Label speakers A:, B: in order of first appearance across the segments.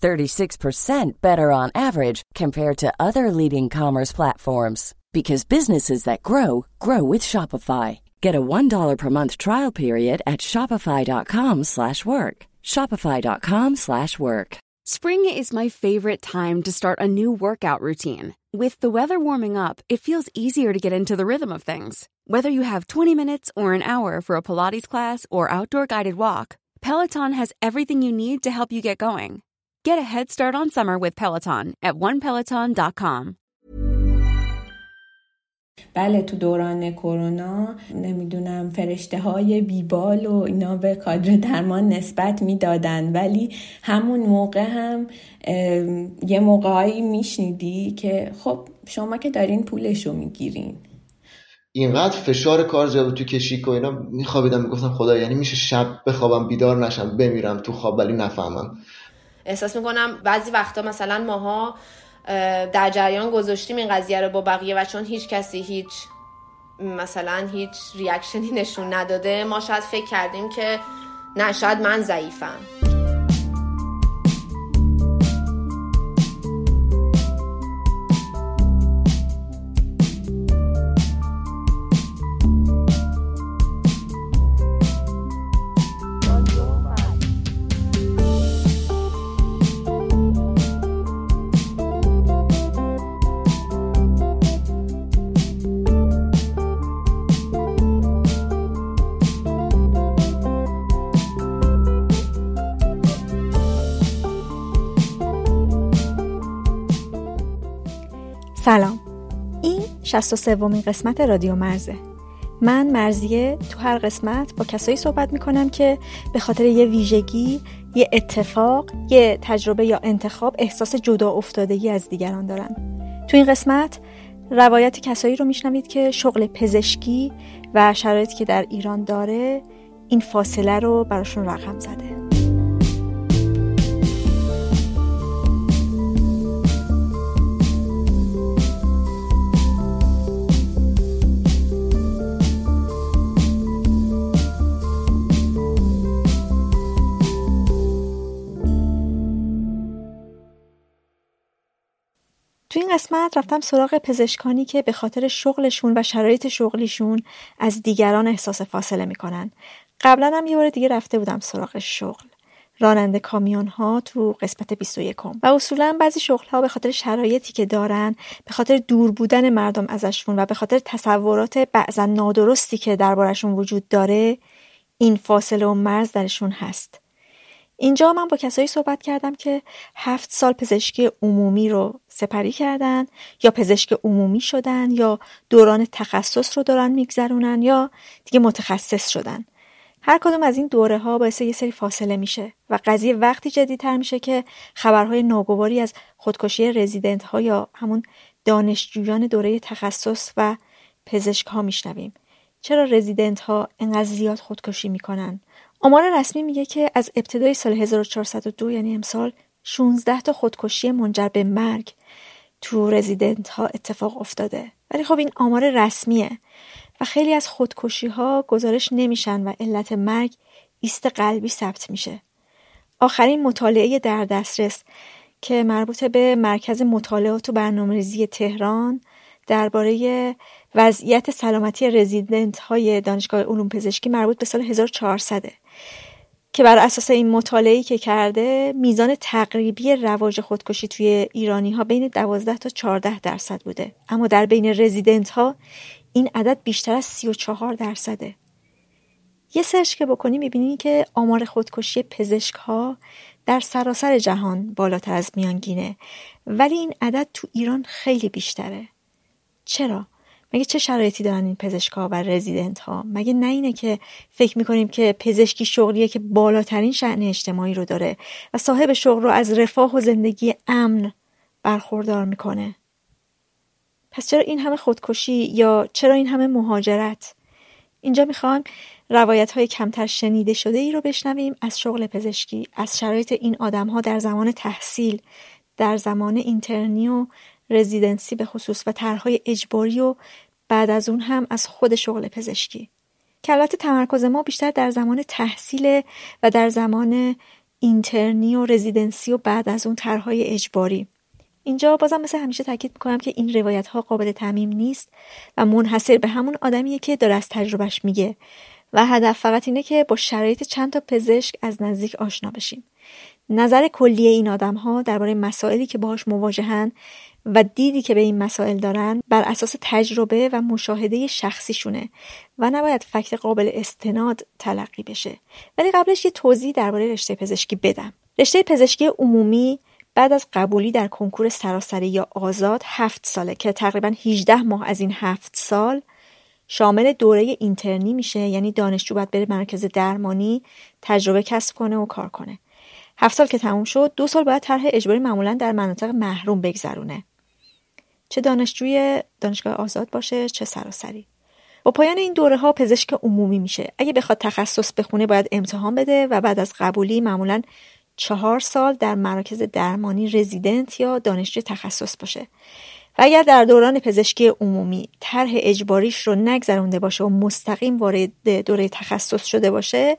A: 36% better on average compared to other leading commerce platforms because businesses that grow grow with Shopify. Get a $1 per month trial period at shopify.com/work. shopify.com/work.
B: Spring is my favorite time to start a new workout routine. With the weather warming up, it feels easier to get into the rhythm of things. Whether you have 20 minutes or an hour for a Pilates class or outdoor guided walk, Peloton has everything you need to help you get going. Get a head start on summer with Peloton at onepeloton.com.
C: بله تو دوران کرونا نمی‌دونم فرشته های بیبال و اینا به کادر درمان نسبت می‌دادن ولی همون موقع هم یه موقعهایی میشنیدی که خب شما که دارین پولشو می‌گیرین
D: اینقدر فشار کار زیاد تو کشیک و اینا میخوابیدم می‌گفتم خدا یعنی میشه شب بخوابم بیدار نشم بمیرم تو خواب ولی نفهمم
E: احساس می‌کنم بعضی وقتا مثلا ماها در جریان گذاشتیم این قضیه رو با بقیه و چون هیچ کسی هیچ مثلا هیچ ریاکشنی نشون نداده ما شاید فکر کردیم که نه شاید من ضعیفم.
F: 63 ومین قسمت رادیو مرزه. من مرزیه تو هر قسمت با کسایی صحبت می‌کنم که به خاطر یه ویژگی یه اتفاق یه تجربه یا انتخاب احساس جدا افتادگی از دیگران دارن. تو این قسمت روایت کسایی رو میشنوید که شغل پزشکی و شرایطی که در ایران داره این فاصله رو براشون رقم زده. تو این قسمت رفتم سراغ پزشکانی که به خاطر شغلشون و شرایط شغلیشون از دیگران احساس فاصله می‌کنن. قبلا هم یه بار دیگه رفته بودم سراغ شغل. راننده کامیون ها تو قسمت 21 و اصولا بعضی شغل ها به خاطر شرایطی که دارن به خاطر دور بودن مردم ازشون و به خاطر تصورات بعضا نادرستی که دربارشون وجود داره این فاصله و مرز درشون هست اینجا من با کسایی صحبت کردم که هفت سال پزشکی عمومی رو سپری کردن یا پزشک عمومی شدن یا دوران تخصص رو دارن میگذرونن یا دیگه متخصص شدن. هر کدوم از این دوره ها باعث یه سری فاصله میشه و قضیه وقتی جدیتر میشه که خبرهای ناگواری از خودکشی رزیدنت ها یا همون دانشجویان دوره تخصص و پزشک ها میشنویم. چرا رزیدنت ها انقدر زیاد خودکشی می‌کنن؟ آمار رسمی میگه که از ابتدای سال 1402 یعنی امسال 16 تا خودکشی منجر به مرگ تو رزیدنت ها اتفاق افتاده. ولی خب این آمار رسمیه و خیلی از خودکشی ها گزارش نمیشن و علت مرگ ایست قلبی ثبت میشه. آخرین مطالعه در دسترس که مربوط به مرکز مطالعات و برنامه‌ریزی تهران درباره وضعیت سلامتی رزیدنت های دانشگاه علوم پزشکی مربوط به سال 1400 که بر اساس این مطالعه که کرده میزان تقریبی رواج خودکشی توی ایرانی ها بین 12 تا 14 درصد بوده. اما در بین رزیدنت ها این عدد بیشتر از 34 درصده. یه سرچ که بکنی می‌بینی که آمار خودکشی پزشک ها در سراسر جهان بالاتر از میانگینه ولی این عدد تو ایران خیلی بیشتره. چرا؟ مگه چه شرایطی دارن این پزشکها و رزیدنت ها مگه نه اینه که فکر می‌کنیم که پزشکی شغلیه که بالاترین شعن اجتماعی رو داره و صاحب شغل رو از رفاه و زندگی امن برخوردار می‌کنه؟ پس چرا این همه خودکشی یا چرا این همه مهاجرت؟ اینجا می‌خوام روایت های کمتر شنیده شده ای رو بشنویم از شغل پزشکی از شرایط این آدم ها در زمان تحصیل در زمان اینترنی و رزیدنسی به خصوص و طرحهای اجباری و بعد از اون هم از خود شغل پزشکی. که البته تمرکز ما بیشتر در زمان تحصیل و در زمان اینترنی و رزیدنسی و بعد از اون طرحهای اجباری. اینجا بازم مثل همیشه تاکید می‌کنم که این روایت ها قابل تعمیم نیست و منحصر به همون آدمیه که داره از تجربهش میگه. و هدف فقط اینه که با شرایط چند تا پزشک از نزدیک آشنا بشیم. نظر کلی این آدم ها درباره مسائلی که باهاش مواجهن و دیدی که به این مسائل دارن بر اساس تجربه و مشاهده شخصیشونه و نباید فکت قابل استناد تلقی بشه. ولی قبلش یه توضیح درباره رشته پزشکی بدم. رشته پزشکی عمومی بعد از قبولی در کنکور سراسری یا آزاد هفت ساله که تقریبا 18 ماه از این هفت سال شامل دوره اینترنی میشه یعنی دانشجو باید بره مرکز درمانی تجربه کسب کنه و کار کنه. هفت سال که تموم شد دو سال باید طرح اجباری معمولا در مناطق محروم بگذرونه. چه دانشجوی دانشگاه آزاد باشه چه سراسری. با پایان این دوره ها پزشک عمومی میشه. اگه بخواد تخصص بخونه باید امتحان بده و بعد از قبولی معمولا چهار سال در مراکز درمانی رزیدنت یا دانشجوی تخصص باشه. و اگر در دوران پزشکی عمومی طرح اجباریش رو نگذرونده باشه و مستقیم وارد دوره تخصص شده باشه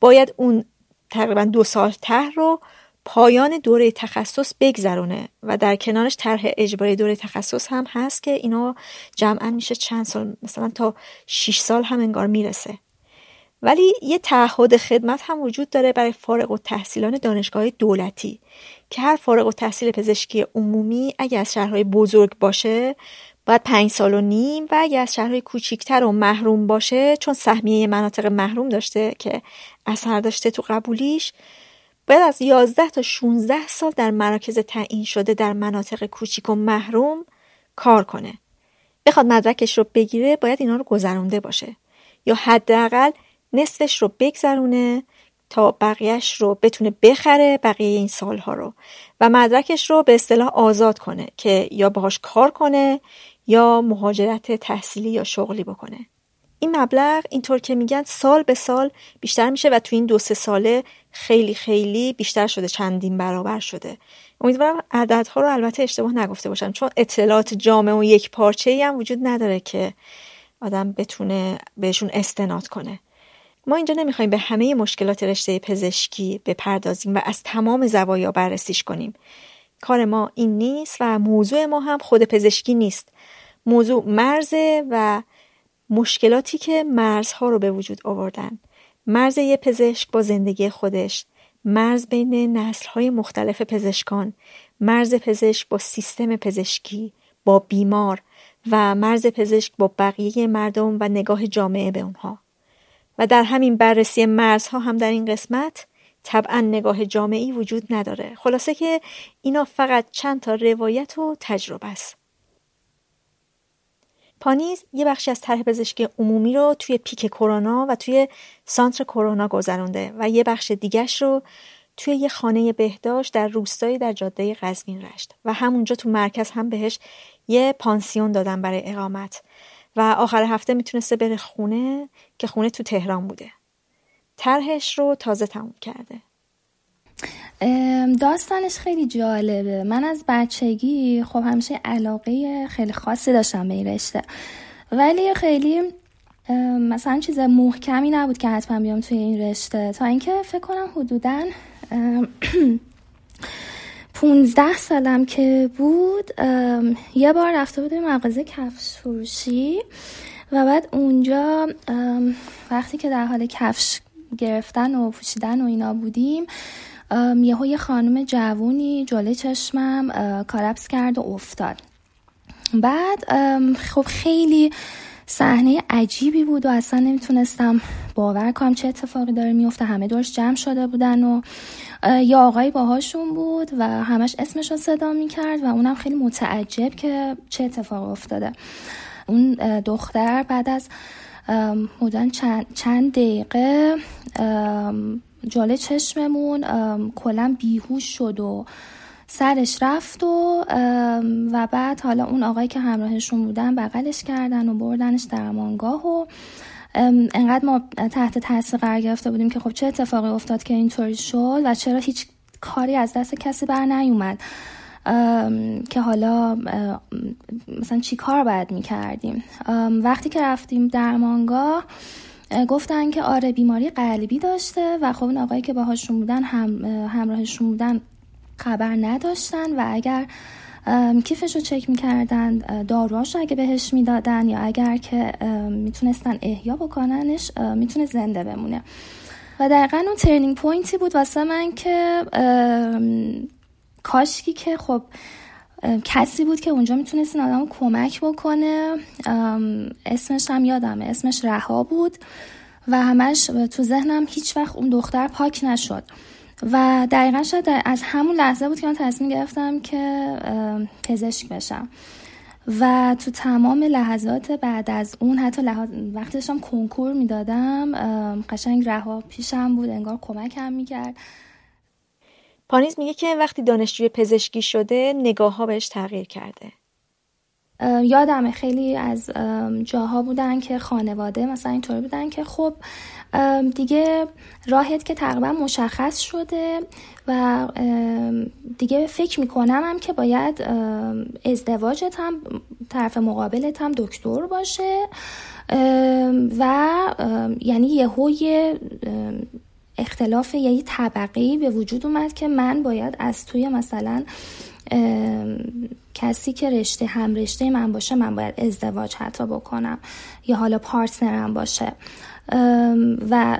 F: باید اون تقریبا دو سال طرح رو پایان دوره تخصص بگذرونه و در کنارش طرح اجباری دوره تخصص هم هست که اینا جمعا میشه چند سال مثلا تا 6 سال هم انگار می‌رسه. ولی یه تعهد خدمت هم وجود داره برای فارغ و تحصیلان دانشگاه دولتی که هر فارغ و تحصیل پزشکی عمومی اگه از شهرهای بزرگ باشه باید پنج سال و نیم و اگه از شهرهای کوچیکتر و محروم باشه چون سهمیه مناطق محروم داشته که اثر داشته تو قبولیش باید از 11 تا 16 سال در مراکز تعیین شده در مناطق کوچیک و محروم کار کنه. بخواد مدرکش رو بگیره باید اینا رو گذرونده باشه. یا حداقل نصفش رو بگذرونه تا بقیهش رو بتونه بخره بقیه این سالها رو. و مدرکش رو به اصطلاح آزاد کنه که یا باهاش کار کنه یا مهاجرت تحصیلی یا شغلی بکنه. این مبلغ اینطور که میگن سال به سال بیشتر میشه و تو این دو سه ساله خیلی خیلی بیشتر شده چندین برابر شده. امیدوارم عددها رو البته اشتباه نگفته باشم چون اطلاعات جامع و یک پارچه ای هم وجود نداره که آدم بتونه بهشون استناد کنه. ما اینجا نمی‌خوایم به همه مشکلات رشته پزشکی بپردازیم و از تمام زوایا بررسیش کنیم. کار ما این نیست و موضوع ما هم خود پزشکی نیست. موضوع مرزه و مشکلاتی که مرزها رو به وجود آوردن. مرز یه پزشک با زندگی خودش. مرز بین نسلهای مختلف پزشکان. مرز پزشک با سیستم پزشکی با بیمار و مرز پزشک با بقیه مردم و نگاه جامعه به اونها. و در همین بررسی مرزها هم در این قسمت طبعا نگاه جامعی وجود نداره. خلاصه که اینا فقط چند تا روایت و تجربه است. پانیز یه بخشی از طرح پزشکی عمومی رو توی پیک کرونا و توی سانتر کرونا گذرونده و یه بخش دیگش رو توی یه خانه بهداشت در روستایی در جاده قزوین رشت. و همونجا تو مرکز هم بهش یه پانسیون دادن برای اقامت. و آخر هفته می‌تونسته بره خونه که خونه تو تهران بوده. طرحش رو تازه تموم کرده.
G: داستانش خیلی جالبه. من از بچگی خب همیشه علاقه خیلی خاصی داشتم به این رشته. ولی خیلی مثلا چیز محکمی نبود که حتما بیام توی این رشته. تا اینکه فکر کنم حدودا پونزده سالم که بود یه بار رفته بودم مغازه کفش فروشی و بعد اونجا وقتی که در حال کفش گرفتن و پوشیدن و اینا بودیم یهو یه خانم جوونی جلوی چشمم کارپس کرد و افتاد. بعد خب خیلی صحنه عجیبی بود و اصلا نمی‌تونستم باور کنم چه اتفاقی داره میفته همه دورش جمع شده بودن و یا آقایی باهاشون بود و همش اسمش رو صدا می‌کرد و اونم خیلی متعجب که چه اتفاق افتاده. اون دختر بعد از بودن چند, چند دقیقه جاله چشممون کلا بیهوش شد و سرش رفت و و بعد حالا اون آقایی که همراهشون بودن بغلش کردن و بردنش درمانگاه و انقدر ما تحت تاثیر قرار گرفته بودیم که خب چه اتفاقی افتاد که اینطوری شد و چرا هیچ کاری از دست کسی بر نیومد. که حالا مثلا چی کار باید می‌کردیم؟ وقتی که رفتیم درمانگاه گفتن که آره بیماری قلبی داشته و خب این آقایی که باهاشون بودن هم همراهشون بودن خبر نداشتن و اگر کیفش رو چک می‌کردن داروهاش اگه بهش می‌دادن یا اگر که می‌تونستن احیا بکننش می‌تونه زنده بمونه. و دقیقا اون turning point ی بود واسه من که کاشکی که خب کسی بود که اونجا می‌تونست این آدم کمک بکنه؟ اسمش هم یادمه. اسمش رها بود و همش تو ذهنم هیچ وقت اون دختر پاک نشد. و دقیقا شاید از همون لحظه بود که من تصمیم گرفتم که پزشک بشم. و تو تمام لحظات بعد از اون حتی لحظ... وقتی کنکور می‌دادم قشنگ رها پیشم بود انگار کمکم می‌کرد.
F: پانیز میگه که وقتی دانشجوی پزشکی شده نگاه ها بهش تغییر کرده.
G: یادمه خیلی از جاها بودن که خانواده مثلا اینطوری بودن که خب دیگه راهت که تقریبا مشخص شده و دیگه فکر می‌کنم هم که باید ازدواجت هم طرف مقابلت هم دکتر باشه. و یعنی یه اختلاف یه طبقه به وجود اومد که من باید از توی مثلا کسی که رشته هم رشته من باشه من باید ازدواج حتی بکنم یا حالا پارتنرم باشه. و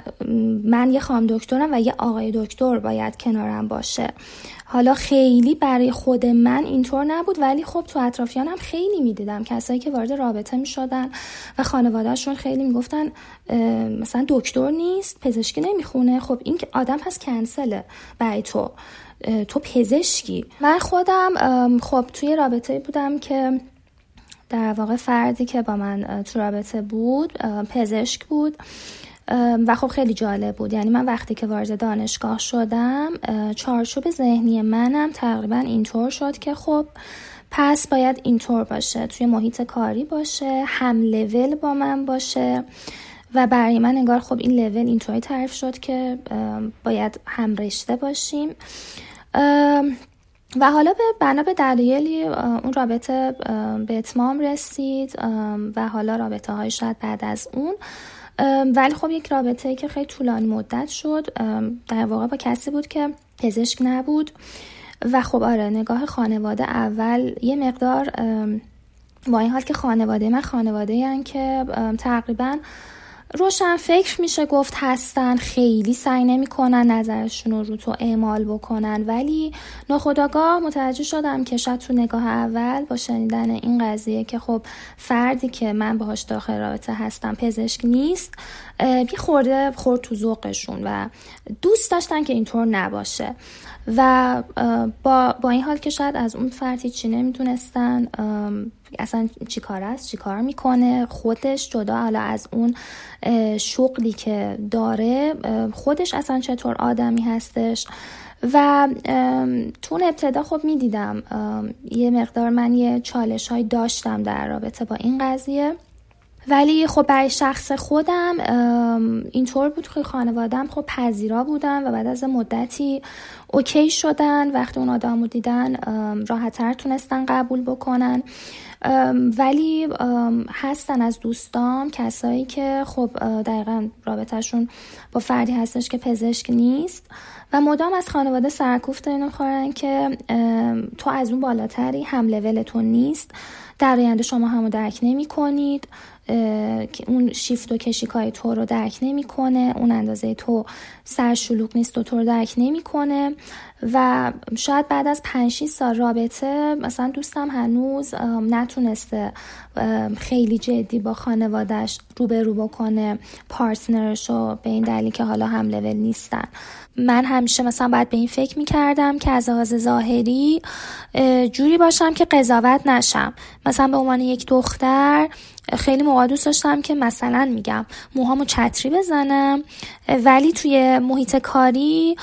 G: من یه خواهم دکترم و یه آقای دکتر باید کنارم باشه. حالا خیلی برای خود من اینطور نبود ولی خب تو اطرافیانم خیلی می‌دیدم. کسایی که وارد رابطه می‌شدن و خانوادهشون خیلی می‌گفتن مثلا دکتر نیست پزشکی نمی‌خونه. خب این آدم پس کنسله برای تو. تو پزشکی. من خودم خب توی رابطه بودم که در واقع فردی که با من تو رابطه بود پزشک بود و خب خیلی جالب بود. یعنی من وقتی که وارد دانشگاه شدم چارچوب ذهنی منم تقریبا اینطور شد که خب پس باید اینطور باشه توی محیط کاری باشه هم لول با من باشه. و برای من انگار خب این لول اینطوری تعریف شد که باید هم رشته باشیم. و حالا به بنا به دلایلی اون رابطه به اتمام رسید و حالا رابطه های شاید بعد از اون. ولی خب یک رابطه که خیلی طولانی مدت شد در واقع با کسی بود که پزشک نبود. و خب آره نگاه خانواده اول یه مقدار با این حال که خانواده من خانواده که تقریبا روشن فکر میشه گفت هستن خیلی سعی نمی‌کنن نظرشون رو رو تو اعمال بکنن. ولی ناخداگاه متوجه شدم که شاید تو نگاه اول با شنیدن این قضیه که خب فردی که من باهاش داخل رابطه هستم پزشک نیست یه خورده خورد تو ذوقشون و دوست داشتن که اینطور نباشه. و با, با این حال که شاید از اون فردی چی نمی‌تونستن اصلا چی کار است؟ چی کار می‌کنه؟ خودش جدا حالا از اون شغلی که داره خودش اصلا چطور آدمی هستش؟ و تو ابتدا خب می‌دیدم یه مقدار من یه چالش های داشتم در رابطه با این قضیه. ولی خب برای شخص خودم اینطور بود که خانوادم خب پذیرا بودن و بعد از مدتی اوکی شدن. وقتی اون آدم رو دیدن راحتتر تونستن قبول بکنن. ولی هستن از دوستام کسایی که خب دقیقا رابطهشون با فردی هستش که پزشک نیست و مدام از خانواده سرکوفت اینو خورن که تو از اون بالاتری هم لولتون نیست در آینده شما همو درک نمی کنید اون شیفت و کشیکای تو رو درک نمی‌کنه اون اندازه تو سر شلوغ نیست و تو رو درک نمی‌کنه و شاید بعد از 5 سال رابطه مثلا دوستم هنوز نتونسته خیلی جدی با خانوادش روبرو بکنه پارتنرش رو به این دلیل که حالا هم لول نیستن. من همیشه مثلا باید به این فکر می‌کردم که از لحاظ ظاهری جوری باشم که قضاوت نشم. مثلا به عنوان یک دختر خیلی موقع دوست داشتم که مثلا میگم موهامو چتری بزنم ولی توی محیط کاری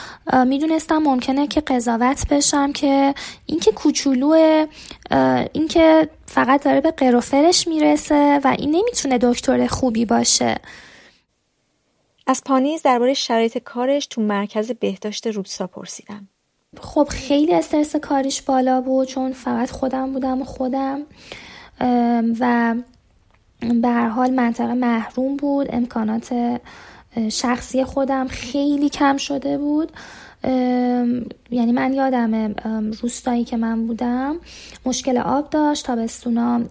G: می‌دونستم ممکنه که قضاوت بشم که اینکه کوچولو اینکه فقط داره به قروفرش می‌رسه و این نمی‌تونه دکتر خوبی باشه.
F: از پانیز درباره شرایط کارش تو مرکز بهداشت روستا پرسیدم.
G: خب خیلی استرس کاریش بالا بود چون فقط خودم بودم و خودم و به هر حال منطقه محروم بود امکانات شخصی خودم خیلی کم شده بود. یعنی من یادم روستایی که من بودم مشکل آب داشت تابستونا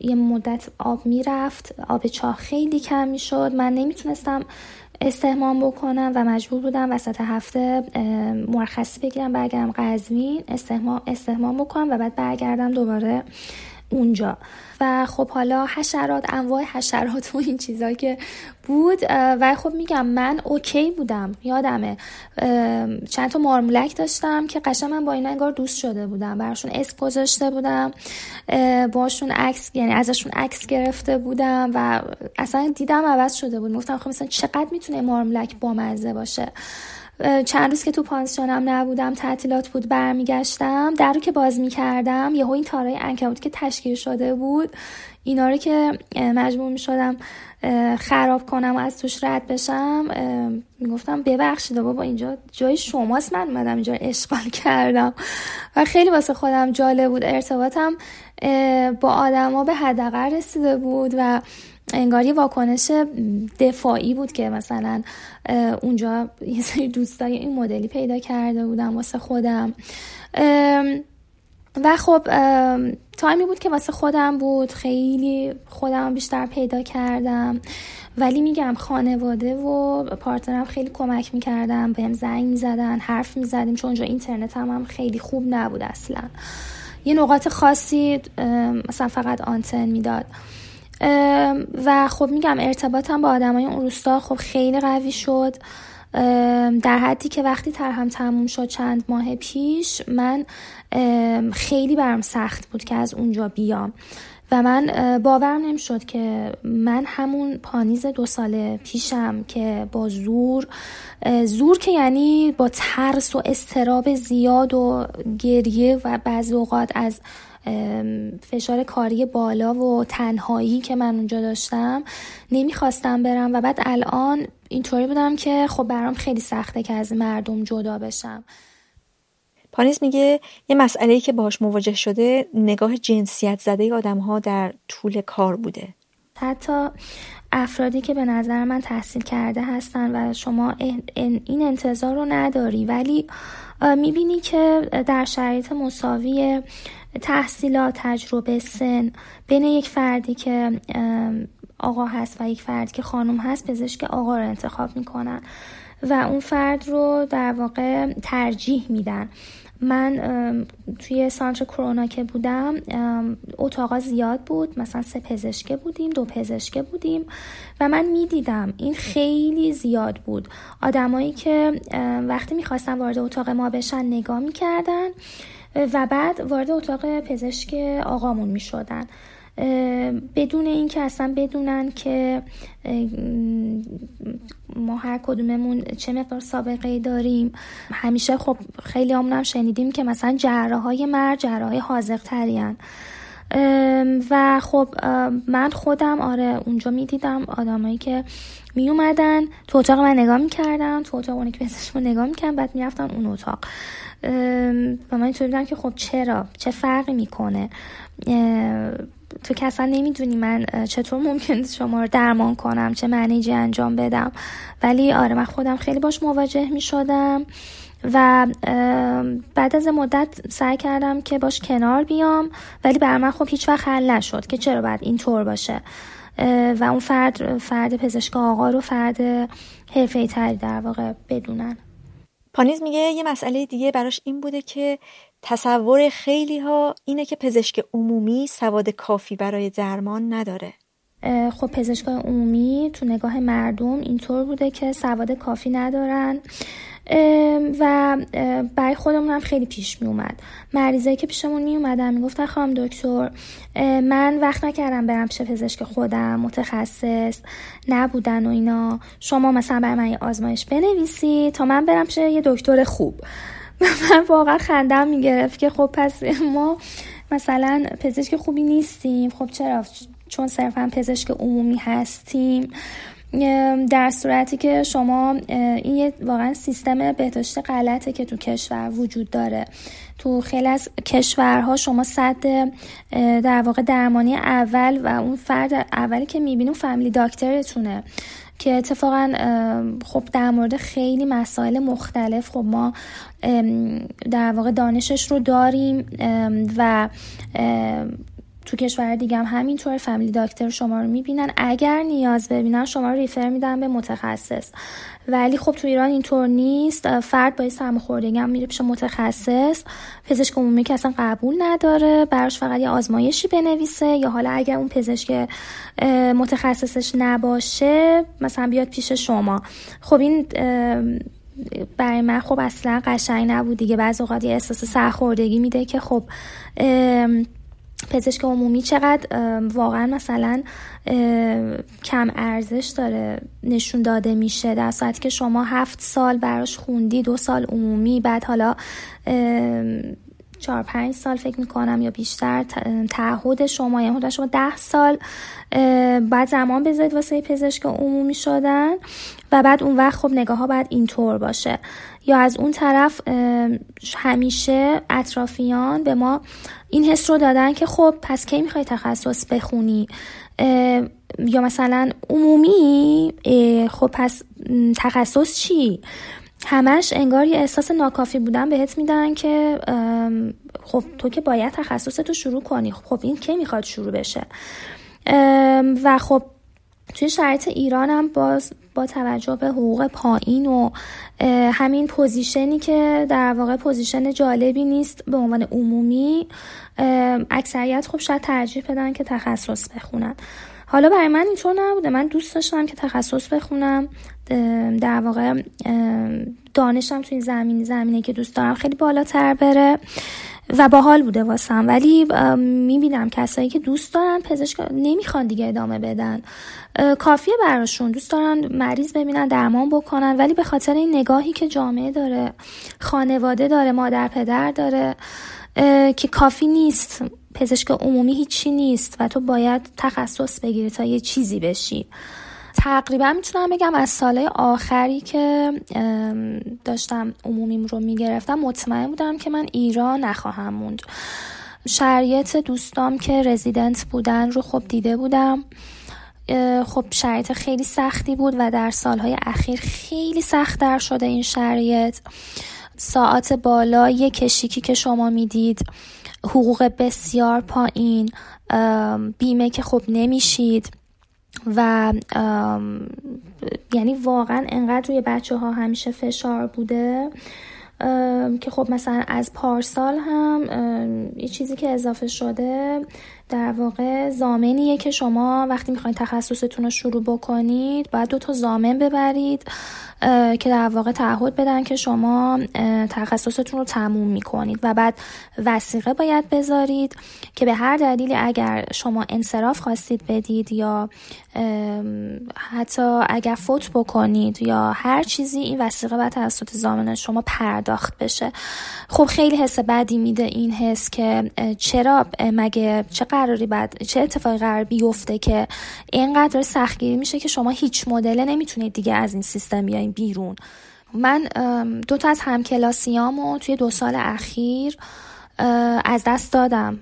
G: یه مدت آب می‌رفت آب چاه خیلی کم می‌شد. من نمی‌تونستم استهمام بکنم و مجبور بودم وسط هفته مرخصی بگیرم برگردم قزوین استهمام, استهمام بکنم و بعد برگردم دوباره اونجا. و خب حالا حشرات انواع حشرات و این چیزا که بود و خب میگم من اوکی بودم یادمه. چند تا مارمولک داشتم که قشنگ من با این انگار دوست شده بودم. براشون اسم گذاشته بودم. باشون عکس یعنی ازشون عکس گرفته بودم و اصلا دیدم عوض شده بود. گفتم خب مثلا چقدر می‌تونه مارمولک بامزه باشه. چند روز که تو پانسیونم نبودم تعطیلات بود برمیگشتم در رو که باز می‌کردم یهو این تارای انکبوت که تشکیل شده بود اینا رو که مجبور می‌شدم خراب کنم و از توش رد بشم می‌گفتم ببخشید بابا اینجا جای شماست من اومدم اینجا اشغال کردم. و خیلی واسه خودم جالب بود. ارتباطم با آدما به حداقل رسیده بود و انگار یه واکنش دفاعی بود که مثلا اونجا یه سری دوستای این مدلی پیدا کرده بودم واسه خودم. و خب تایمی بود که واسه خودم بود. خیلی خودم بیشتر پیدا کردم. ولی میگم خانواده و پارتنرم خیلی کمک می‌کردم بهم زنگ می‌زدن حرف می‌زدیم. چون اونجا اینترنت هم, هم خیلی خوب نبود اصلا. یه نقاط خاصی مثلا فقط آنتن می‌داد. و خب میگم ارتباطم با آدمای اون روستا خب خیلی قوی شد. در حدی که وقتی ترهم تموم شد چند ماه پیش من خیلی برم سخت بود که از اونجا بیام. و من باورم نمی‌شد که من همون پانیز دو سال پیشم که با زور زور که یعنی با ترس و استراب زیاد و گریه و بعضی اوقات از فشار کاری بالا و تنهایی که من اونجا داشتم نمی‌خواستم برم و بعد الان اینطوری بودم که خب برام خیلی سخته که از مردم جدا بشم.
F: پانیز میگه یه مسئله که باهاش مواجه شده نگاه جنسیت زده آدم ها در طول کار بوده.
G: حتی افرادی که به نظر من تحصیل کرده هستن و شما این انتظار رو نداری ولی می‌بینی که در شرایط مساوی تحصیلات تجربه سن. بین یک فردی که آقا هست و یک فردی که خانم هست پزشک آقا رو انتخاب می‌کنن و اون فرد رو در واقع ترجیح میدن. من توی سانتر کرونا که بودم اتاقا زیاد بود. مثلا سه پزشکه بودیم دو پزشکه بودیم و من می‌دیدم این خیلی زیاد بود. آدمایی که وقتی می‌خواستن وارد اتاق ما بشن نگاه می‌کردن. و بعد وارد اتاق پزشک آقامون می شدن بدون اینکه اصلا بدونن که ما هر کدوممون چه مقدار سابقه داریم. همیشه خب خیلی هم شنیدیم که مثلا جراح های مرد جراح های حاضق ترین و خب من خودم آره اونجا می‌دیدم آدمایی که می اومدن تو اتاق من نگاه می‌کردم تو اتاق اونی که پزشک نگاه می‌کردم بعد می‌رفتن اون اتاق. و من اینطوری که خب چرا؟ چه فرقی می‌کنه؟ تو که اصلا نمی‌دونی من چطور ممکن شما رو درمان کنم چه منیجی انجام بدم. ولی آره من خودم خیلی باش مواجه می شدم و بعد از مدت سعی کردم که باش کنار بیام ولی بر من خب هیچ وقت حل نشد که چرا باید اینطور باشه. و اون فرد فرد پزشک آقا رو فرد حرفه تری در واقع بدونن.
F: پانیز میگه یه مسئله دیگه براش این بوده که تصور خیلی ها اینه که پزشک عمومی سواد کافی برای درمان نداره.
G: خب پزشکای عمومی تو نگاه مردم اینطور بوده که سواد کافی ندارن. و برای خودمون هم خیلی پیش می اومد. مریضایی که پیشمون می اومدن می گفتن خواهم دکتر من وقت نکردم برم پیش پزشک خودم متخصص نبودن و اینا. شما مثلا برای من یه آزمایش بنویسی تا من برم پیش یه دکتر خوب. من واقعا خندم می‌گرفت که خب پس ما مثلا پزشک خوبی نیستیم. خب چرا؟ چون صرفا پزشک عمومی هستیم. در صورتی که شما این واقعا سیستم بهداشت غلطه که تو کشور وجود داره. تو خیلی از کشورها شما صد در واقع درمانی اول و اون فرد اولی که می‌بینی اون فامیلی داکترتونه که اتفاقا خب در مورد خیلی مسائل مختلف خب ما در واقع دانشش رو داریم و تو کشور دیگه هم همینطور فامیلی داکتر شما رو می‌بینن. اگر نیاز ببینن شما رو ریفر میدن به متخصص. ولی خب تو ایران اینطور نیست. فرد باید سرماخوردگی هم میره پیش متخصص. پزشک عمومی که اصلا قبول نداره. براش فقط یه آزمایشی بنویسه. یا حالا اگر اون پزشک متخصصش نباشه مثلا بیاد پیش شما. خب این برای من خب اصلا قشنگ نبود دیگه. بعض اوقات یه احساس سرخوردگی میده که خب پزشک عمومی چقدر واقعا مثلا کم ارزش داره نشون داده میشه در ساعتی که شما هفت سال براش خوندی دو سال عمومی بعد حالا چهار پنج سال فکر می‌کنم یا بیشتر تعهد شما یعنی حدود شما ده سال بعد زمان بذارید واسه پزشک عمومی شدن و بعد اون وقت خب نگاه ها باید اینطور باشه. یا از اون طرف همیشه اطرافیان به ما این حس رو دادن که خب پس کی می‌خوای تخصص بخونی؟ یا مثلا عمومی خب پس تخصص چی؟ همش انگار یه احساس ناکافی بودن بهت میدن که خب تو که باید تخصص شروع کنی. خب این کی می‌خواد شروع بشه؟ و خب توی شرایط ایران هم باز با توجه به حقوق پایین و همین position ی که در واقع position جالبی نیست به عنوان عمومی اکثریت خب شاید ترجیح بدن که تخصص بخونن. حالا برای من اینطور نبوده. من دوست داشتم که تخصص بخونم. در واقع دانشم توی زمین زمینه که دوست دارم خیلی بالاتر بره. و باحال بوده واسم. ولی می‌بینم کسایی که دوست دارن پزشک نمی‌خوان دیگه ادامه بدن. کافیه براشون. دوست دارن مریض ببینن درمان بکنن ولی به خاطر این نگاهی که جامعه داره خانواده داره مادر پدر داره که کافی نیست. پزشک عمومی هیچی نیست و تو باید تخصص بگیری تا یه چیزی بشی. تقریبا می‌تونم بگم از ساله آخری که داشتم عمومیم رو می‌گرفتم مطمئن بودم که من ایران نخواهم موند. شرایط دوستام که رزیدنت بودن رو خب دیده بودم. خب شرایط خیلی سختی بود و در سالهای اخیر خیلی سختتر شده این شرایط. ساعت بالا یه کشیکی که شما می‌دید حقوق بسیار پایین. بیمه که خب نمیشید. و یعنی واقعا انقدر روی بچه ها همیشه فشار بوده که خب مثلا از پارسال هم یه چیزی که اضافه شده در واقع زامنیه که شما وقتی می‌خواید تخصصتون رو شروع بکنید باید دو تا زامن ببرید. که در واقع تعهد بدن که شما تخصصتون رو تموم می‌کنید و بعد وسیقه باید بذارید که به هر دلیلی اگر شما انصراف خواستید بدید یا حتی اگر فوت بکنید یا هر چیزی این وسیقه باید توسط زامن شما پرداخت بشه. خب خیلی حس بدی میده این حس که چرا مگه چه قراری بعد چه اتفاقی قرار بیفته که اینقدر سختگیری میشه که شما هیچ مدل نمی‌تونید دیگه از این سیستم بیاین بیرون. من دو تا از همکلاسیامو توی دو سال اخیر از دست دادم.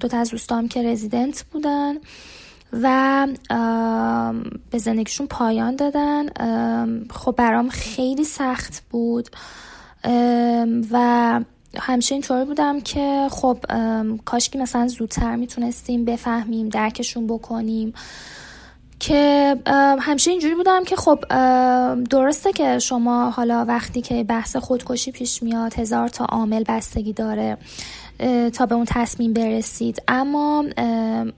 G: دو تا از دوستام که رزیدنت بودن و به زندگیشون پایان دادن. خب برام خیلی سخت بود. و همیشه اینطوری بودم که خب کاشکی مثلا زودتر می‌تونستیم بفهمیم درکشون بکنیم. که همیشه اینجوری بودم که خب درسته که شما حالا وقتی که بحث خودکشی پیش میاد هزار تا عامل بستگی داره تا به اون تصمیم برسید. اما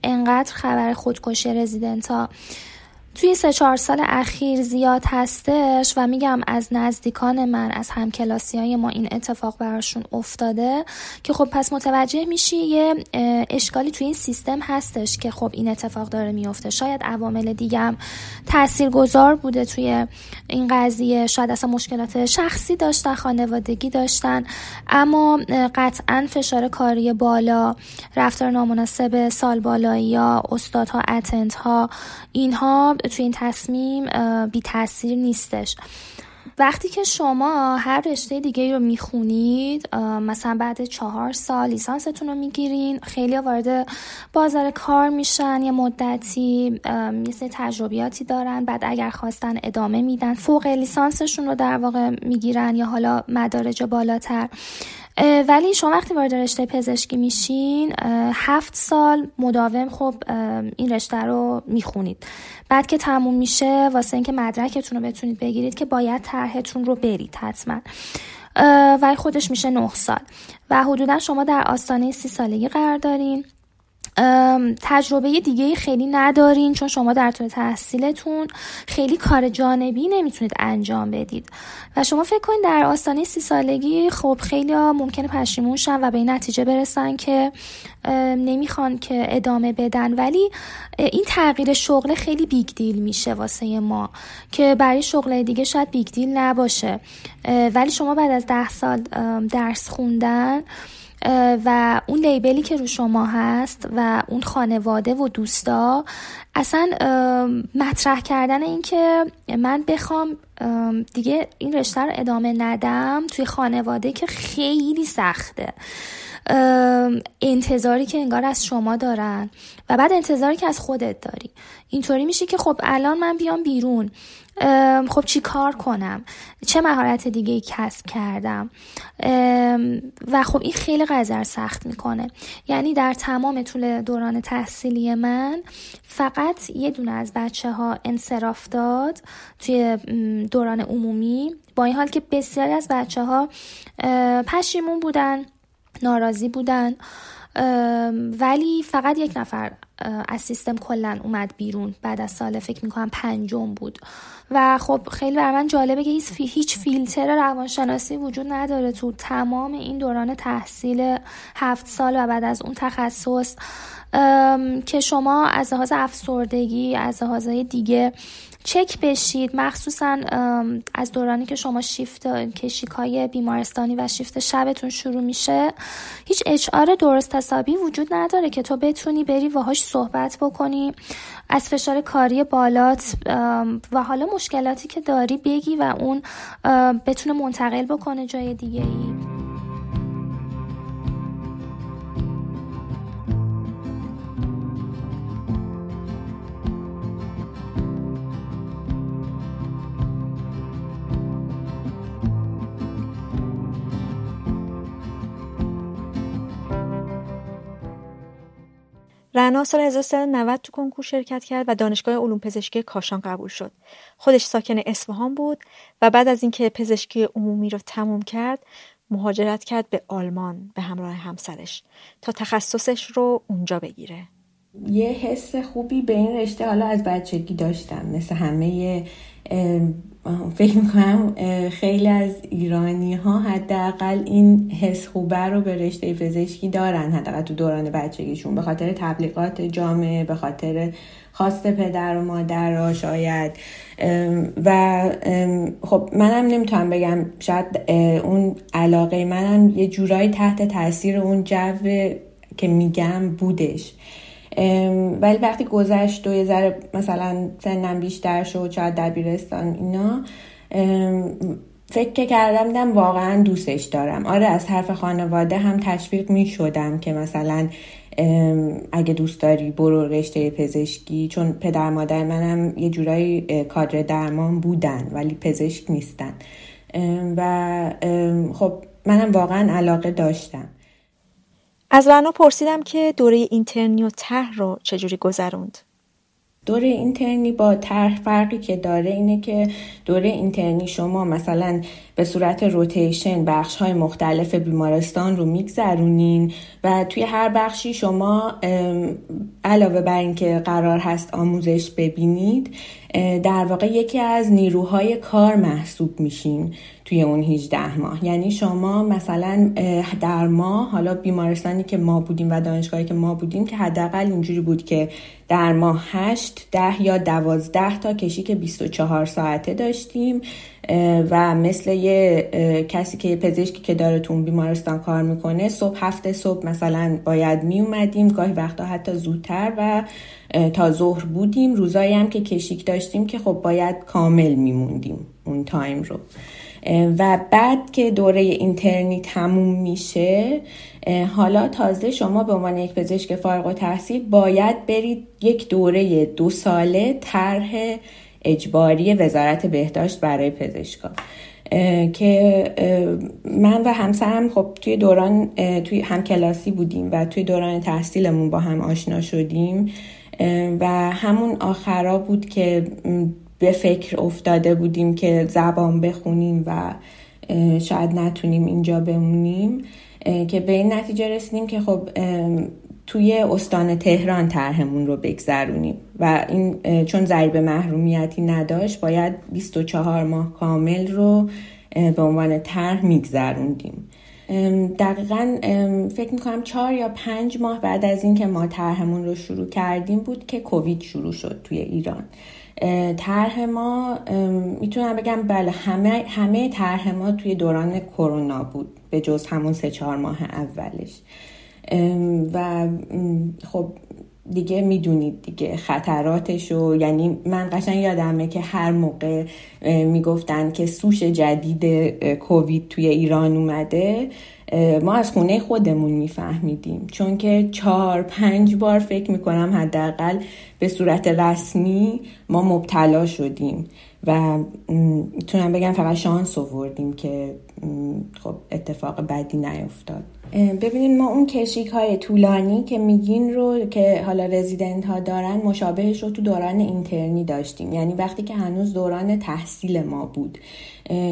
G: انقدر خبر خودکشی رزیدنت ها توی سه چهار سال اخیر زیاد هستش و میگم از نزدیکان من از همکلاسی های ما این اتفاق براشون افتاده که خب پس متوجه میشی یه اشکالی توی این سیستم هستش که خب این اتفاق داره میفته. شاید عوامل دیگم تأثیر گذار بوده توی این قضیه. شاید اصلا مشکلات شخصی داشتن خانوادگی داشتن. اما قطعا فشار کاری بالا رفتار نامناسب سال بالایی یا استادها اتنت ها اینها توی این تصمیم بی تاثیر نیستش. وقتی که شما هر رشته دیگه رو می‌خونید مثلا بعد چهار سال لیسانستون رو می‌گیرین خیلی وارد بازار کار میشن یه مدتی یه تجربیاتی دارن بعد اگر خواستن ادامه میدن فوق لیسانسشون رو در واقع می‌گیرن یا حالا مدارج بالاتر. ولی شما وقتی وارد رشته پزشکی میشین هفت سال مداوم خب این رشته رو می‌خونید. بعد که تموم میشه واسه اینکه مدرکتون رو بتونید بگیرید که باید طرحتون رو برید حتما. ولی خودش میشه نه سال. و حدودا شما در آستانه سی سالگی قرار دارین. تجربه دیگه خیلی ندارین چون شما در طول تحصیلتون خیلی کار جانبی نمی‌تونید انجام بدید. و شما فکر کنید در آستانه سی سالگی خب خیلی ممکنه پشیمون شن و به این نتیجه برسن که نمی‌خوان که ادامه بدن. ولی این تغییر شغل خیلی big deal میشه واسه ما که برای شغل دیگه شاید big deal نباشه. ولی شما بعد از ده سال درس خوندن و اون label ی که رو شما هست و اون خانواده و دوستا اصلا مطرح کردن این که من بخوام دیگه این رشته رو ادامه ندم توی خانواده که خیلی سخته. انتظاری که انگار از شما دارن و بعد انتظاری که از خودت داری. اینطوری میشه که خب الان من بیام بیرون. خب چی کار کنم؟ چه مهارت دیگه کسب کردم؟ و خب این خیلی قذر سخت می‌کنه. یعنی در تمام طول دوران تحصیلی من فقط یه دونه از بچه ها انصراف داد توی دوران عمومی. با این حال که بسیاری از بچه ها پشیمون بودن ناراضی بودن. ولی فقط یک نفر از سیستم کلا اومد بیرون بعد از سال فکر می‌کنم پنجم بود. و خب خیلی بر من جالبه که هیچ فیلتر روانشناسی وجود نداره تو تمام این دوران تحصیل هفت سال و بعد از اون تخصص. که شما از لحاظ افسردگی از لحاظ دیگه چک بشید. مخصوصا از دورانی که شما شیفت کشیکای بیمارستانی و شیفت شبتون شروع میشه هیچ اشعار درست حسابی وجود نداره که تو بتونی بری باهاش صحبت بکنی. از فشار کاری بالات و حالا مشکلاتی که داری بگی و اون بتونه منتقل بکنه جای دیگه ای
F: رنا سال 1390 تو کنکور شرکت کرد و دانشگاه علوم پزشکی کاشان قبول شد. خودش ساکن اصفهان بود و بعد از اینکه پزشکی عمومی رو تموم کرد مهاجرت کرد به آلمان به همراه همسرش تا تخصصش رو اونجا بگیره.
C: یه حس خوبی به این رشته حالا از بچگی داشتم مثل همه فکر می‌کنم خیلی از ایرانی ها حداقل این حس خوبه رو به رشته پزشکی دارن حداقل تو دوران بچگیشون به خاطر تبلیغات جامعه به خاطر خواست پدر و مادر را شاید و خب منم نمی‌تونم بگم شاید اون علاقه منم یه جورایی تحت تاثیر اون جو که میگم بودش. ولی وقتی گذشت و یه ذره مثلا سنم بیشتر شد شاید دبیرستان اینا فکر کردم دیدم واقعا دوستش دارم. آره از طرف خانواده هم تشویق می شدم که مثلا اگه دوست داری برو رشته پزشکی چون پدر مادر منم یه جورایی کادر درمان بودن ولی پزشک نیستن. و خب منم واقعا علاقه داشتم.
F: از رنا پرسیدم که دوره اینترنی و طرح رو چجوری گذروند؟
C: دوره اینترنی با طرح فرقی که داره اینه که دوره اینترنی شما مثلا به صورت روتیشن بخش های مختلف بیمارستان رو میگذرونین و توی هر بخشی شما علاوه بر اینکه قرار هست آموزش ببینید در واقع یکی از نیروهای کار محسوب میشین توی اون 18 ماه. یعنی شما مثلا در ماه حالا بیمارستانی که ما بودیم و دانشگاهی که ما بودیم که حداقل اینجوری بود که در ماه 8 ده یا 12 تا کشیک 24 ساعته داشتیم و مثل یه کسی که پزشکی که داره تو بیمارستان کار می‌کنه صبح هفته صبح مثلا باید می اومدیم گاهی وقتا حتی زودتر و تا ظهر بودیم. روزایی هم که کشیک داشتیم که خب باید کامل میموندیم اون تایم رو. و بعد که دوره اینترنی تموم میشه حالا تازه شما به عنوان یک پزشک فارغ و تحصیل باید برید یک دوره دو ساله طرح اجباری وزارت بهداشت برای پزشکان که من و همسرم خب توی دوران توی هم کلاسی بودیم و توی دوران تحصیلمون با هم آشنا شدیم. و همون آخرا بود که به فکر افتاده بودیم که زبان بخونیم و شاید نتونیم اینجا بمونیم که به این نتیجه رسیدیم که خب توی استان تهران طرحمون رو بگذرونیم و این چون ضریب محرومیتی نداشت باید 24 ماه کامل رو به عنوان طرح میگذروندیم. دقیقا فکر می‌کنم چهار یا پنج ماه بعد از اینکه ما طرحمون رو شروع کردیم بود که کووید شروع شد توی ایران. طرح ما می‌تونم بگم بله همه همه طرح ما توی دوران کرونا بود به جز همون سه چهار ماه اولش. و خب دیگه می‌دونید دیگه خطراتش و یعنی من قشنگ یادمه که هر موقع می‌گفتن که سوش جدید کووید توی ایران اومده ما از خونه خودمون میفهمیدیم. چون که چهار پنج بار فکر می‌کنم حداقل به صورت رسمی ما مبتلا شدیم و می‌تونم بگم فقط شانس آوردیم که خب اتفاق بدی نیفتاد. ببینید ما اون کشیک های طولانی که میگین رو که حالا رزیدنت ها دارن مشابهش رو تو دوران اینترنی داشتیم. یعنی وقتی که هنوز دوران تحصیل ما بود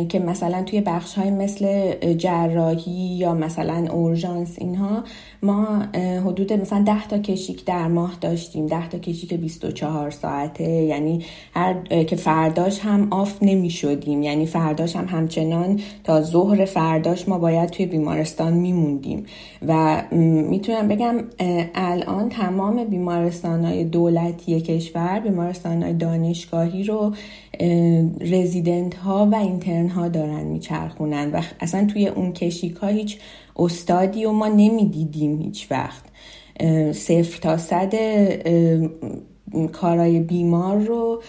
C: که مثلا توی بخش های مثل جراحی یا مثلا اورژانس اینها ما حدود مثلا 10 تا کشیک در ماه داشتیم. 10 تا کشیک 24 ساعته. یعنی هر که فرداش هم آف نمی شدیم یعنی فرداش هم همچنان تا ظهر فرداش ما باید توی بیمارستان میموندیم. و می‌تونم بگم الان تمام بیمارستان های دولتی کشور بیمارستان های دانشگاهی رو رزیدنت ها و اینترن ها دارن میچرخونن و اصلا توی اون کشیک ها هیچ استادی و ما نمی‌دیدیم هیچ وقت. صفر تا صد کارای بیمار رو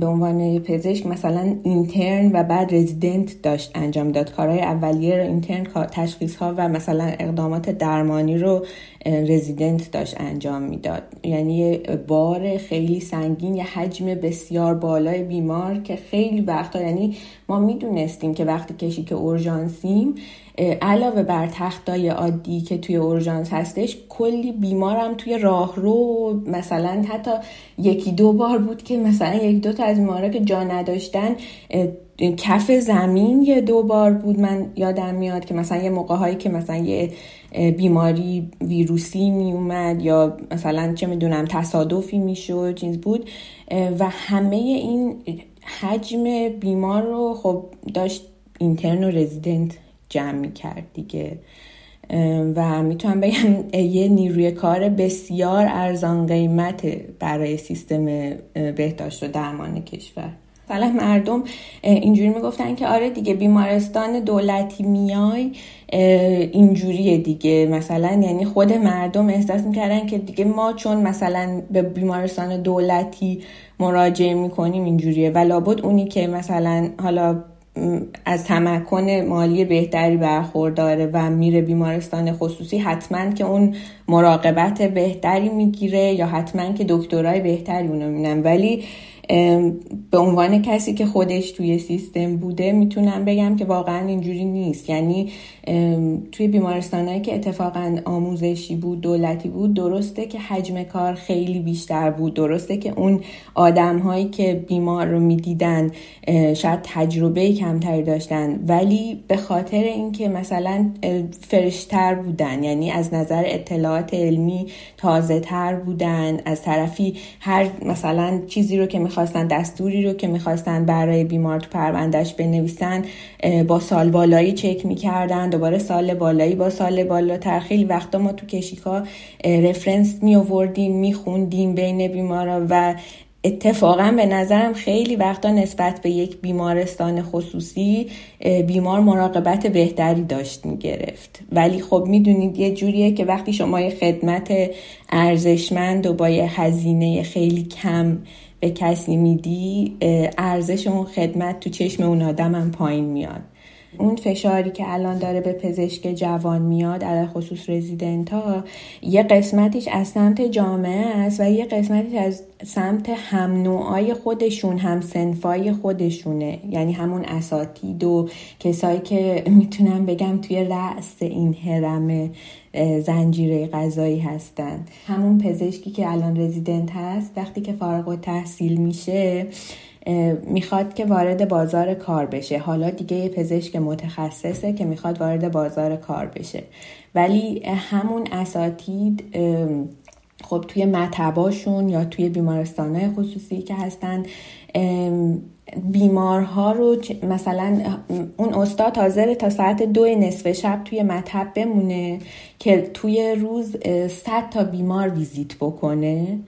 C: به عنوان پزشک مثلا اینترن و بعد رزیدنت داشت انجام داد. کارهای اولیه رو اینترن تشخیص ها و مثلا اقدامات درمانی رو رزیدنت داشت انجام می‌داد. یعنی بار خیلی سنگین یه حجم بسیار بالای بیمار که خیلی وقتا یعنی ما می‌دونستیم که وقتی کشی که اورژانسیم علاوه بر تختای عادی که توی اورژانس هستش کلی بیمارم توی راهرو مثلا حتی یکی دو بار بود که مثلا یک دو تا از بیمارا که جا نداشتن کف زمین یه دو بار بود من یادم میاد که مثلا یه موقع هایی که مثلا یه بیماری ویروسی می اومد یا مثلا چه می‌دونم تصادفی می‌شد چیز بود. و همه این حجم بیمار رو خب داشت اینترن و رزیدنت جمع می کرد دیگه. و می‌تونم بگم یه نیروی کار بسیار ارزان قیمت برای سیستم بهداشت و درمان کشور. مثلا مردم اینجوری می‌گفتن که آره دیگه بیمارستان دولتی میای اینجوریه دیگه. مثلا یعنی خود مردم احساس می‌کردن که دیگه ما چون مثلا به بیمارستان دولتی مراجعه می‌کنیم اینجوریه. و لابد اونی که مثلا حالا از تمکن مالی بهتری برخورداره و میره بیمارستان خصوصی حتما که اون مراقبت بهتری می‌گیره یا حتما که دکترای بهتری اونو مینن ولی به عنوان کسی که خودش توی سیستم بوده می‌تونم بگم که واقعا اینجوری نیست. یعنی توی بیمارستانهایی که اتفاقا آموزشی بود دولتی بود درسته که حجم کار خیلی بیشتر بود. درسته که اون آدم هایی که بیمار رو می‌دیدن شاید تجربه کمتری داشتن ولی به خاطر اینکه مثلا فرشتر بودن یعنی از نظر اطلاعات علمی تازه تر بودن از طرفی هر مثلا چیزی رو که می‌خواستن دستوری رو که می‌خواستن برای بیمار تو پروندهش بنویسن با سال بالایی چک می‌کردن دوباره سال بالایی با سال بالاتر خیلی وقتا ما تو کشیکا رفرنس می آوردیم میخوندیم بین بیمارا و اتفاقا به نظرم خیلی وقتا نسبت به یک بیمارستان خصوصی بیمار مراقبت بهتری داشت می‌گرفت. ولی خب می‌دونید یه جوریه که وقتی شما یه خدمت ارزشمند و با یه هزینه خیلی کم به کسی میدی ارزش اون خدمت تو چشم اون آدم هم پایین میاد. اون فشاری که الان داره به پزشک جوان میاد علی خصوص رزیدنت ها یه قسمتیش از سمت جامعه است و یه قسمتیش از سمت هم نوعای خودشون هم سنفای خودشونه. یعنی همون اساتید و کسایی که می‌تونم بگم توی رأس این هرم زنجیره غذایی هستن همون پزشکی که الان رزیدنت هست وقتی که فارغ و تحصیل میشه می‌خواد که وارد بازار کار بشه. حالا دیگه یه پزشک متخصصه که می‌خواد وارد بازار کار بشه. ولی همون اساتید خب توی مطباشون یا توی بیمارستانهای خصوصی که هستن بیمارها رو مثلا اون استاد حاضر تا ساعت دو نصف شب توی مطب بمونه که توی روز صد تا بیمار ویزیت بکنه.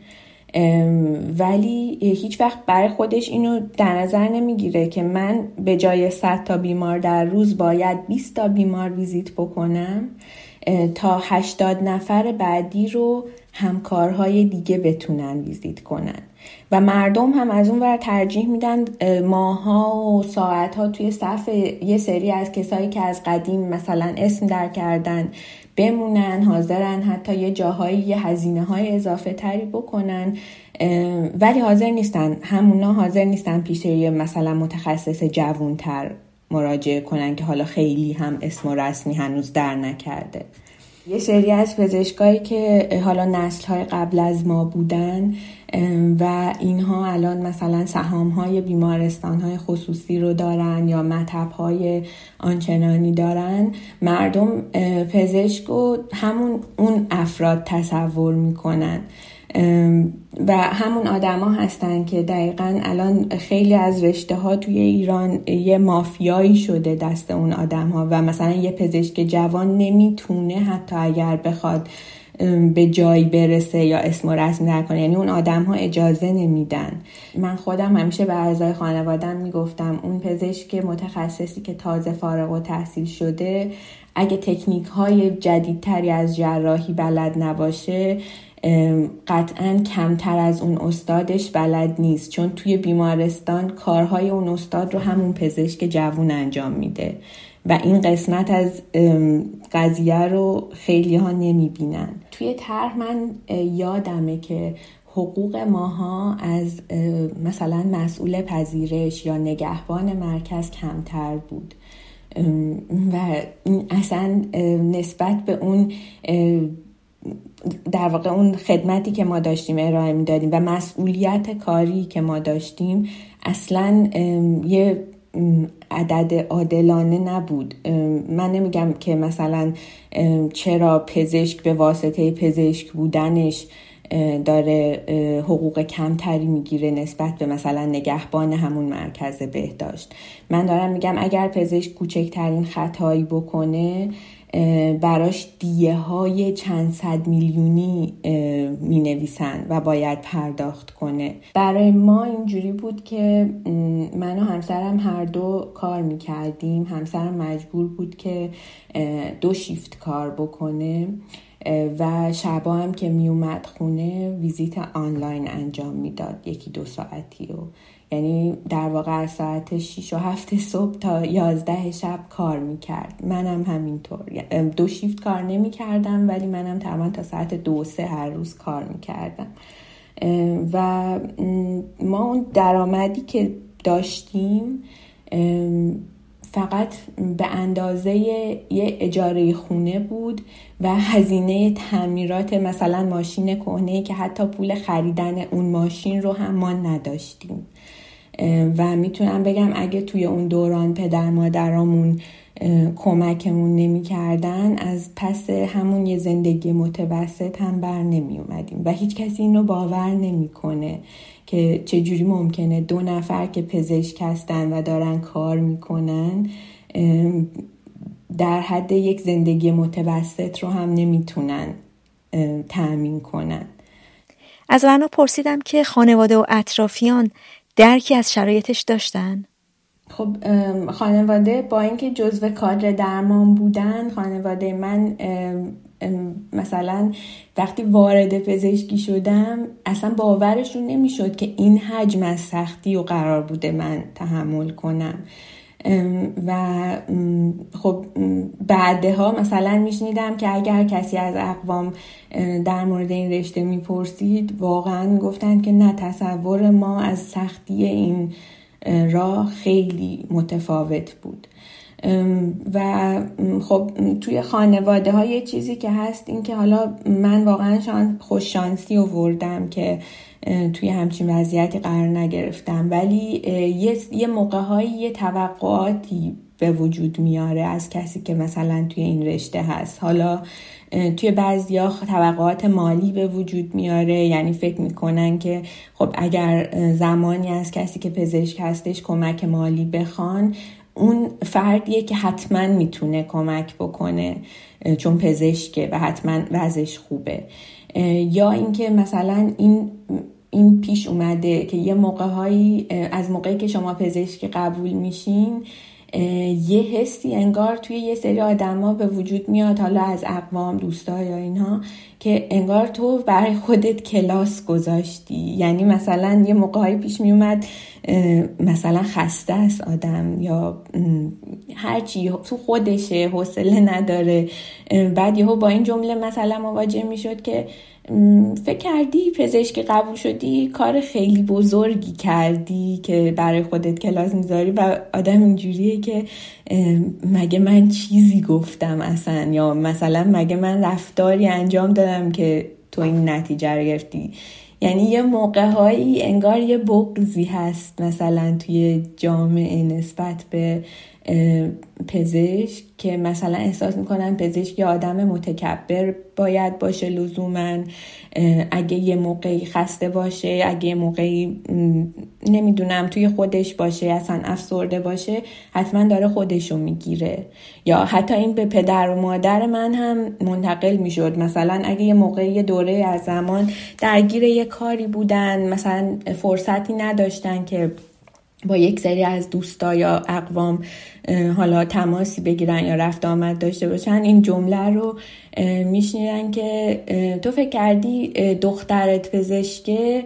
C: ولی هیچ وقت برای خودش اینو در نظر نمی‌گیره که من به جای 100 تا بیمار در روز باید 20 تا بیمار ویزیت بکنم تا 80 نفر بعدی رو همکارهای دیگه بتونن ویزیت کنن. و مردم هم از اون ور ترجیح میدن ماها و ساعتها توی صف یه سری از کسایی که از قدیم مثلا اسم در کردن بمونن حاضرن حتی یه جاهایی یه هزینه های اضافه تری بکنن ولی حاضر نیستن. همونا حاضر نیستن پیش یه مثلا متخصص جوونتر مراجعه کنن که حالا خیلی هم اسم و رسمی هنوز در نکرده. یه سری از پزشکایی که حالا نسل های قبل از ما بودن و اینها الان مثلا سهام های بیمارستان های خصوصی رو دارن یا مطب های آنچنانی دارن. مردم پزشک و همون اون افراد تصور می‌کنن. و همون آدما هستن که دقیقا الان خیلی از رشته ها توی ایران یه مافیایی شده دست اون آدم ها و مثلا یه پزشک جوان نمی‌تونه حتی اگر بخواد به جایی برسه یا اسم و رسم در کنه یعنی اون آدم ها اجازه نمیدن. من خودم همیشه به اعضای خانوادم می‌گفتم اون پزشک متخصصی که تازه فارغ و تحصیل شده اگه تکنیک های جدیدتری از جراحی بلد نباشه قطعا کمتر از اون استادش بلد نیست. چون توی بیمارستان کارهای اون استاد رو همون پزشک جوون انجام میده. و این قسمت از قضیه رو خیلی ها نمی بینن. توی طرح من یادمه که حقوق ماها از مثلا مسئول پذیرش یا نگهبان مرکز کمتر بود و اصلا نسبت به اون در واقع اون خدمتی که ما داشتیم ارائه می‌دادیم و مسئولیت کاری که ما داشتیم اصلا یه عدد عادلانه نبود. من نمیگم که مثلا چرا پزشک به واسطه پزشک بودنش داره حقوق کمتری می‌گیره نسبت به مثلا نگهبان همون مرکز بهداشت. من دارم میگم اگر پزشک کوچکترین خطایی بکنه براش دیه های چند صد میلیونی می نویسن و باید پرداخت کنه. برای ما اینجوری بود که من و همسرم هر دو کار می کردیم همسرم مجبور بود که دو شیفت کار بکنه و شبا هم که می اومد خونه ویزیت آنلاین انجام می‌داد. یکی دو ساعتی و یعنی در واقع از ساعت 6 و 7 صبح تا 11 شب کار می‌کرد. منم همینطور. دو شیفت کار نمی‌کردم ولی منم تقریبا تا ساعت دو سه هر روز کار می‌کردم. و ما اون درآمدی که داشتیم فقط به اندازه یه اجاره خونه بود و هزینه تعمیرات مثلا ماشین کهنه که حتی پول خریدن اون ماشین رو هم ما نداشتیم. و می‌تونم بگم اگه توی اون دوران پدر مادرامون کمکمون نمی‌کردن از پس همون یه زندگی متوسط هم بر نمی اومدیم و هیچ کسی اینو باور نمی‌کنه که چجوری ممکنه دو نفر که پزشک هستن و دارن کار می‌کنن در حد یک زندگی متوسط رو هم نمی‌تونن تأمین کنن.
F: از ورنا پرسیدم که خانواده و اطرافیان درکی از شرایطش داشتن؟
C: خب خانواده با اینکه جزو کادر درمان بودن خانواده من مثلا وقتی وارد پزشکی شدم اصلا باورشون نمی‌شد که این حجم از سختی و قرار بوده من تحمل کنم و خب بعدها مثلا میشنیدم که اگر کسی از اقوام در مورد این رشته می‌پرسید واقعا گفتن که نه تصور ما از سختی این راه خیلی متفاوت بود. و خب توی خانواده ها یه چیزی که هست این که حالا من واقعا شان خوش شانسی آوردم که توی همچین وضعیتی قرار نگرفتم. ولی یه, موقع یه توقعاتی به وجود میاره از کسی که مثلا توی این رشته هست. حالا توی بعضیا توقعات مالی به وجود میاره. یعنی فکر می‌کنن که خب اگر زمانی از کسی که پزشک هستش کمک مالی بخوان اون فردیه که حتما می‌تونه کمک بکنه چون پزشکه و حتما وضعش خوبه. یا اینکه مثلا این این پیش اومده که یه موقع هایی از موقعی که شما پزشک قبول میشین یه حسی انگار توی یه سری آدما به وجود میاد حالا از اقوام دوستا یا اینها. که انگار تو برای خودت کلاس گذاشتی. یعنی مثلا یه موقعهایی پیش میومد مثلا خسته است آدم یا هرچی تو خودشه حوصله نداره. بعد یهو با این جمله مثلا مواجه می‌شد که فکر کردی پزشک قبول شدی؟ کار خیلی بزرگی کردی که برای خودت کلاس می‌ذاری و آدم اینجوریه که مگه من چیزی گفتم اصلا؟ یا مثلا مگه من رفتاری انجام دادم؟ که تو این نتیجه رو گرفتی. یعنی یه موقع هایی انگار یه بغزی هست مثلا توی جامعه نسبت به پزشک که مثلا احساس می‌کنن پزشک یه آدم متکبر باید باشه لزوما. اگه یه موقعی خسته باشه اگه یه موقعی نمی‌دونم توی خودش باشه اصلا افسرده باشه حتما داره خودشو می‌گیره. یا حتی این به پدر و مادر من هم منتقل می‌شد. مثلا اگه یه موقعی دوره از زمان درگیر یه کاری بودن مثلا فرصتی نداشتن که با یک سری از دوستا یا اقوام حالا تماسی بگیرن یا رفت آمد داشته باشن این جمله رو میشنیدن که تو فکر کردی دخترت پزشکه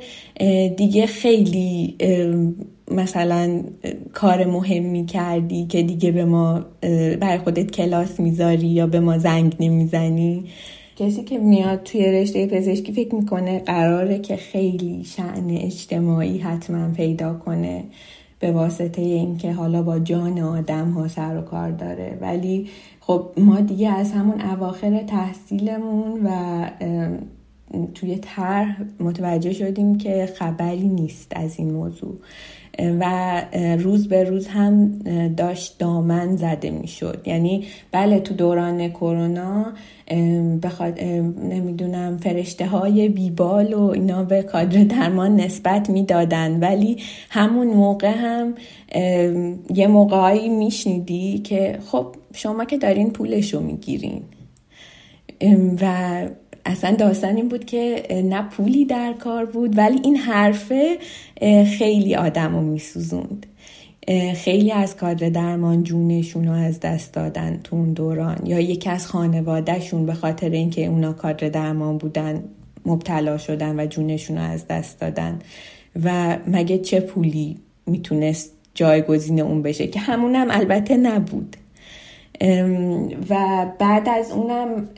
C: دیگه خیلی مثلا کار مهمی کردی که دیگه به ما بر خودت کلاس می‌ذاری یا به ما زنگ نمی‌زنی؟ کسی که میاد توی رشته پزشکی فکر می‌کنه قراره که خیلی شعن اجتماعی حتما پیدا کنه. به واسطه اینکه حالا با جان آدم ها سر و کار داره. ولی خب ما دیگه از همون اواخر تحصیلمون و توی طرح متوجه شدیم که خبری نیست از این موضوع. و روز به روز هم داشت دامن زده می‌شد. یعنی بله تو دوران کرونا بخواد نمی‌دونم فرشته های بیبال و اینا به کادر درمان نسبت می‌دادن. ولی همون موقع هم یه موقعهایی میشنیدی که خب شما که دارین پولشو می‌گیرین. و اصلا داستان این بود که نه پولی در کار بود ولی این حرفه خیلی آدم رو میسوزوند خیلی از کادر درمان جونشون رو از دست دادن تو اون دوران. یا یکی از خانوادهشون به خاطر اینکه اونا کادر درمان بودن مبتلا شدن و جونشون رو از دست دادن. و مگه چه پولی می‌تونست جایگزین اون بشه؟ که همونم البته نبود. و بعد از اونم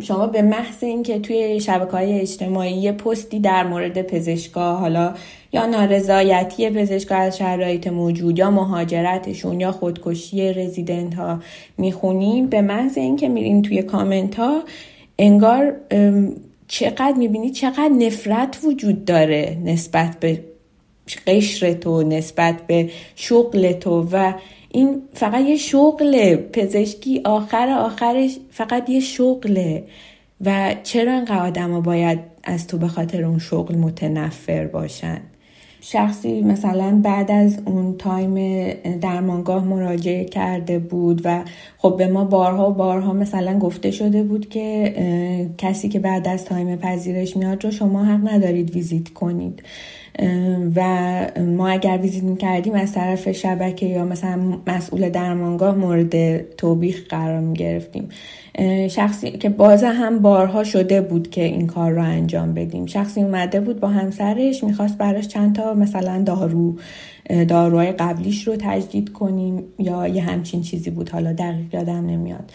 C: شما به محض اینکه توی شبکه های اجتماعی پستی در مورد پزشکا حالا یا نارضایتی پزشکا از شرایط موجود یا مهاجرتشون یا خودکشی رزیدنت ها می‌خونیم به محض اینکه میرین توی کامنت ها انگار چقدر می‌بینی چقدر نفرت وجود داره نسبت به قشر تو نسبت به شغل تو و این فقط یه شغله پزشکی آخر آخرش فقط یه شغله و چرا انقدر آدم باید از تو به خاطر اون شغل متنفر باشن؟ شخصی مثلا بعد از اون time درمانگاه مراجعه کرده بود و خب به ما بارها بارها مثلا گفته شده بود که کسی که بعد از time پذیرش میاد رو شما حق ندارید ویزیت کنید. و ما اگر ویزیت کردیم از طرف شبکه یا مثلا مسئول درمانگاه مورد توبیخ قرار می گرفتیم شخصی که باز هم بارها شده بود که این کار رو انجام بدیم. شخصی اومده بود با همسرش می‌خواست براش چند تا مثلا دارو داروهای قبلیش رو تجدید کنیم یا یه همچین چیزی بود. حالا دقیق یادم نمیاد.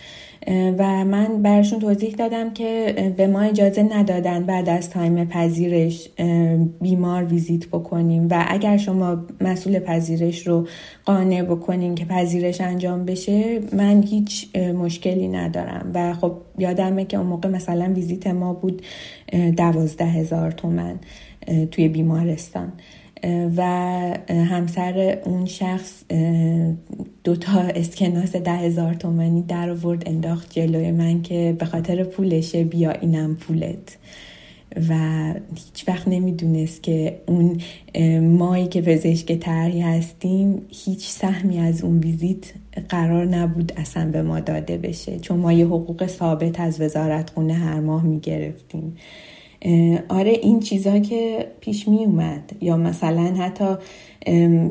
C: و من برشون توضیح دادم که به ما اجازه ندادن بعد از تایم پذیرش بیمار ویزیت بکنیم و اگر شما مسئول پذیرش رو قانع بکنین که پذیرش انجام بشه من هیچ مشکلی ندارم. و خب یادمه که اون موقع مثلا ویزیت ما بود دوازده هزار تومن توی بیمارستان. و همسر اون شخص دوتا اسکناس ده هزار تومنی در آورد انداخت جلوی من که به خاطر پولشه بیا اینم پولت. و هیچ وقت نمی‌دونست که اون مایی که پزشک طرحی هستیم هیچ سهمی از اون ویزیت قرار نبود اصلا به ما داده بشه. چون ما یه حقوق ثابت از وزارت خونه هر ماه می‌گرفتیم. آره این چیزها که پیش می اومد. یا مثلا حتی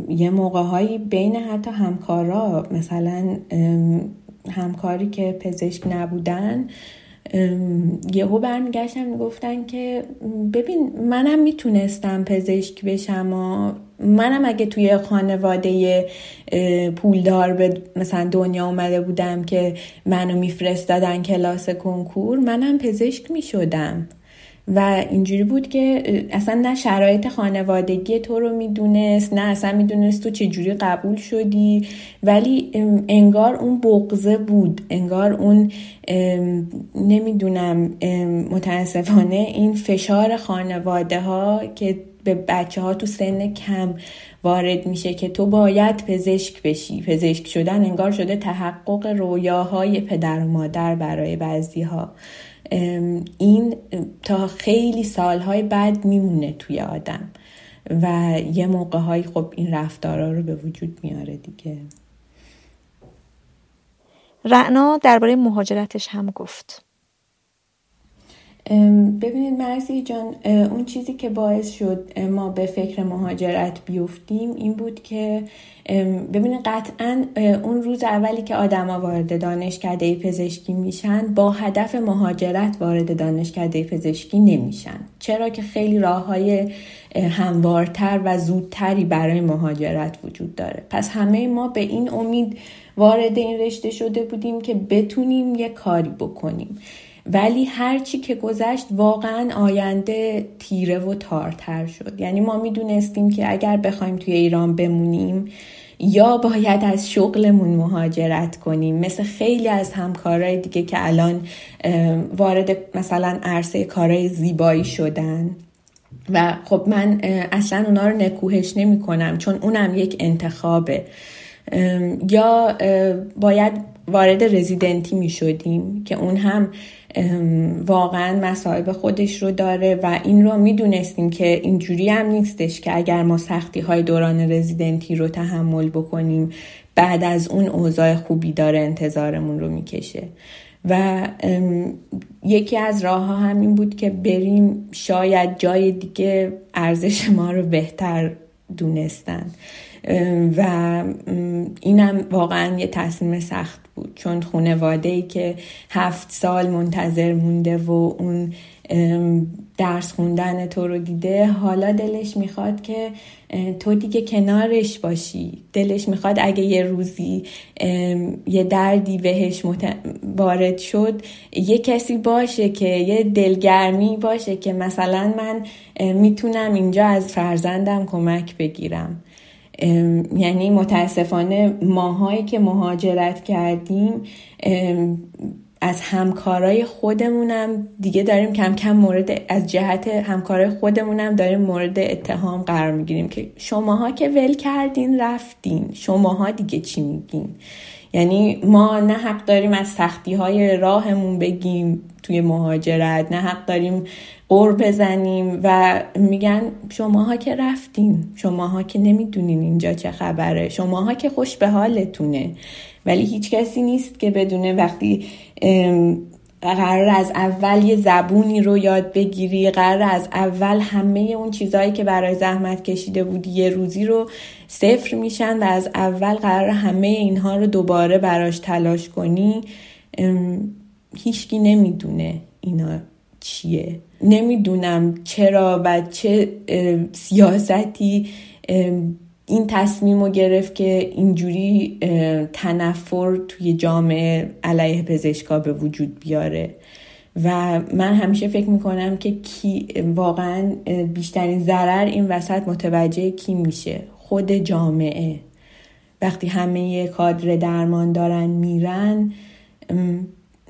C: یه موقع هایی بین حتی همکارا مثلا همکاری که پزشک نبودن یهو برمیگشتن می‌گفتن که ببین منم می‌تونستم پزشک بشم و منم اگه توی خانواده پولدار به مثلا دنیا اومده بودم که منو میفرستادن کلاس کنکور منم پزشک می‌شدم. و اینجوری بود که اصلا نه شرایط خانوادگی تو رو می‌دونست نه اصلا می‌دونست تو چجوری قبول شدی. ولی انگار اون بغزه بود. انگار اون نمی‌دونم متاسفانه این فشار خانواده ها که به بچه ها تو سن کم وارد میشه که تو باید پزشک بشی. پزشک شدن انگار شده تحقق رویاهای پدر و مادر برای بعضی ها این تا خیلی سالهای بعد میمونه توی آدم. و یه موقع های خب این رفتارا رو به وجود میاره دیگه.
F: رعنا درباره مهاجرتش هم گفت.
C: ببینید مرزی جان اون چیزی که باعث شد ما به فکر مهاجرت بیفتیم این بود که ببینید قطعا اون روز اولی که آدما وارد دانشکده پزشکی میشن با هدف مهاجرت وارد دانشکده پزشکی نمیشن. چرا که خیلی راه های هموارتر و زودتری برای مهاجرت وجود داره. پس همه ما به این امید وارد این رشته شده بودیم که بتونیم یه کاری بکنیم. ولی هرچی که گذشت واقعا آینده تیره و تارتر شد. یعنی ما می‌دونستیم که اگر بخوایم توی ایران بمونیم یا باید از شغلمون مهاجرت کنیم. مثل خیلی از همکارای دیگه که الان وارد مثلا عرصه کارهای زیبایی شدن. و خب من اصلا اونا رو نکوهش نمی کنم چون اونم یک انتخابه. یا باید وارد رزیدنتی می شدیم که اون هم واقعا مسائب خودش رو داره و این رو می‌دونستیم که اینجوری هم نیستش که اگر ما سختی های دوران رزیدنتی رو تحمل بکنیم بعد از اون اوضاع خوبی داره انتظارمون رو می‌کشه. و یکی از راه ها همین بود که بریم شاید جای دیگه ارزش ما رو بهتر دونستن. و اینم واقعا یه تصمیم سخت بود. چون خانواده ای که هفت سال منتظر مونده و اون درس خوندن تو رو دیده حالا دلش می‌خواد که تو دیگه کنارش باشی. دلش می‌خواد اگه یه روزی یه دردی بهش وارد شد یه کسی باشه که یه دلگرمی باشه که مثلا من می‌تونم اینجا از فرزندم کمک بگیرم. یعنی متاسفانه ماهایی که مهاجرت کردیم از همکارای خودمونم دیگه داریم کم کم مورد از جهت همکارای خودمونم داریم مورد اتهام قرار می‌گیریم که شماها که ول کردین رفتین. شماها دیگه چی میگین؟ یعنی ما نه حق داریم از سختی های راهمون بگیم توی مهاجرت نه حق داریم قور بزنیم و میگن شماها که رفتین شماها که نمی‌دونین اینجا چه خبره شماها که خوش به حالتونه. ولی هیچ کسی نیست که بدونه وقتی قرار از اول یه زبونی رو یاد بگیری قرار از اول همه اون چیزهایی که برای زحمت کشیده بودی یه روزی رو صفر میشن و از اول قرار همه اینها رو دوباره براش تلاش کنی هیچکی نمی‌دونه اینا چیه. نمی‌دونم چرا و چه سیاستی این تصمیم رو گرفت که اینجوری تنفر توی جامعه علیه پزشکا به وجود بیاره. و من همیشه فکر می‌کنم که کی واقعا بیشترین ضرر این وسط متوجه کی میشه. خود جامعه. وقتی همه کادر درمان دارن میرن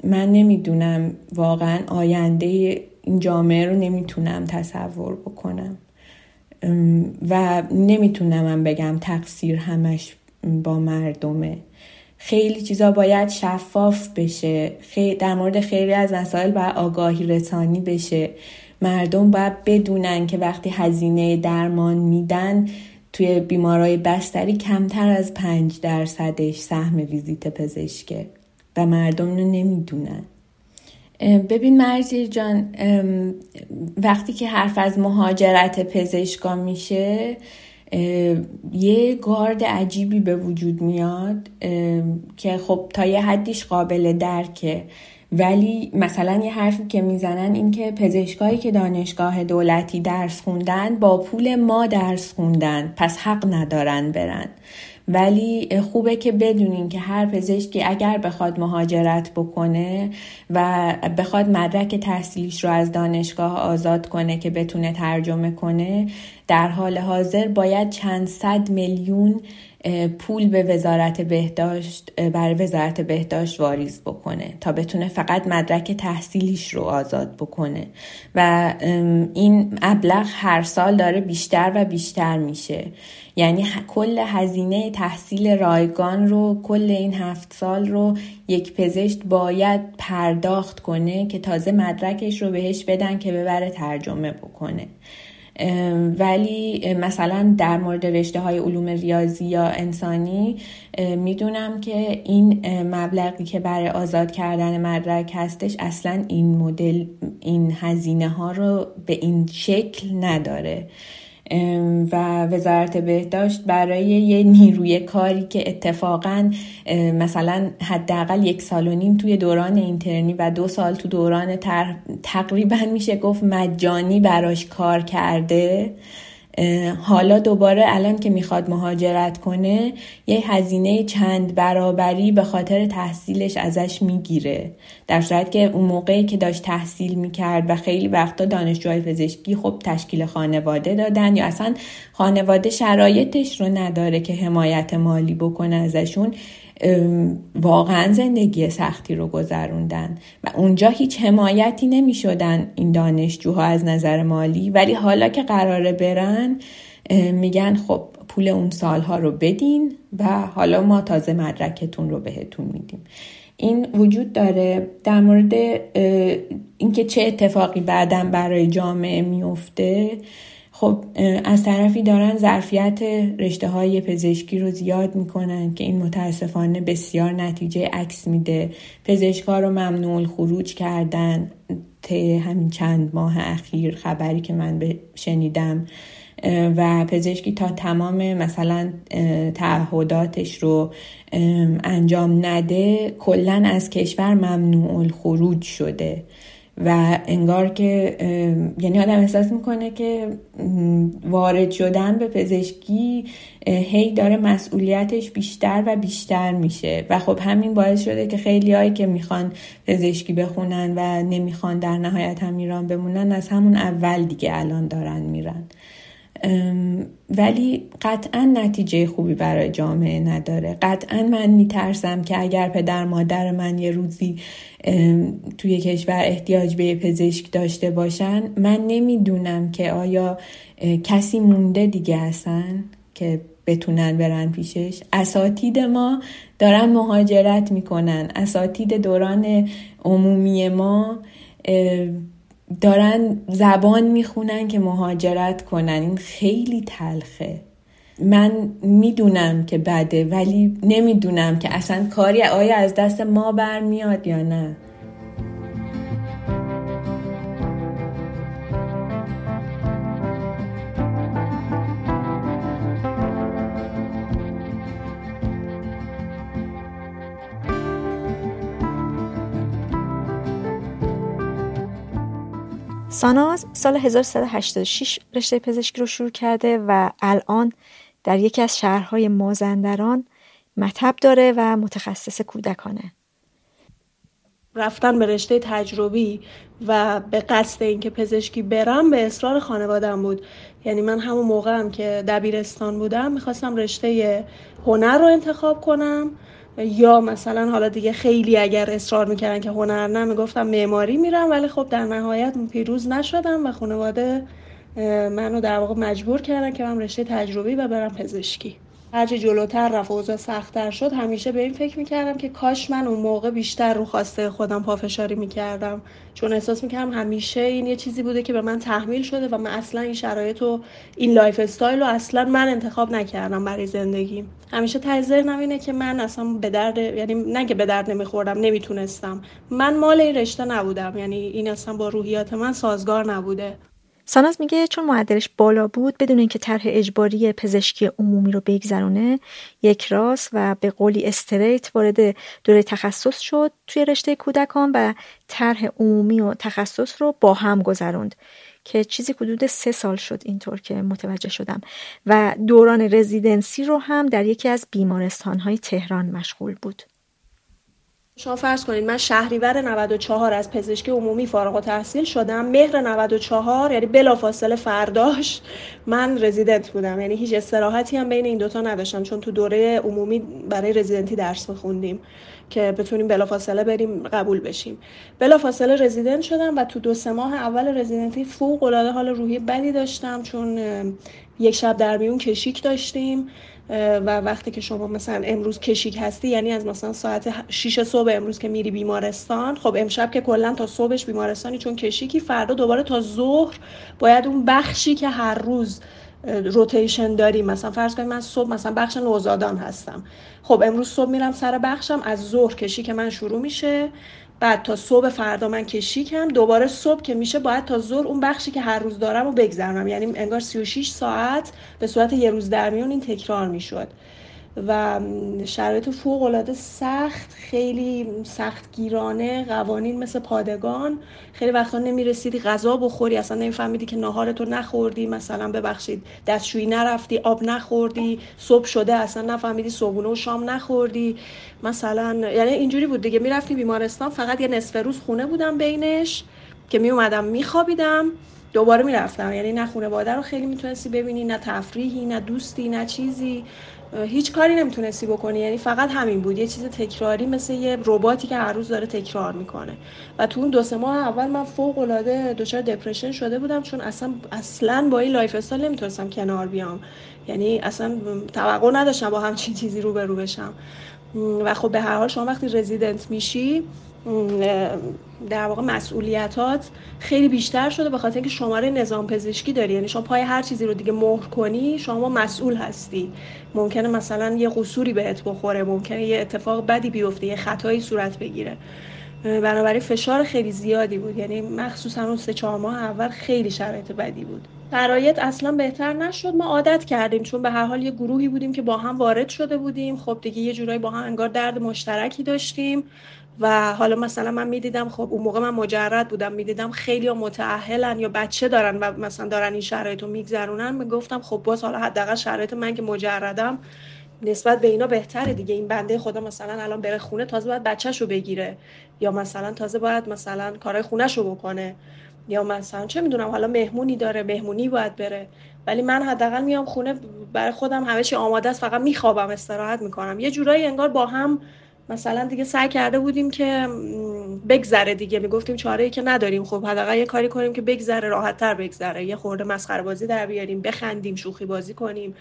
C: من نمی‌دونم واقعا آینده این جامعه رو نمی‌تونم تصور بکنم. و نمی‌تونم من بگم تقصیر همش با مردمه. خیلی چیزا باید شفاف بشه. در مورد خیلی از مسائل باید آگاهی رسانی بشه. مردم باید بدونن که وقتی هزینه درمان میدن توی بیمارای بستری کمتر از پنج درصدش سهم ویزیت پزشکه و مردم رو نمی‌دونن. ببین مرزی جان وقتی که حرف از مهاجرت پزشکا میشه یه گارد عجیبی به وجود میاد که خب تا یه حدیش قابل درکه. ولی مثلا یه حرفی که می‌زنن این که پزشکایی که دانشگاه دولتی درس خوندن با پول ما درس خوندن پس حق ندارن برن. ولی خوبه که بدونین که هر پزشکی اگر بخواد مهاجرت بکنه و بخواد مدرک تحصیلیش رو از دانشگاه آزاد کنه که بتونه ترجمه کنه در حال حاضر باید چند صد میلیون پول به وزارت بهداشت برای وزارت بهداشت واریز بکنه تا بتونه فقط مدرک تحصیلیش رو آزاد بکنه. و این ابلغ هر سال داره بیشتر و بیشتر میشه. یعنی کل هزینه تحصیل رایگان رو کل این هفت سال رو یک پزشک باید پرداخت کنه که تازه مدرکش رو بهش بدن که ببره ترجمه بکنه. ولی مثلا در مورد رشته های علوم ریاضی یا انسانی می‌دونم که این مبلغی که برای آزاد کردن مدرک هستش اصلا این مدل این هزینه ها رو به این شکل نداره. و وزارت بهداشت برای یه نیروی کاری که اتفاقا مثلا حداقل یک سال و نیم توی دوران اینترنی و دو سال تو دوران تقریبا میشه گفت مجانی براش کار کرده. حالا دوباره الان که می‌خواد مهاجرت کنه یه هزینه چند برابری به خاطر تحصیلش ازش می‌گیره. در صورت که اون موقعی که داشت تحصیل می‌کرد و خیلی وقتا دانشجوهای پزشکی خب تشکیل خانواده دادن یا اصلا خانواده شرایطش رو نداره که حمایت مالی بکنه ازشون. واقعا زندگی سختی رو گذروندن و اونجا هیچ حمایتی نمی شدن این دانشجوها از نظر مالی. ولی حالا که قراره برن میگن خب پول اون سالها رو بدین و حالا ما تازه مدرکتون رو بهتون میدیم. این وجود داره در مورد اینکه چه اتفاقی بعدا برای جامعه میفته خب از طرفی دارن ظرفیت رشته های پزشکی رو زیاد می‌کنن که این متاسفانه بسیار نتیجه عکس میده. پزشکا رو ممنوع خروج کردن طی همین چند ماه اخیر خبری که من شنیدم و پزشکی تا تمام مثلا تعهداتش رو انجام نده کلا از کشور ممنوع خروج شده. و انگار که یعنی آدم احساس می‌کنه که وارد شدن به پزشکی هی داره مسئولیتش بیشتر و بیشتر میشه. و خب همین باعث شده که خیلی هایی که می‌خوان پزشکی بخونن و نمی‌خوان در نهایت هم ایران بمونن از همون اول دیگه الان دارن میرن. ولی قطعا نتیجه خوبی برای جامعه نداره. قطعا من میترسم که اگر پدر مادر من یه روزی توی کشور احتیاج به پزشک داشته باشن من نمی‌دونم که آیا کسی مونده دیگه هستن که بتونن برن پیشش. اساتید ما دارن مهاجرت می‌کنن. اساتید دوران عمومی ما دارن زبان می‌خونن که مهاجرت کنن. این خیلی تلخه. من می‌دونم که بده ولی نمی‌دونم که اصلا کاری آیا از دست ما برمیاد یا نه.
F: ساناز سال 1386 رشته پزشکی رو شروع کرده و الان در یکی از شهرهای مازندران مطب داره و متخصص کودکانه.
H: رفتن به رشته تجربی و به قصد اینکه پزشکی برم به اصرار خانوادم بود. یعنی من همون موقع هم که دبیرستان بودم می‌خواستم رشته هنر رو انتخاب کنم. یا مثلا حالا دیگه خیلی اگر اصرار می‌کردن که هنر نه می‌گفتم معماری میرم ولی خب در نهایت پیروز نشدم و خانواده منو در واقع مجبور کردن که من رشته تجربی و برم پزشکی. هرچی جلوتر رفت اوضاع سختتر شد همیشه به این فکر می‌کردم که کاش من اون موقع بیشتر رو خواسته خودم پافشاری می‌کردم. چون احساس می‌کردم همیشه این یه چیزی بوده که به من تحمیل شده و من اصلا این شرایط و این lifestyle رو اصلا من انتخاب نکردم برای زندگیم همیشه تجربه اینه که من اصلا به درد یعنی نه که به درد نمیخوردم نمی‌تونستم. من مال این رشته نبودم یعنی این اصلا با روحیات من سازگار نبوده.
F: ساناز میگه چون معدلش بالا بود بدون اینکه طرح اجباری پزشکی عمومی رو بگذرونه یک راست و به قولی استریت وارد دوره تخصص شد توی رشته کودکان و طرح عمومی و تخصص رو با هم گذروند که چیزی حدود سه سال شد اینطور که متوجه شدم. و دوران رزیدنسی رو هم در یکی از بیمارستانهای تهران مشغول بود.
H: شما فرض کنید من شهریور 94 از پزشکی عمومی فارغ و تحصیل شدم. مهر 94 یعنی بلافاصله فرداش من رزیدنت بودم. یعنی هیچ استراحتی هم بین این دوتا نداشتم چون تو دوره عمومی برای رزیدنتی درس میخوندیم که بتونیم بلافاصله بریم قبول بشیم. بلافاصله رزیدنت شدم و تو دو سه ماه اول رزیدنتی فوق العاده حال روحی بدی داشتم چون یک شب در میون کشیک داشتیم. و وقتی که شما مثلا امروز کشیک هستی یعنی از مثلا ساعت 6 صبح امروز که میری بیمارستان خب امشب که کلا تا صبحش بیمارستانی چون کشیکی فردا دوباره تا ظهر باید اون بخشی که هر روز روتیشن داریم. مثلا فرض کنید من صبح مثلا بخش نوزادان هستم. خب امروز صبح میرم سر بخشم از ظهر کشیک من شروع میشه. بعد تا صبح فردا من کشیکم دوباره صبح که میشه باید تا ظهر اون بخشی که هر روز دارم رو بگذرم یعنی انگار 36 ساعت به صورت یه روز در میون این تکرار می‌شد. و شرایط فوق العاده سخت خیلی سخت گیرانه قوانین مثل پادگان. خیلی وقتا نمی‌رسیدی غذا بخوری اصلا نمیفهمیدی که ناهارتو نخوردی مثلا ببخشید دستشویی نرفتی آب نخوردی صبح شده اصلا نفهمیدی صبحونه و شام نخوردی. مثلا یعنی اینجوری بود دیگه. می‌رفتی بیمارستان فقط یه نصف روز خونه بودم بینش که می اومدم میخوابیدم دوباره می‌رفتم. یعنی نه خانواده رو خیلی می‌تونستی ببینی نه تفریحی نه دوستی نه چیزی. هیچ کاری نمی‌تونستی بکنی. یعنی فقط همین بود. یه چیز تکراری مثل یه رباتی که هر روز داره تکرار می‌کنه. و تو اون دو سه ماه اول من فوق العاده دچار depression شده بودم چون اصلا اصلا با این lifestyle نمی‌تونستم کنار بیام. یعنی اصلا توقع نداشتم با همچین چیزی رو به رو بشم. و خب به هر حال شما وقتی رزیدنت میشی در واقع مسئولیتات خیلی بیشتر شده به خاطر اینکه شماره نظام پزشکی داری. یعنی شما پای هر چیزی رو دیگه مهر کنی شما مسئول هستی. ممکنه مثلا یه قصوری بهت بخوره ممکنه یه اتفاق بدی بیفته یه خطایی صورت بگیره. بنابراین فشار خیلی زیادی بود. یعنی مخصوصا اون سه چهار ماه اول خیلی شرایط بدی بود. شرایط اصلا بهتر نشد. ما عادت کردیم چون به هر حال یه گروهی بودیم که با هم وارد شده بودیم. خب دیگه یه جورایی با هم انگار درد مشترکی داشتیم. و حالا مثلا من می‌دیدم خب اون موقع من مجرد بودم می‌دیدم خیلی ها متعهلن یا بچه دارن و مثلا دارن این شرایط رو میگذرونن می‌گفتم خب باز حالا حداقل شرایط من که مجردم نسبت به اینا بهتره دیگه. این بنده خدا مثلا الان بره خونه تازه باید بچهش رو بگیره. یا مثلا تازه باید مثلا کارهای خونش رو بکنه. یا مثلا چه می‌دونم حالا مهمونی داره مهمونی باید بره. ولی من حداقل میام خونه برای خودم همه چی آماده است فقط میخوابم استراحت می‌کنم. یه جورایی انگار با هم مثلا دیگه سعی کرده بودیم که بگذره دیگه. می‌گفتیم چاره ای که نداریم. خب حداقل یه کاری کنیم که بگذره راحت تر بگذره. یه خورده مسخره بازی در بیاریم بخندیم شوخی بازی کنیم.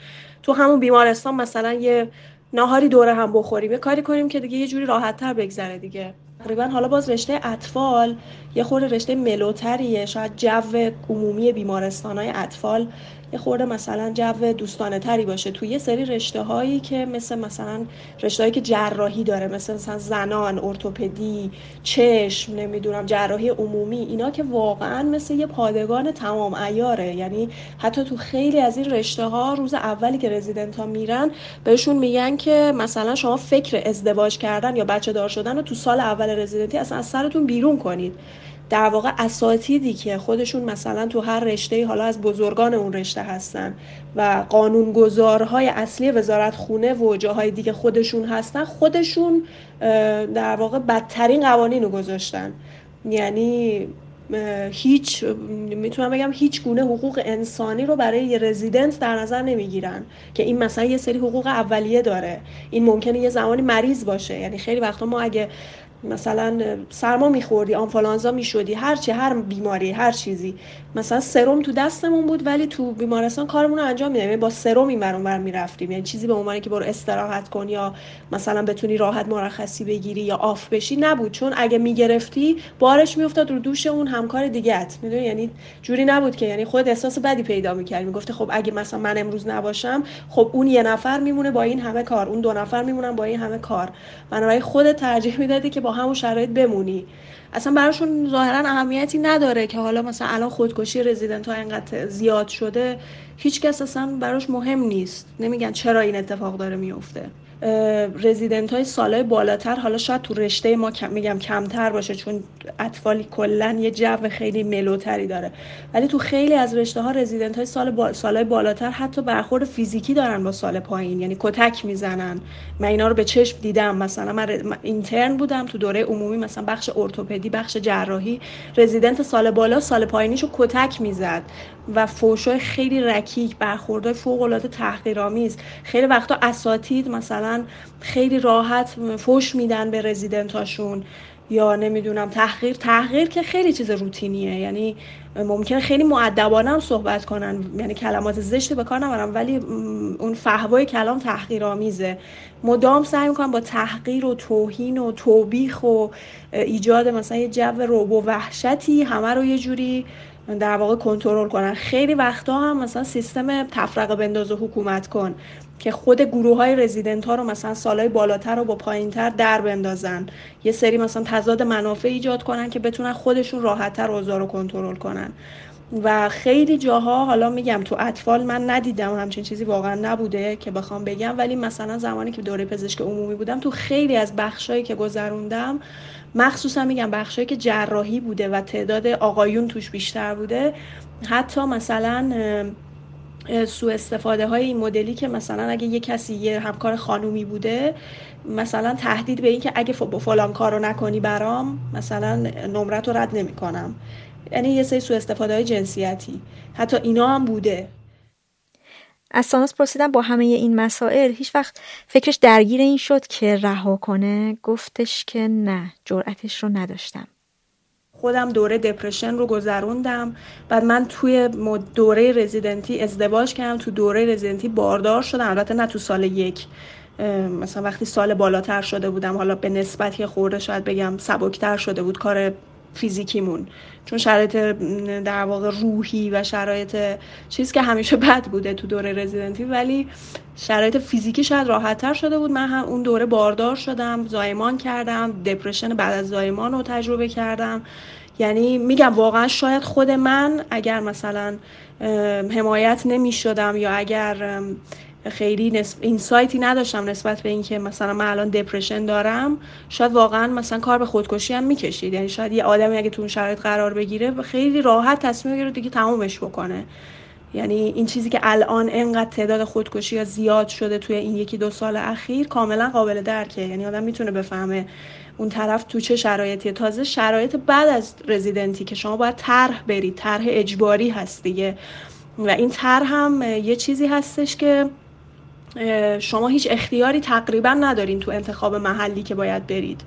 H: تو همون بیمارستان مثلا یه ناهاری دوره هم بخوریم. یه کاری کنیم که دیگه یه جوری راحت تر بگذره دیگه. تقریبا حالا باز رشته اطفال یه خورده رشته ملوتریه. شاید جو عمومی بیمارستان های اطفال یه خورده مثلا جو دوستانه تری باشه. توی یه سری رشته هایی که مثل مثلا رشته هایی که جراحی داره مثل مثلا زنان ارتوپدی چشم نمی‌دونم جراحی عمومی اینا که واقعا مثل یه پادگان تمام ایاره یعنی حتی تو خیلی از این رشته ها روز اولی که رزیدنت ها میرن بهشون میگن که مثلا شما فکر ازدواج کردن یا بچه دار شدن رو تو سال اول رزیدنتی اصلا از سرتون بیرون کنید. در واقع اساتیدی که خودشون مثلا تو هر رشته حالا از بزرگان اون رشته هستن و قانونگذارهای اصلی وزارت خونه و جاهای دیگه خودشون هستن خودشون در واقع بدترین قوانین رو گذاشتن. یعنی هیچ می‌تونم بگم هیچ گونه حقوق انسانی رو برای یه رزیدنت در نظر نمی‌گیرن که این مثلا یه سری حقوق اولیه داره. این ممکنه یه زمانی مریض باشه. یعنی خیلی وقتا ما اگه مثلا سرما میخوردی آنفولانزا می‌شدی هر چی هر بیماری هر چیزی. مثلا سرم تو دستمون بود ولی تو بیمارستان کارمون رو انجام میدیم یعنی با سرم این بر می‌رفتیم. یعنی چیزی به عنوان که برو استراحت کن یا مثلا بتونی راحت مرخصی بگیری یا آف بشی نبود. چون اگه می‌گرفتی بارش میافتاد رو دوش اون همکار دیگهت. می‌دونی؟ یعنی جوری نبود که. یعنی خود احساس بدی پیدا می‌کردی. می‌گفتی خب اگه مثلا من امروز نباشم خب اون یه نفر میمونه با این همه کار. اون دو نفر میمونن با این همه کار. بنابراین خودت ترجیح می‌دادی که همون شرایط بمونی. اصلا براشون ظاهرا اهمیتی نداره که حالا مثلا الان خودکشی رزیدنت ها اینقدر زیاد شده هیچ کس اصلا براش مهم نیست. نمیگن چرا این اتفاق داره میفته. رزیدنت های سالهای بالاتر حالا شاید تو رشته ما میگم کمتر باشه چون اطفالی کلا یه جو خیلی ملوتری داره. ولی تو خیلی از رشته ها رزیدنت های سال با... بالاتر حتی برخورد فیزیکی دارن با سال پایین یعنی کتک می‌زنن. من اینا رو به چشم دیدم. مثلا من, اینترن بودم تو دوره عمومی مثلا بخش ارتوپدی بخش جراحی. رزیدنت سال بالا سال پایینیشو کتک می‌زد. و فوشای خیلی رکیک برخوردهای فوق العاده تحقیرآمیز. خیلی وقتا اساتید مثلا خیلی راحت فوش میدن به رزیدنتاشون یا نمی‌دونم تحقیر تحقیر که خیلی چیز روتینیه. یعنی ممکنه خیلی معدبانه هم صحبت کنن. یعنی کلمات زشت به کار نبرم ولی اون فهوای کلام تحقیرآمیزه. مدام سعی می‌کنن با تحقیر و توهین و توبیخ و ایجاد مثلا یه جو روب و وحشتی همه رو یه جوری در واقع کنترل کنن. خیلی وقتا هم مثلا سیستم تفرقه بنداز و حکومت کن که خود گروه های رزیدنت ها رو مثلا سالهای بالاتر و با پایین تر در بندازن. یه سری مثلا تضاد منافع ایجاد کنن که بتونن خودشون راحتتر اوضاع رو کنترل کنن. و خیلی جاها حالا میگم تو اطفال من ندیدم همچین چیزی واقعا نبوده که بخوام بگم ولی مثلا زمانی که دوره پزشک عمومی بودم تو خیلی از بخشایی که گذروندم مخصوصا میگم بخشایی که جراحی بوده و تعداد آقایون توش بیشتر بوده حتی مثلا سوء استفاده های این مدلی که مثلا اگه یه کسی یه همکار خانومی بوده مثلا تهدید به این که اگه فلان کارو نکنی برام مثلا نمرت رو رد نمی‌کنم. یعنی یه سری سوء استفاده های جنسیتی. حتی اینا هم بوده.
F: از ساناس پرسیدم با همه این مسائل هیچ وقت فکرش درگیر این شد که رها کنه. گفتش که نه جرأتش رو نداشتم.
H: خودم دوره دپرشن رو گذروندم. بعد من توی دوره رزیدنتی ازدواج کردم. تو دوره رزیدنتی باردار شدم. البته نه تو سال یک. مثلا وقتی سال بالاتر شده بودم حالا به نسبت یه خورده شاید بگم سبکتر شده بود کار فیزیکیمون. چون شرایط در واقع روحی و شرایط چیز که همیشه بد بوده تو دوره رزیدنتی ولی شرایط فیزیکی شاید راحتتر شده بود. من هم اون دوره باردار شدم زایمان کردم دپرشن بعد از زایمان رو تجربه کردم. یعنی میگم واقعا شاید خود من اگر مثلا حمایت نمی شدم یا اگر خیلی نسب... این سایتی نداشتم نسبت به اینکه مثلا من الان دپرشن دارم. شاید واقعا مثلا کار به خودکشی هم می‌کشید. یعنی شاید یه آدمی اگه تو اون شرایط قرار بگیره خیلی راحت تصمیم بگیره دیگه تمومش بکنه. یعنی این چیزی که الان انقدر تعداد خودکشی ها زیاد شده توی این یکی دو سال اخیر کاملا قابل درکه. یعنی آدم می‌تونه بفهمه اون طرف تو چه شرایطی تازه شرایط بعد از رزیدنتی که شما باید طرح برید. طرح اجباری هست دیگه. و این طرح هم یه چیزی هستش که شما هیچ اختیاری تقریبا ندارین تو انتخاب محلی که باید برید.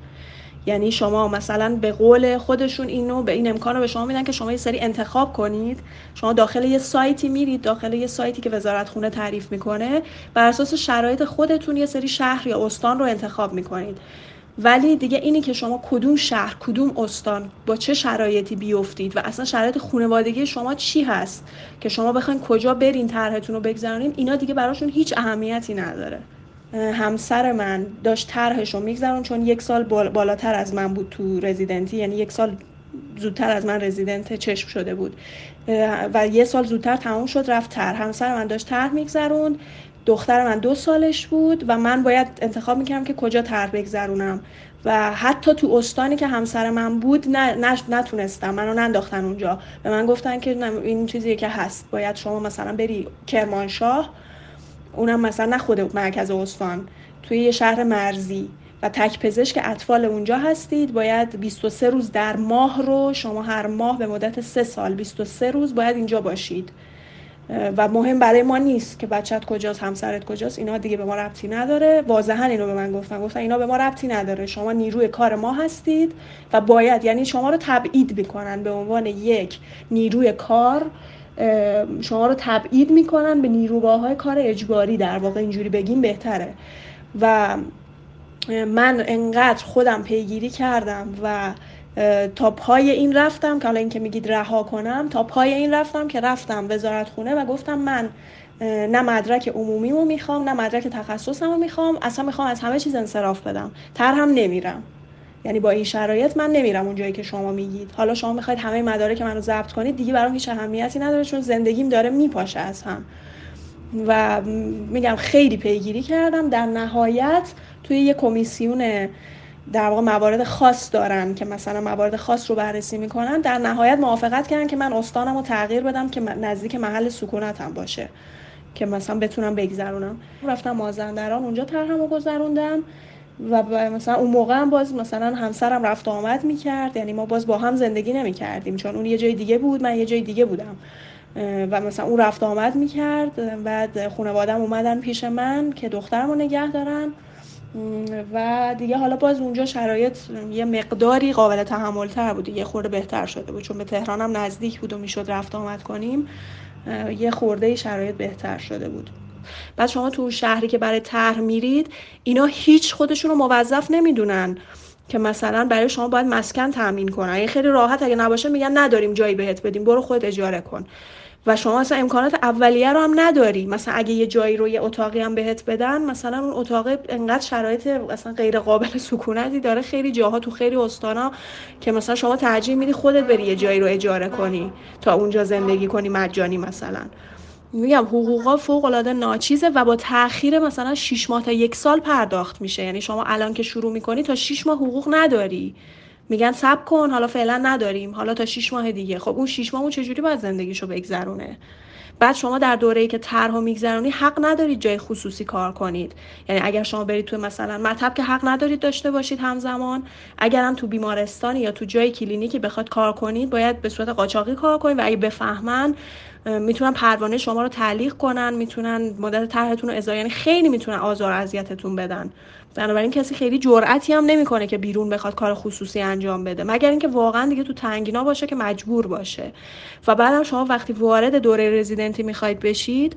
H: یعنی شما مثلا به قول خودشون اینو به این امکان رو به شما میدن که شما یه سری انتخاب کنید. شما داخل یه سایتی میرید داخل یه سایتی که وزارت خونه تعریف می‌کنه. بر اساس شرایط خودتون یه سری شهر یا استان رو انتخاب می‌کنید. ولی دیگه اینی که شما کدوم شهر کدوم استان با چه شرایطی بیفتید و اصلا شرایط خانوادگی شما چی هست که شما بخواین کجا برین طرحتون رو بگذارین اینا دیگه براشون هیچ اهمیتی نداره. همسر من داشت طرحش رو میگذرون چون یک سال بالاتر از من بود تو رزیدنتی یعنی یک سال زودتر از من رزیدنت چشم شده بود. و یه سال زودتر تموم شد رفت طرح. همسر من داشت طرح میگذروند دختر من دو سالش بود و من باید انتخاب می‌کردم که کجا طرح بگذرونم. و حتی تو استانی که همسر من بود نه نتونستم. منو ننداختن اونجا. به من گفتن که این چیزیه که هست. باید شما مثلا بری کرمانشاه. اونم مثلا نه خود مرکز استان. توی یه شهر مرزی. و تک پزشک اطفال اونجا هستید. باید 23 روز در ماه رو شما هر ماه به مدت 3 سال 23 روز باید اینجا باشید. و مهم برای ما نیست که بچت کجاست همسرت کجاست. اینا دیگه به ما ربطی نداره. واضحا اینو به من گفتن. گفتن اینا به ما ربطی نداره. شما نیروی کار ما هستید و باید یعنی شما رو تبعید می‌کنن به عنوان یک نیروی کار شما رو تبعید می‌کنن به نیروگاه کار اجباری. در واقع اینجوری بگیم بهتره. و من انقدر خودم پیگیری کردم و تا پای این رفتم که حالا اینکه میگید رها کنم تا پای این رفتم که رفتم وزارت خونه و گفتم من نه مدرک عمومیمو می‌خوام نه مدرک تخصصمو می‌خوام اصلا می‌خوام از همه چیز انصراف بدم. تر هم نمیرم. یعنی با این شرایط من نمیرم اون جایی که شما میگید. حالا شما می‌خواید همه مدارک منو ضبط کنید دیگه برام هیچ اهمیتی نداره چون زندگیم داره میپاشه از هم. و میگم خیلی پیگیری کردم. در نهایت توی یه کمیسیون در واقع موارد خاص دارن که مثلا موارد خاص رو بررسی می‌کنن در نهایت موافقت کردن که من استانم رو تغییر بدم که نزدیک محل سکونتم باشه که مثلا بتونم بگذرونم. رفتم مازندران اونجا طرحمو گذروندم و مثلا اون موقع هم باز مثلا همسرم رفت آمد می‌کرد یعنی ما باز با هم زندگی نمی‌کردیم. چون اون یه جای دیگه بود من یه جای دیگه بودم. و مثلا اون رفت آمد می‌کرد. بعد خانوادم اومدن پیش من که دخترم رو نگه دارن. و دیگه حالا باز اونجا شرایط یه مقداری قابل تحمل تر بود. یه خورده بهتر شده بود. چون به تهران هم نزدیک بود و می‌شد رفت آمد کنیم یه خورده شرایط بهتر شده بود. بعد شما تو شهری که برای طرح میرید اینا هیچ خودشون رو موظف نمی‌دونن که مثلا برای شما باید مسکن تامین کنن. خیلی راحت اگه نباشه میگن نداریم جایی بهت بدیم برو خود اجاره کن. و شما اصلا امکانات اولیه رو هم نداری. مثلا اگه یه جایی رو یه اتاقی هم بهت بدن مثلا اون اتاق انقدر شرایط اصلا غیر قابل سکونتی داره. خیلی جاها تو خیلی استانا که مثلا شما ترجیح میدی خودت بری یه جایی رو اجاره کنی تا اونجا زندگی کنی مجانی مثلا. میگم حقوقا فوق العاده ناچیزه و با تاخیر مثلا 6 ماه تا یک سال پرداخت میشه. یعنی شما الان که شروع می‌کنی تا 6 ماه حقوق نداری. میگن سب کن حالا فعلا نداریم حالا تا 6 ماه دیگه. خب اون 6 ماه اون چجوری باید زندگیشو بگذرونه؟ بعد شما در دوره‌ای که طرحو میگذرونی حق ندارید جای خصوصی کار کنید. یعنی اگر شما برید تو مثلا مطب که حق ندارید داشته باشید همزمان اگر هم تو بیمارستانی یا تو جای کلینیکی بخواد کار کنید باید به صورت قاچاقی کار کنید و اگه بفهمن می‌تونن پروانه شما رو تعلیق کنن می‌تونن مدت طرحتون رو ازای یعنی خیلی می‌تونن آزار اذیتتون بدن. بنابراین کسی خیلی جرأتی هم نمی‌کنه که بیرون بخواد کار خصوصی انجام بده. مگر اینکه واقعا دیگه تو تنگینا باشه که مجبور باشه. و بعدم شما وقتی وارد دوره رزیدنتی می‌خواید بشید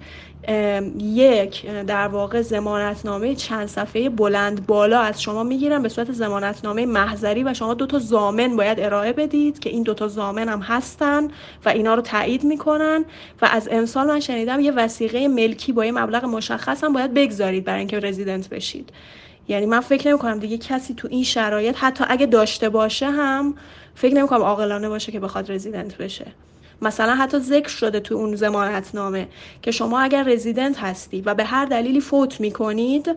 H: یک در واقع زمانتنامه چند صفحه بلند بالا از شما می‌گیرن به صورت زمانتنامه محضری و شما دو تا زامن باید ارائه بدید که این دو تا زامن هم هستن و اینا رو تایید می‌کنن. و از امسال من شنیدم یه وسیقه ملکی با یه مبلغ مشخص هم باید بگذارید برای اینکه رزیدنت بشید. یعنی من فکر نمی کنم دیگه کسی تو این شرایط حتی اگه داشته باشه هم فکر نمی کنم عاقلانه باشه که بخواد رزیدنت بشه. مثلا حتی ذکر شده تو اون نامه که شما اگر رزیدنت هستی و به هر دلیلی فوت می‌کنید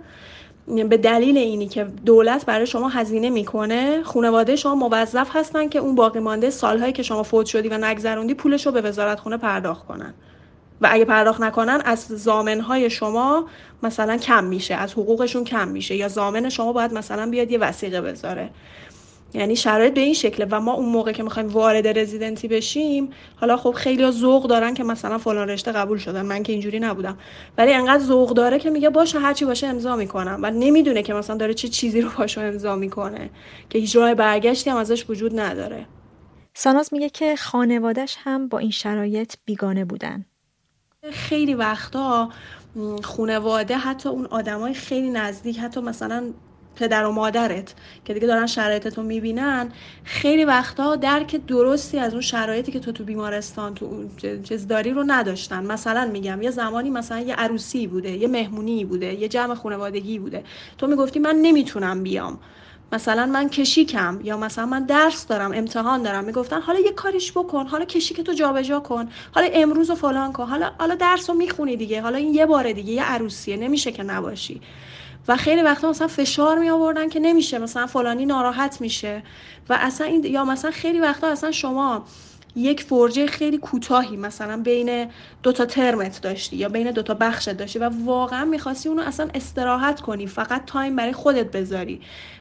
H: به دلیل اینی که دولت برای شما هزینه می‌کنه خانواده شما موظف هستن که اون باقی مانده سالهایی که شما فوت شدی و نگذروندی پولش رو به وزارت خونه پرداخت کنن. و اگه پرداخت نکنن از زامنهای شما مثلا کم میشه از حقوقشون کم میشه یا زامن شما باید مثلا بیاد یه وسیقه بذاره. یعنی شرایط به این شکله و ما اون موقع که می‌خوایم وارد رزیدنتی بشیم حالا خب خیلی ذوق دارن که مثلا فلان رشته قبول شدن من که اینجوری نبودم. ولی انقدر ذوق داره که میگه باشه هرچی باشه امضا می‌کنم. و نمی‌دونه که مثلا داره چه چیزی رو پاشو امضا می‌کنه که هیچ راه برگشتی هم ازش وجود نداره.
F: ساناز میگه که خانوادش هم با این شرایط بیگانه بودن.
H: خیلی وقتا خونواده حتی اون آدمای خیلی نزدیک حتی مثلا پدر و مادرت که دیگه دارن شرایطتو می‌بینن خیلی وقتا درک درستی از اون شرایطی که تو تو بیمارستان تو چیز داری رو نداشتن. مثلا میگم یه زمانی مثلا یه عروسی بوده یه مهمونی بوده یه جمع خانوادگی بوده. تو می‌گفتی من نمی‌تونم بیام. مثلا من کشیکم یا مثلا من درس دارم امتحان دارم می‌گفتن حالا یه کاریش بکن حالا کشیک تو جابجا کن حالا امروز و فلان کن حالا حالا درس رو می‌خونی دیگه حالا این یه بار دیگه یه عروسیه نمیشه که نباشی. و خیلی وقتا مثلا فشار می آوردن که نمیشه مثلا فلانی ناراحت میشه. و اصلا این یا مثلا خیلی وقتا اصلا شما یک فرجه خیلی کوتاهی مثلا بین دو تا ترمت داشتی یا بین دو تا بخشت داشتی و واقعا می‌خواستی اونو اصلا استراحت کنی فقط تایم برای خودت بذاری.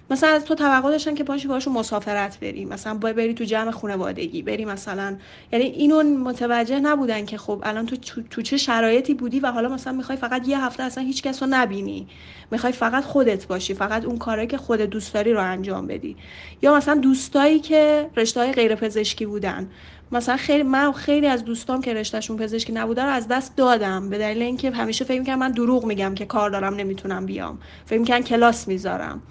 H: مثلا از تو توقع داشتن که پاشی باشون مسافرت بری. مثلا بری تو جمع خانوادگی بری مثلا. یعنی اینو متوجه نبودن که خب الان تو تو چه شرایطی بودی و حالا مثلا می‌خوای فقط یه هفته اصلا هیچ کس رو نبینی. می‌خوای فقط خودت باشی فقط اون کارهایی که خودت دوست داری رو انجام بدی. یا مثلا دوستایی که رشته های غیر پزشکی بودن. مثلا خیلی من خیلی از دوستام که رشتهشون پزشکی نبوده رو از دست دادم. به دلیل اینکه همیشه فکر می‌کنم من دروغ میگم که کار دارم نمی‌تونم بیام. فکر می‌کنم کلاس می‌ذارم.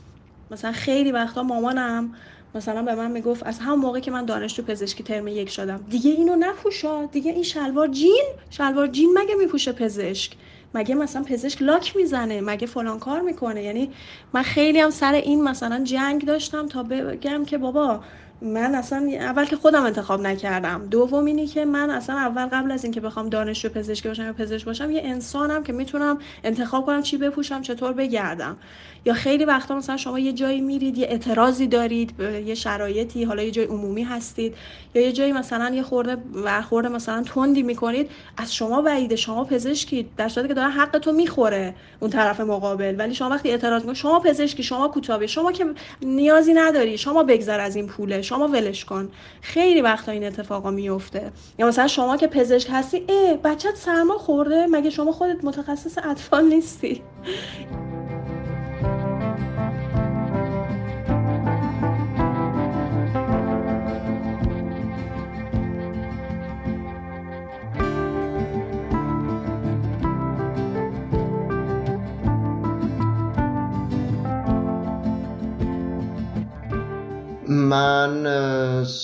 H: مثلا خیلی وقتا مامانم مثلا به من می‌گفت از همون موقع که من دانشجو پزشکی ترم یک شدم دیگه اینو نپوشا دیگه این شلوار جین شلوار جین مگه میپوشه پزشک؟ مگه مثلا پزشک لاک می‌زنه؟ مگه فلان کار می‌کنه؟ یعنی من خیلی هم سر این مثلا جنگ داشتم تا بگم که بابا من اصلا اول که خودم انتخاب نکردم. دوم اینی که من اصلا اول قبل از اینکه بخوام دانشجو پزشکی باشم یا پزشک باشم یه انسانم که می‌تونم انتخاب کنم چی بپوشم چطور بگردم. یا خیلی وقتا مثلا شما یه جایی میرید یه اعتراضی دارید به یه شرایطی حالا یه جای عمومی هستید یا یه جایی مثلا یه خورده برخورده مثلا تندی می‌کنید از شما بعیده. شما پزشکی در صورتی که داره حق تو می‌خوره اون طرف مقابل. ولی شما وقتی اعتراض می‌کنید شما پزشکی شما کوتابی شما که نیازی نداری شما بگذر از این پوله شما ولش کن. خیلی وقتا این اتفاقا میفته یا مثلا شما که پزشک هستی ای بچت سرما خورده مگه شما خودت متخصص اطفال نیستی؟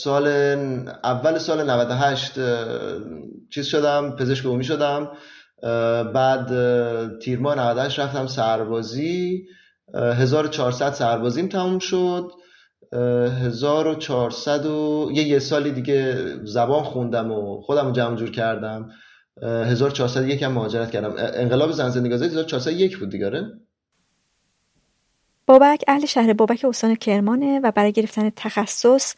D: سال اول سال 98 چیز شدم پزشک عمومی شدم. بعد تیر ماه 98 رفتم سربازی. 1400 سربازیم تموم شد. 1400 و یه یه سالی دیگه زبان خوندم و خودم رو جمع جور کردم. 1401 هم مهاجرت کردم. انقلاب زن زندگی 1401 بود دیگه آره؟
F: بابک اهل شهر بابک استان کرمانه و برای گرفتن تخصص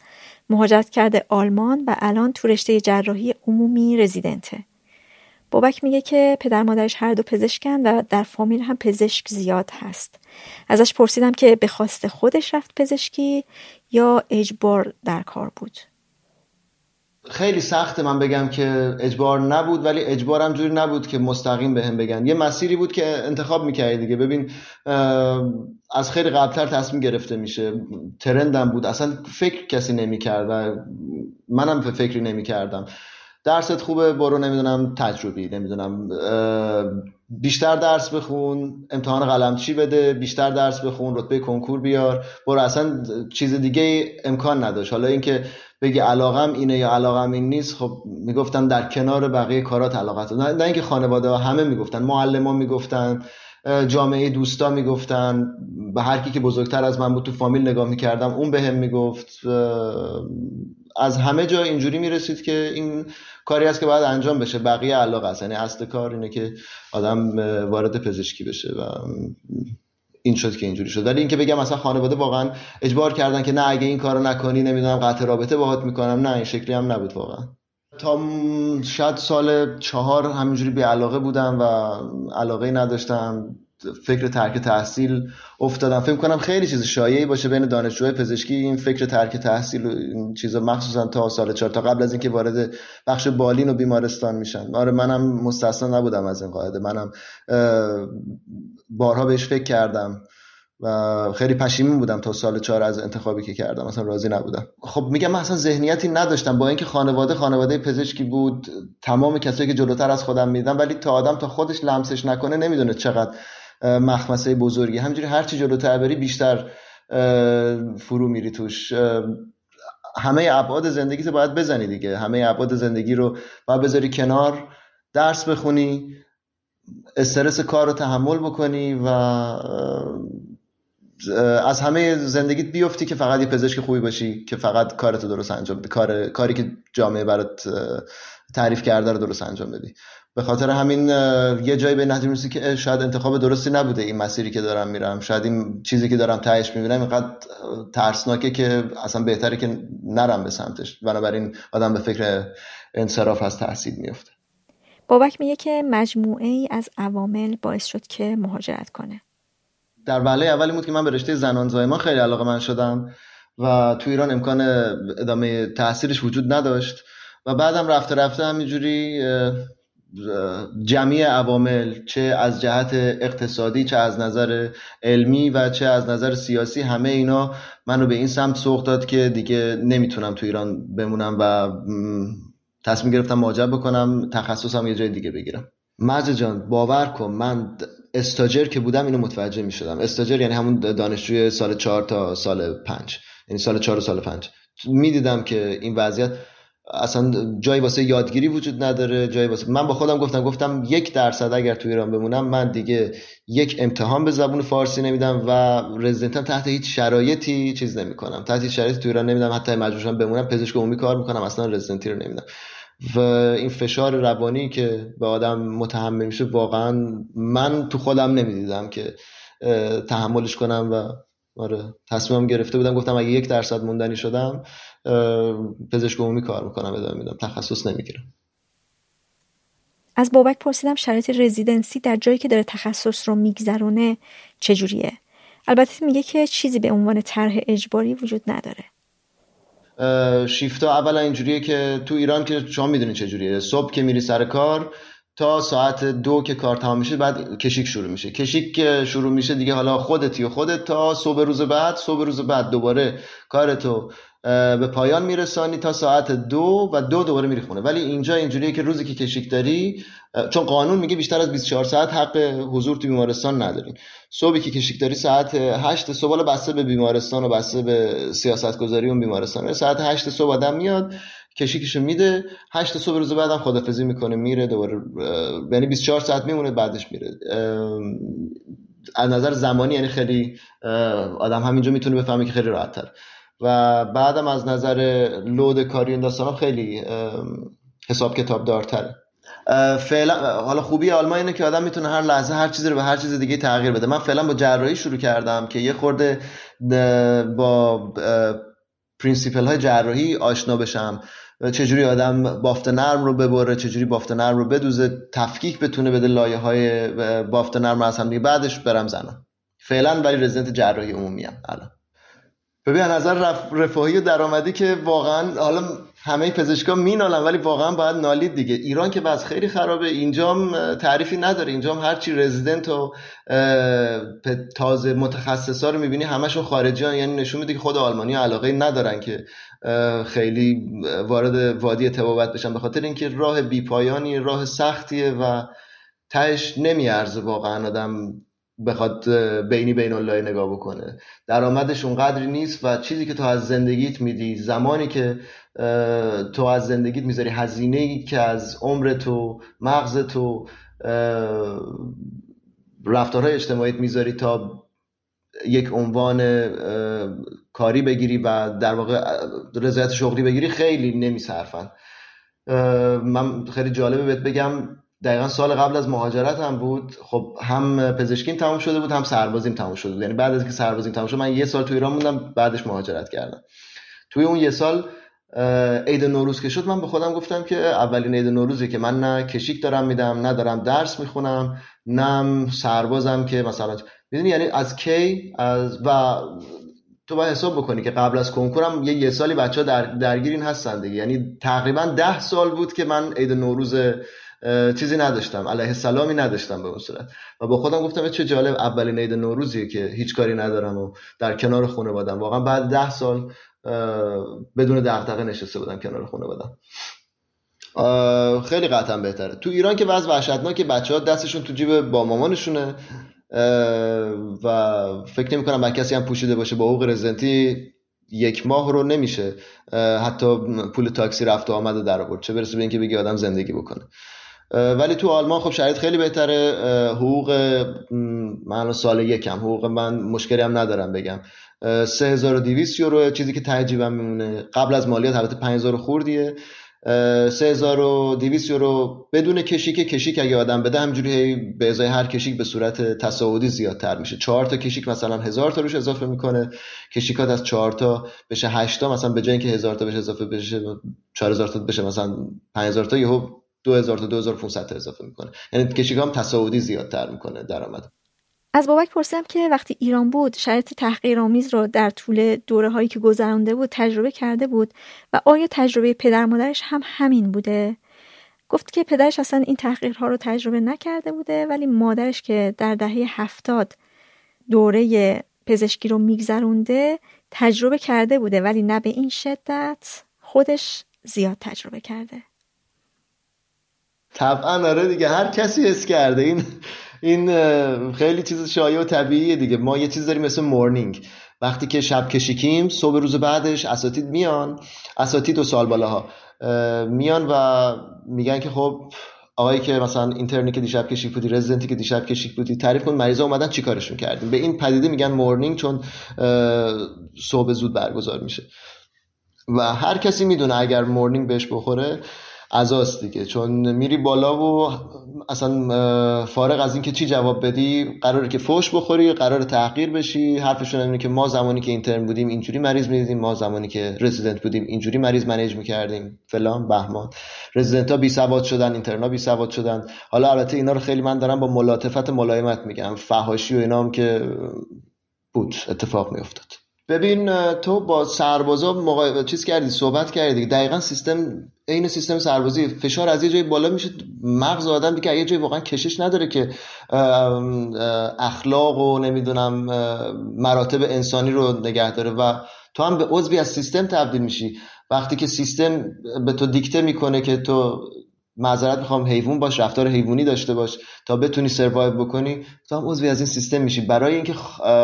F: مهاجرت کرده آلمان و الان تو رشته جراحی عمومی رزیدنته. بابک میگه که پدر مادرش هر دو پزشکن و در فامیل هم پزشک زیاد هست. ازش پرسیدم که به خواست خودش رفت پزشکی یا اجبار در کار بود.
D: خیلی سخته من بگم که اجبار نبود ولی اجبارم جوری نبود که مستقیم به هم بگن. یه مسیری بود که انتخاب می‌کردی دیگه. ببین از خیلی قبلتر تصمیم گرفته میشه. ترندم بود. اصلا فکر کسی نمی‌کرد و منم فکری نمی‌کردم. درست خوبه برو نمی‌دونم تجربی نمی‌دونم. بیشتر درس بخون امتحان قلمچی بده بیشتر درس بخون رتبه کنکور بیار. برو اصلا چیز دیگه امکان نداشت. حالا اینکه بگی علاقم اینه یا علاقم این نیست خب می‌گفتم در کنار بقیه کارات علاقت نه, نه اینکه خانواده همه می‌گفتن معلم ها می‌گفتن جامعه دوستا می‌گفتن به هر کی که بزرگتر از من بود تو فامیل نگاه می‌کردم اون به هم می‌گفت از همه جا اینجوری می‌رسید که این کاری است که باید انجام بشه. بقیه علاقه است. یعنی اصل کار اینه که آدم وارد پزشکی بشه و این شد که اینجوری شد. ولی اینکه بگم مثلا خانواده واقعا اجبار کردن که نه اگه این کارو نکنی نمی‌دونم قطع رابطه باهات می‌کنم. نه این شکلی هم نبود واقعا. تا شاید سال چهار همینجوری بی علاقه بودم و علاقه نداشتم. فکر ترک تحصیل افتادم. فکر کنم خیلی چیز شایعی باشه بین دانشجوهای پزشکی این فکر ترک تحصیل و این چیزا مخصوصا تا سال چهار تا قبل از اینکه وارد بخش بالین و بیمارستان میشن. آره منم مستثنا نبودم از این قاعده. منم بارها بهش فکر کردم و خیلی پشیمون بودم تا سال چهار از انتخابی که کردم. مثلا راضی نبودم. خب میگم من اصلا ذهنیتی نداشتم. با اینکه خانواده خانواده پزشکی بود تمام کسایی که جلوتر از خودم میدم ولی تا آدم تا خودش لمسش نکنه نمی‌دونه چقدر مخمسه بزرگی. همجوری هرچی جلوتر بری بیشتر فرو میری توش. همه ابعاد زندگی تو باید بزنی دیگه. همه ابعاد زندگی رو باید بذاری کنار درس بخونی استرس کار رو تحمل بکنی و از همه زندگیت بیفتی که فقط یه پزشک خوبی باشی که فقط کارتو درست انجام بدی کار کاری که جامعه برات تعریف کرده رو درست انجام بدی. به خاطر همین یه جایی به نتیجه می‌رسی که شاید انتخاب درستی نبوده این مسیری که دارم میرم. شاید این چیزی که دارم تهش می‌بینم اینقدر ترسناکه که اصلا بهتره که نرم به سمتش. بنابراین آدم به فکر انصراف از تحصیل میفته
F: بابک میگه که مجموعه ای از عوامل باعث شد که مهاجرت کنه.
D: در وله اولی بود که من به رشته زنان زایمان خیلی علاقه من شدم و تو ایران امکان ادامه تحصیلش وجود نداشت و بعدم رفته رفته همینجوری جمعی عوامل چه از جهت اقتصادی چه از نظر علمی و چه از نظر سیاسی همه اینا منو به این سمت سوق داد که دیگه نمی‌تونم تو ایران بمونم و تصمیم گرفتم ماجب بکنم تخصصم یه جای دیگه بگیرم. مجد جان باور کن من استاجر که بودم اینو متوجه می شدم استاجر یعنی همون دانشجوی سال چهار تا سال پنج. یعنی سال چهار و سال پنج. می‌دیدم که این وضعیت اصلا جایی واسه یادگیری وجود نداره جایی واسه من با خودم گفتم گفتم یک درصد اگر تو ایران بمونم من دیگه یک امتحان به زبون فارسی نمیدم و رزیدنتم تحت هیچ شرایطی چیز نمی‌کنم. تحت هیچ شرایطی تو ایران نمیدم حتی مجبورشم بمونم پزشک عمومی کار می‌کنم اصلا رزیدنتی رو نمیدم. و این فشار روانی که به آدم متحمل میشه واقعا من تو خودم نمی‌دیدم که تحملش کنم و آره تصمیمم گرفته بودم گفتم اگه یک درصد موندنی شدم پزشک عمومی کار می‌کنم ادامه میدم. تخصص نمی‌گیرم.
F: از بابک پرسیدم شرایط رزیدنسی در جایی که داره تخصص رو میگذرونه چجوریه؟ البته میگه که چیزی به عنوان طرح اجباری وجود نداره.
D: شیفتا اولا اینجوریه که تو ایران که شما می‌دونید چجوریه. صبح که میری سر کار تا ساعت دو که کار تمام میشه بعد کشیک شروع میشه. کشیک که شروع میشه دیگه حالا خودتی و خودت تا صبح روز بعد صبح روز بعد دوباره کارتو به پایان میرسانی تا ساعت دو و دو دوباره میری خونه ولی اینجا اینجوریه که روزی که کشیک داری چون قانون میگه بیشتر از 24 ساعت حق حضور تو بیمارستان ندارین. صبحی که کشیک داری ساعت 8 صبح بسته به بیمارستان و بسته به سیاست گذاری اون بیمارستان ساعت 8 صبح آدم میاد کشیکشو میده 8 صبح روز بعدم خدافظی می‌کنه میره دوباره یعنی 24 ساعت میمونه بعدش میره. از نظر زمانی یعنی خیلی آدم همینجا می‌تونه بفهمه که خیلی راحت و بعدم از نظر لود کاری این داستان خیلی حساب کتاب دارتره فعلا حالا خوبی آلمان اینه که آدم می‌تونه هر لحظه هر چیزی رو به هر چیز دیگه تغییر بده. من فعلا با جراحی شروع کردم که یه خورده با principle های جراحی آشنا بشم. چجوری آدم بافت نرم رو ببره چجوری بافت نرم رو بدوزه تفکیک بتونه بده لایه های بافت نرم از هم دیگه. بعدش برم زنم. فعلا ولی رزیدنت جراحی عمومی هم الان. ببین نظر رف... رفاهی و درآمدی که واقعا حالا همه پزشکا مینالن ولی واقعا باید نالید دیگه. ایران که بعض خیلی خرابه. اینجام تعریفی نداره. اینجام هرچی رزیدنت و تازه متخصصا رو می‌بینی همشون خارجیان. یعنی نشون میده که خود آلمانی علاقه ندارن که خیلی وارد وادی تبابت بشن. به خاطر اینکه راه بیپایانی راه سختیه و تهش نمیارزه واقعا آدم بخواد بینی بین الله نگاه بکنه. درآمدش اونقدری نیست و چیزی که تو از زندگیت میدی زمانی که تو از زندگیت می‌ذاری هزینه ای که از عمر تو مغز تو رفتارهای اجتماعیت می‌ذاری تا یک عنوان کاری بگیری و در واقع رضایت شغلی بگیری خیلی نمیصرفن. من خیلی جالبه بهت بگم دقیقا سال قبل از مهاجرت هم بود. خب هم پزشکیم تموم شده بود هم سربازیم تموم شده بود. یعنی بعد از که سربازیم تموم شد من یه سال تو ایران موندم بعدش مهاجرت کردم. توی اون یه سال عید نوروز که شد من به خودم گفتم که اولین عید نوروزی که من نه کشیک دارم میدم نه دارم درس می‌خونم نه سربازم که مثلا می‌دونی یعنی از کی از و تو باید حساب بکنی که قبل از کنکورم یه یه سالی بچه ها در درگیر هستن دیگه. یعنی تقریبا ده سال بود که من عید نوروز چیزی نداشتم علیه سلامی نداشتم به اون صورت. و با خودم گفتم چه جالب اولین عید نوروزیه که هیچ کاری ندارم و در کنار خونه بادم واقعا بعد ده سال بدون دغدغه نشسته بودم کنار خونه بودم. خیلی قطعا بهتره. تو ایران که وضع وحشتناکه بچه ها دستشون تو جیب با مامانشونه. و فکر نمی کنم کسی هم پوشیده باشه با حقوق رزنتی یک ماه رو نمیشه. حتی پول تاکسی رفت و آمد و در آورد. چه برسه به اینکه بگی آدم زندگی بکنه. ولی تو آلمان خب شرایط خیلی بهتره. حقوق من سال یکم. حقوق من مشکلی هم ندارم بگم. 3200 یورو چیزی که تعجیبم میمونه. قبل از مالیات البته 5000 خوردیه. 3200 یورو بدون کشیک کشیک اگه آدم بده همجوری به ازای هر کشیک به صورت تصاعدی زیادتر میشه. 4 تا کشیک مثلا 1000 تا روش اضافه می‌کنه. کشیکات از 4 تا بشه 8 تا مثلا به جای اینکه 1000 تا بشه اضافه بشه 4000 تا بشه مثلا 5000 تا یهو 2000 تا 2500 تا اضافه می‌کنه. یعنی کشیک هم تصاعدی زیادتر می‌کنه درآمد
F: از بابک پرسیدم که وقتی ایران بود شرایط تحقیرآمیز رو در طول دوره هایی که گذرانده بود تجربه کرده بود و آیا تجربه پدر مادرش هم همین بوده؟ گفت که پدرش اصلا این تحقیرها رو تجربه نکرده بوده ولی مادرش که در دهه هفتاد دوره پزشکی رو میگذرونده تجربه کرده بوده ولی نه به این شدت خودش زیاد تجربه کرده.
D: طبعا آره دیگه هر کسی حس کرده. این این خیلی چیز شایع و طبیعیه دیگه. ما یه چیز داریم مثل مورنینگ وقتی که شب کشیکیم صبح روز بعدش اساتید میان. اساتید و سال بالاها میان و میگن که خب آقایی که مثلا اینترنی که دیشب کشیک بودی رزیدنتی که دیشب کشیک بودی تعریف کن مریضا اومدن چیکارشون کردیم به این پدیده میگن مورنینگ چون صبح زود برگزار میشه. و هر کسی می‌دونه اگر مورنینگ بهش بخوره عزاست دیگه. چون میری بالا و اصلا فارغ از اینکه چی جواب بدی قراره که فوش بخوری قرار تحقیر بشی. حرفشون اینه که ما زمانی که اینترن بودیم اینجوری مریض می‌دیدیم ما زمانی که رزیدنت بودیم اینجوری مریض منیج می‌کردیم. فلان بهمان. رزیدنت ها بی سواد شدن اینترنا بی سواد شدن. حالا البته اینا رو خیلی من دارم با ملاطفت ملایمت میگم. فهاشی و اینا هم که بود اتفاق میافتاد. ببین تو با سربازا موقع چیز کردی صحبت کردی. دقیقا سیستم عین سیستم سربازی. فشار از یه جای بالا میشه مغز آدم دیگه یه جای واقعا کشش نداره که اخلاق و نمی‌دونم مراتب انسانی رو نگه داره. و تو هم به عضوی از سیستم تبدیل میشی. وقتی که سیستم به تو دیکته می‌کنه که تو معذرت می‌خوام حیوان باش رفتار حیوانی داشته باش. تا بتونی سروایو بکنی تو هم عضوی از این سیستم میشی. برای اینکه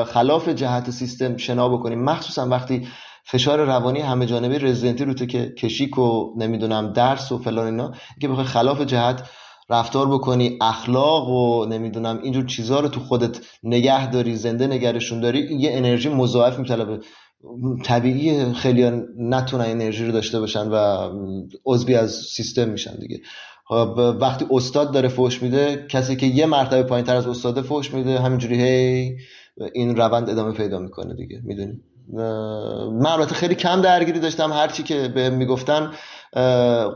D: خلاف جهت سیستم شنا بکنی مخصوصا وقتی فشار روانی همه جانبه رزیدنتی رو تو که کشیک و نمی‌دونم درس و فلان اینا که بخوای خلاف جهت رفتار بکنی اخلاق و نمی‌دونم اینجور چیزها رو تو خودت نگه داری زنده نگرشون داری یه انرژی مضاعف میطلبه. طبیعی خیلی نتونن انرژی رو داشته باشن و عضوی از سیستم میشن دیگه. خب، وقتی استاد داره فوش میده کسی که یه مرتبه پایین تر از استاد فوش میده همینجوری هی این روند ادامه پیدا می‌کنه دیگه می‌دونی؟ من البته خیلی کم درگیری داشتم هرچی که به می‌گفتن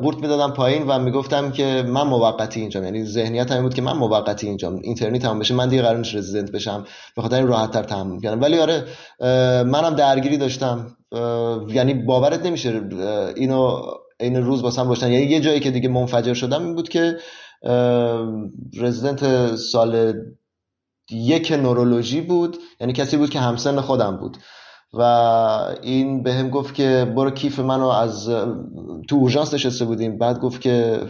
D: قورت می‌دادم پایین و می‌گفتم که من موقتی اینجام. یعنی ذهنیت همین بود که من موقتی اینجام. اینترنت تمام بشه من دیگه قرار نیست رزیدنت بشم. به خاطر این راحت تر تحمل کردم ولی آره منم درگیری داشتم. یعنی باورت نمیشه اینو این روز واسم روشن. یعنی یه جایی که دیگه منفجر شدم این بود که رزیدنت سال یک نورولوژی بود. یعنی کسی بود که همسن خودم بود. و این به هم گفت که برو کیف منو از تو اورژانس نشسته بودیم. بعد گفت که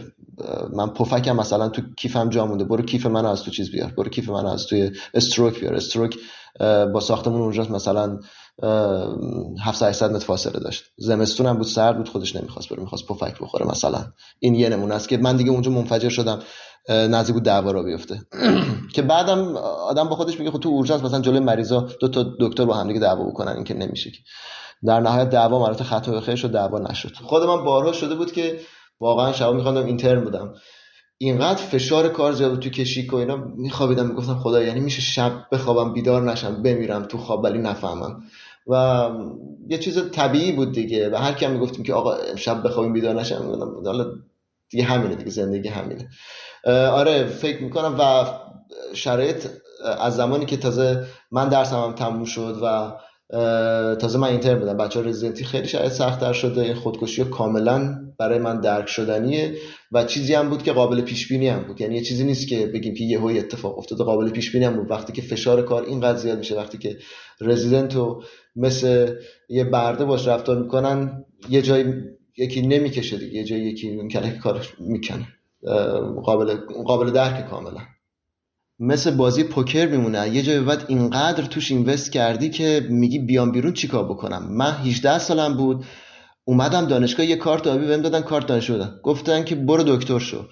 D: من پفکم مثلا تو کیفم جا مونده. برو کیف منو از تو چیز بیار. برو کیف منو از توی استروک بیار. استروک با ساختمون اورژانس مثلا 700 800 متر فاصله داشت. زمستون هم بود سرد بود خودش نمی‌خواست بره می‌خواست پفک بخوره. مثلا این یه نمونه است که من دیگه اونجا منفجر شدم نزدیک بود دعوا را بیفته. که بعدم آدم با خودش میگه خب تو اورژانس مثلا جلوی مریضا دو تا دکتر با هم دیگه دعوا بکنن این که نمیشه در نهایت دعوا مرات خطا خیر شد دعوا نشد. خود من بارها شده بود که واقعا شب میخواندم اینترن بودم. اینقدر فشار کار زیاد بود تو کشیک و اینا میخوابیدم می‌گفتم خدا یعنی میشه شب بخوابم بیدار نشم بمیرم تو خواب ولی نفهمم. و یه چیز طبیعی بود دیگه. و هر کیم می‌گفتیم که آقا شب بخوابیم بیدار نشم حالا دیگه همینه دیگه زندگی همینه. آره فکر می‌کنم و شرایط از زمانی که تازه من درسم هم تموم شد و تازه من اینتر بودم. بچه رزیدنتی خیلی شاید سختتر شده. خودکشی کاملا برای من درک شدنیه و چیزی هم بود که قابل پیش بینی هم بود. یعنی یه چیزی نیست که بگیم که یه هوی اتفاق افتاده قابل پیش بینی هم بود. وقتی که فشار کار اینقدر زیاد میشه وقتی که رزیدنت رو مثل یه برده باش رفتار می‌کنن یه جایی یکی نمی‌کشه دیگه یه جایی یکی اون کارش می‌کنه. قابل قابل درک کاملا. مثل بازی پوکر میمونه. یه جای بعد اینقدر توش اینوست کردی که میگی بیام بیرون چیکار بکنم؟ من 18 سالم بود. اومدم دانشگاه یه کارت آبی بهم دادن کارت دانشجو دادن. گفتن که برو دکتر شو.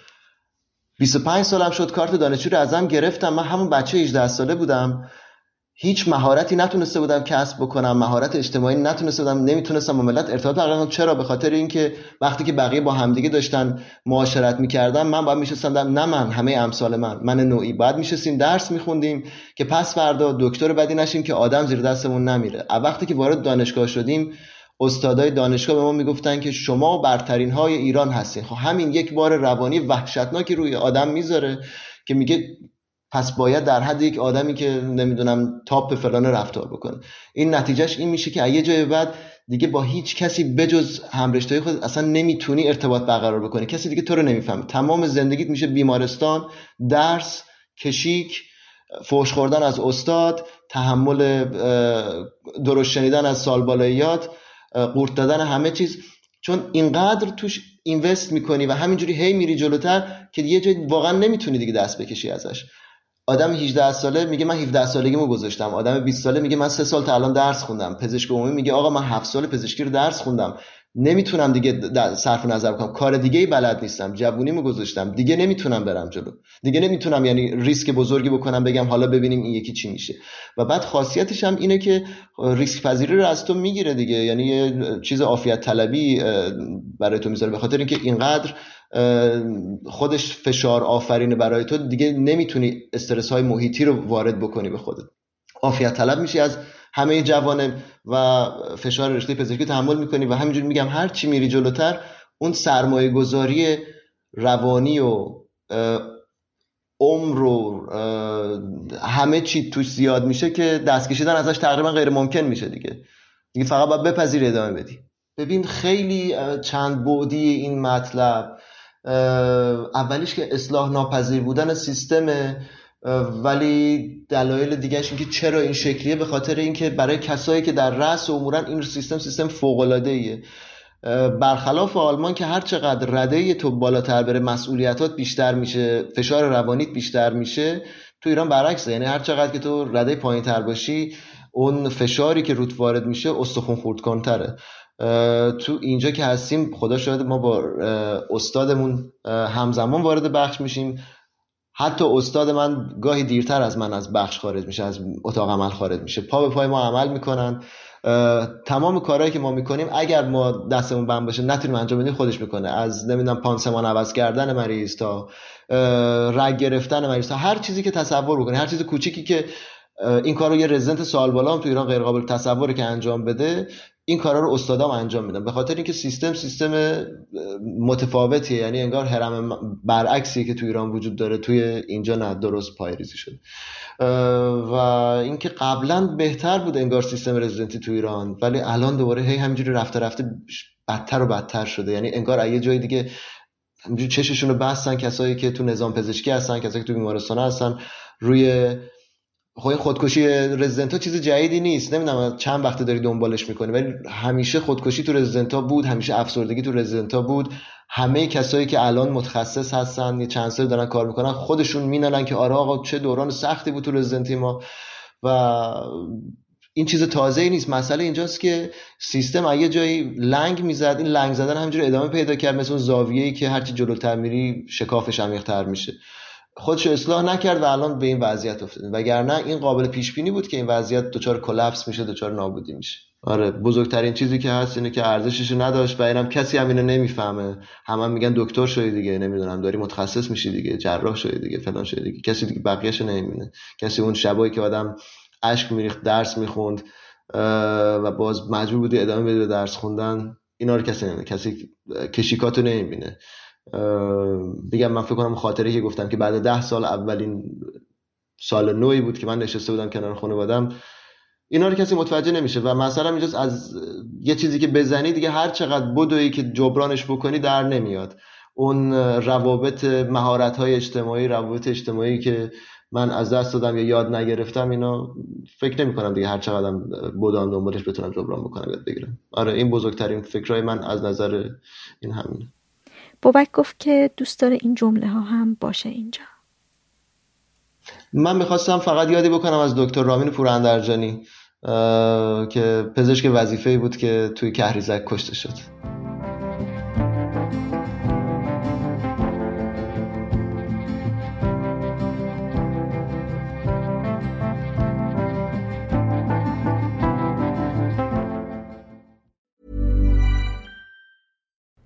D: 25 سالم شد کارت دانشجو رو ازم گرفتم. من همون بچه 18 ساله بودم. هیچ مهارتی نتونسته بودم کسب بکنم مهارت اجتماعی نتونسته بودم نمی‌تونستم با ملت ارتباط برقرار کنم. چرا؟ به خاطر اینکه وقتی که بقیه با همدیگه داشتن معاشرت می‌کردم من باید میشستم نه من همه امثال من. من نوعی باید میشستیم درس میخوندیم که پس فردا دکتر بدی نشیم که آدم زیر دستمون نمیره. وقتی که وارد دانشگاه شدیم استادای دانشگاه به ما می‌گفتن که شما برترین های ایران هستین. خب همین یک بار روانی وحشتناکی روی آدم می‌ذاره که میگه پس باید در حد یک آدمی که نمی‌دونم تاپ فلان رفتار بکنه. این نتیجهش این میشه که یه جای بعد دیگه با هیچ کسی بجز همرشتای خود اصلا نمی‌تونی ارتباط برقرار بکنی. کسی دیگه تو رو نمی‌فهمه. تمام زندگیت میشه بیمارستان درس کشیک فوش خوردن از استاد تحمل درست شنیدن از سالبالاییات قورت دادن همه چیز. چون اینقدر توش اینوست می‌کنی و همینجوری هی میری جلوتر که یه جای واقعا نمی‌تونی دیگه دست بکشی ازش. آدم 18 ساله میگه من 17 سالگیمو گذاشتم. آدم 20 ساله میگه من 3 سال تا الان درس خوندم. پزشک عمومی میگه آقا من 7 سال پزشکی رو درس خوندم. نمی‌تونم دیگه صرف نظر کنم کار دیگه ای بلد نیستم. جوونیمو گذاشتم. دیگه نمی‌تونم برم جلو. دیگه نمی‌تونم یعنی ریسک بزرگی بکنم بگم حالا ببینیم این یکی چی میشه. و بعد خاصیتش هم اینه که ریسک پذیری رو از تو می‌گیره دیگه. یعنی یه چیز عافیت طلبی برای تو می‌ذاره. به خاطر اینکه اینقدر خودش فشار آفرینه برای تو دیگه نمی‌تونی استرس های محیطی رو وارد بکنی به خودت. عافیت طلب میشی از همه جوانه و فشار رشته پزشکی تحمل می‌کنی و همینجوری میگم هر چی میری جلوتر اون سرمایه گذاری روانی و عمر و همه چی توش زیاد میشه که دست کشیدن ازش تقریبا غیر ممکن میشه دیگه. دیگه فقط باید بپذیری ادامه بدی. ببین خیلی چند بعدی این مطلب. اولیش که اصلاح ناپذیر بودن سیستم ولی دلایل دیگهش این که چرا این شکلیه به خاطر اینکه برای کسایی که در رأس امورن این سیستم سیستم فوق العاده برخلاف آلمان که هر چقدر رده تو بالاتر بره مسئولیتات بیشتر میشه فشار روانیت بیشتر میشه تو ایران برعکسه. یعنی هر چقدر که تو رده پایین تر باشی اون فشاری که روت وارد میشه استخون خورد کنتره تو اینجا که هستیم خدا شاید ما با استادمون همزمان وارد بخش میشیم. حتی استاد من گاهی دیرتر از من از بخش خارج میشه از اتاق عمل خارج میشه. پا به پای ما عمل می‌کنن. تمام کارهایی که ما می‌کنیم اگر ما دستمون بند باشه نتونیم انجام بدیم خودش می‌کنه. از نمی‌دونم پانسمان عوض کردن مریض تا رگ گرفتن مریض تا هر چیزی که تصور بکنه هر چیز کوچیکی که این کار رو یه رزیدنت سوال بالا هم تو ایران غیر قابل تصوره که انجام بده این کارا رو استادام انجام میدن. به خاطر اینکه سیستم سیستم متفاوتیه. یعنی انگار حرم برعکسی که تو ایران وجود داره توی اینجا نه درست پایریزی شده. و اینکه قبلا بهتر بود انگار سیستم رزیدنتی تو ایران ولی الان دوباره هی همینجوری رفته رفته بدتر و بدتر شده. یعنی انگار یه جای دیگه چششون رو بستن کسایی که تو نظام پزشکی هستن کسایی که تو بیمارستان هستن روی خب این خودکشی رزیدنت ها چیز جدیدی نیست. نمی‌دونم چند وقت داری دنبالش می‌کنی ولی همیشه خودکشی تو رزیدنت ها بود همیشه افسردگی تو رزیدنت ها بود. همه کسایی که الان متخصص هستن یه چند سال دارن کار می‌کنن خودشون مینالن که آره آقا چه دوران سختی بود تو رزیدنتی ما. و این چیز تازه ای نیست. مسئله اینجاست که سیستم اگه جایی لنگ می‌زد این لنگ زدن همینجور ادامه پیدا کرد مثل اون زاویه‌ای که هرچی جلوتر میری شکافش عمیق‌تر میشه. خودشو اصلاح نکرد و الان به این وضعیت افتادیم وگرنه این قابل پیش بینی بود که این وضعیت دچار کلپس میشه دچار نابودی میشه. آره بزرگترین چیزی که هست اینه که ارزشش نداشت و اینم کسی هم اینو نمی‌فهمه. همه هم میگن دکتر شدی دیگه نمی‌دونم داری متخصص میشی دیگه جراح شدی دیگه فلان شدی دیگه. کسی دیگه بقیه‌ش نمی‌بینه. کسی اون شبایی که آدم اشک میریخت درس می‌خوند و باز مجبور بودی ادامه بدی درس خوندن اینا رو کسی نمی‌بینه. کسی کشیکاتو نمی‌بینه. بگم من فکر کنم خاطره که گفتم که بعد ده سال اولین سال نوی بود که من نشسته بودم کنار خانوادم اینا رو کسی متوجه نمیشه و مثلا اینجاست از یه چیزی که بزنی دیگه هر چقدر بدوی که جبرانش بکنی در نمیاد. اون روابط مهارت های اجتماعی روابط اجتماعی که من از دست دادم یا یاد نگرفتم اینا فکر نمی کنم دیگه هر چقدر بودم دنبالش بتونم جبران بکنم یاد بگیرم. آره این بزرگترین فکرهای من از نظر این همینه.
F: بابک گفت که دوست داره این جمله ها هم باشه اینجا.
D: من می‌خواستم فقط یادی بکنم از دکتر رامین پوراندرجانی که پزشک وظیفه بود که توی کهریزک کشته شد.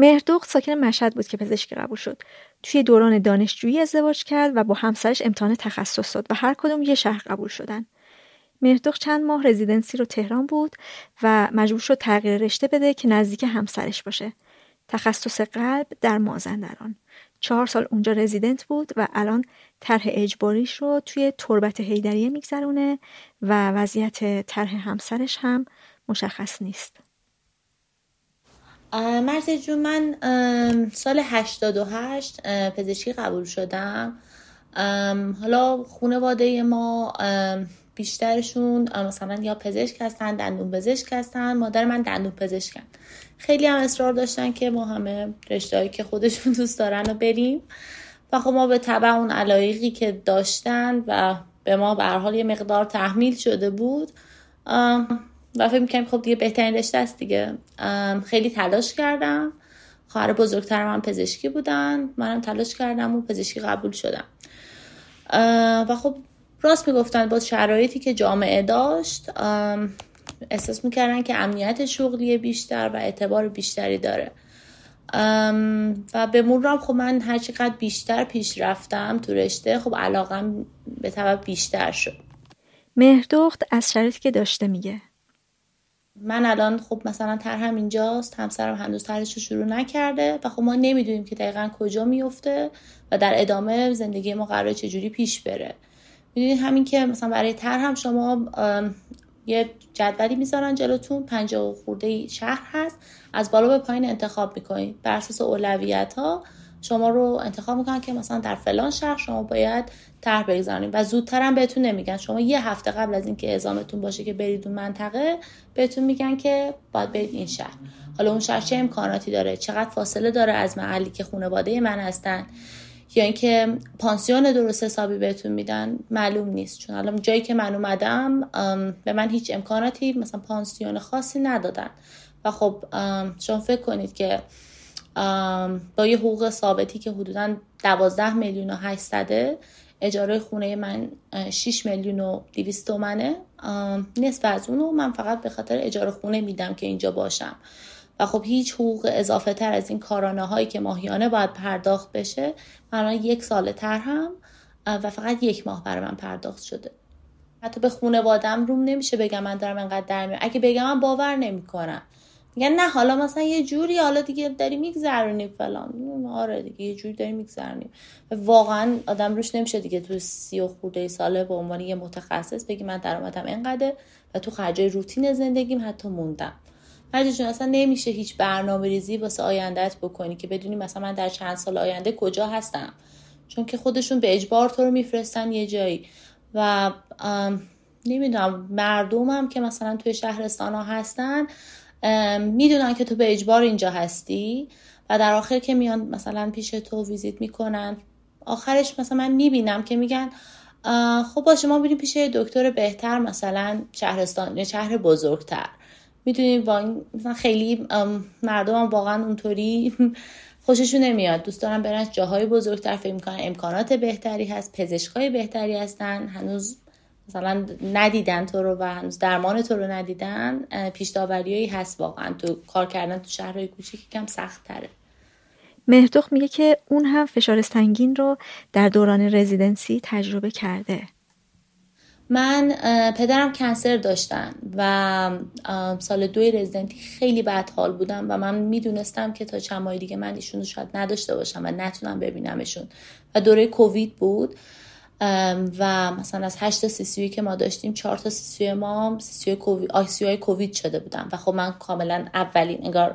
F: مهردخت ساکن مشهد بود که پزشکی قبول شد. توی دوران دانشجویی ازدواج کرد و با همسرش امتحان تخصص داد و هر کدوم یه شهر قبول شدن. مهردخت چند ماه رزیدنسی رو تهران بود و مجبور شد تغییر رشته بده که نزدیک همسرش باشه. تخصص قلب در مازندران. چهار سال اونجا رزیدنت بود و الان طرح اجباریش رو توی تربت هیدریه میگذرونه و وضعیت طرح همسرش هم مشخص نیست.
I: مرزی جون من سال 88 پزشکی قبول شدم. حالا خانواده ما بیشترشون مثلا یا پزشک هستن دندون پزشک هستن مادر من دندون پزشکن. خیلی هم اصرار داشتن که ما همه رشتهایی که خودشون دوست دارن رو بریم. و خب ما به طبع اون علایقی که داشتن و به ما به حال یه مقدار تحمیل شده بود و فکر می‌کنم خب دیگه بهترین رشته است دیگه. خیلی تلاش کردم. خواهر بزرگتر من پزشکی بودن. منم تلاش کردم و پزشکی قبول شدم. و خب راست می‌گفتن با شرایطی که جامعه داشت احساس می‌کردن که امنیت شغلی بیشتر و اعتبار بیشتری داره. و به مرورم خب من هر چقدر بیشتر پیش رفتم تو رشته خب علاقم به طبع بیشتر شد.
F: مهردخت از شرایطی که داشته میگه.
I: من الان خب مثلا طرحم اینجاست همسرم هنوز طرحش رو شروع نکرده و خب ما نمی‌دونیم که دقیقا کجا میفته و در ادامه زندگی ما قرار چجوری پیش بره. می‌دونید همین که مثلا برای طرحم شما یه جدولی می‌ذارن جلوتون پنجاه خورده شهر هست از بالا به پایین انتخاب می‌کنید بر اساس اولویت ها شما رو انتخاب می‌کنن که مثلا در فلان شهر شما باید طرح بگذارید و زودتر هم بهتون نمیگن. شما یه هفته قبل از اینکه اعزامتون باشه که برید اون منطقه بهتون میگن که باید برید این شهر. حالا اون شهر چه امکاناتی داره؟ چقدر فاصله داره از محلی که خانواده من هستن؟ یا اینکه پانسیون درست حسابی بهتون میدن؟ معلوم نیست. چون الان جایی که من اومدم به من هیچ امکاناتی مثلا پانسیون خاصی ندادن. و خب شما فکر کنید که با یه حقوق ثابتی که حدودا 12 میلیون و 800 اجاره خونه من 6 میلیون و 200 تومنه. نصف از اونو من فقط به خاطر اجاره خونه میدم که اینجا باشم. و خب هیچ حقوق اضافه تر از این کارانه هایی که ماهیانه باید پرداخت بشه من یک سال تر هم و فقط یک ماه برای من پرداخت شده. حتی به خانوادم روم نمیشه بگم من دارم انقدر در میارم. اگه بگم من باور نمی‌کنم. میگن نه حالا مثلا یه جوری حالا دیگه داری میگذرونی فلان. آره دیگه یه جوری داری میگذرونی. واقعا آدم روش نمیشه دیگه تو سی و خورده ساله به عنوان یه متخصص بگی من درآمدم اینقدر و تو خرجای روتین زندگیم حتی موندم. هر جون اصلا نمیشه هیچ برنامه ریزی واسه آیندهت بکنی که بدونی مثلا من در چند سال آینده کجا هستم. چون که خودشون به اجبار تو رو میفرستن یه جایی. و نمی‌دونم مردمم که مثلا توی شهرستان ها هستن می‌دونن که تو به اجبار اینجا هستی و در آخر که میان مثلا پیش تو ویزیت می‌کنن. آخرش مثلا من می‌بینم که میگن خب باشه ما بریم پیش دکتر بهتر مثلا شهرستان یا شهر بزرگتر. می‌دونی مثلا خیلی مردم واقعا اونطوری خوششون نمیاد. دوست دارم برن جاهای بزرگتر فکر می‌کنن امکانات بهتری هست پزشکای بهتری هستن. هنوز مثلا ندیدن تو رو و هنوز درمان تو رو ندیدن پیش هست واقعا. تو کار کردن تو شهرهای کوچیک کم سخت تره
F: مهردخ میگه که اون هم فشار سنگین رو در دوران رزیدنسی تجربه کرده.
I: من پدرم کنسر داشتن و سال دوی رزیدنتی خیلی بد حال بودم و من می‌دونستم که تا چند ماه دیگه من ایشون شاید نداشته باشم و نتونم ببینمشون. و دوره کووید بود. و مثلا از هشت سی که ما داشتیم چهار تا سی ما سی کووید های کووید شده بودم و خب من کاملا اولین انگار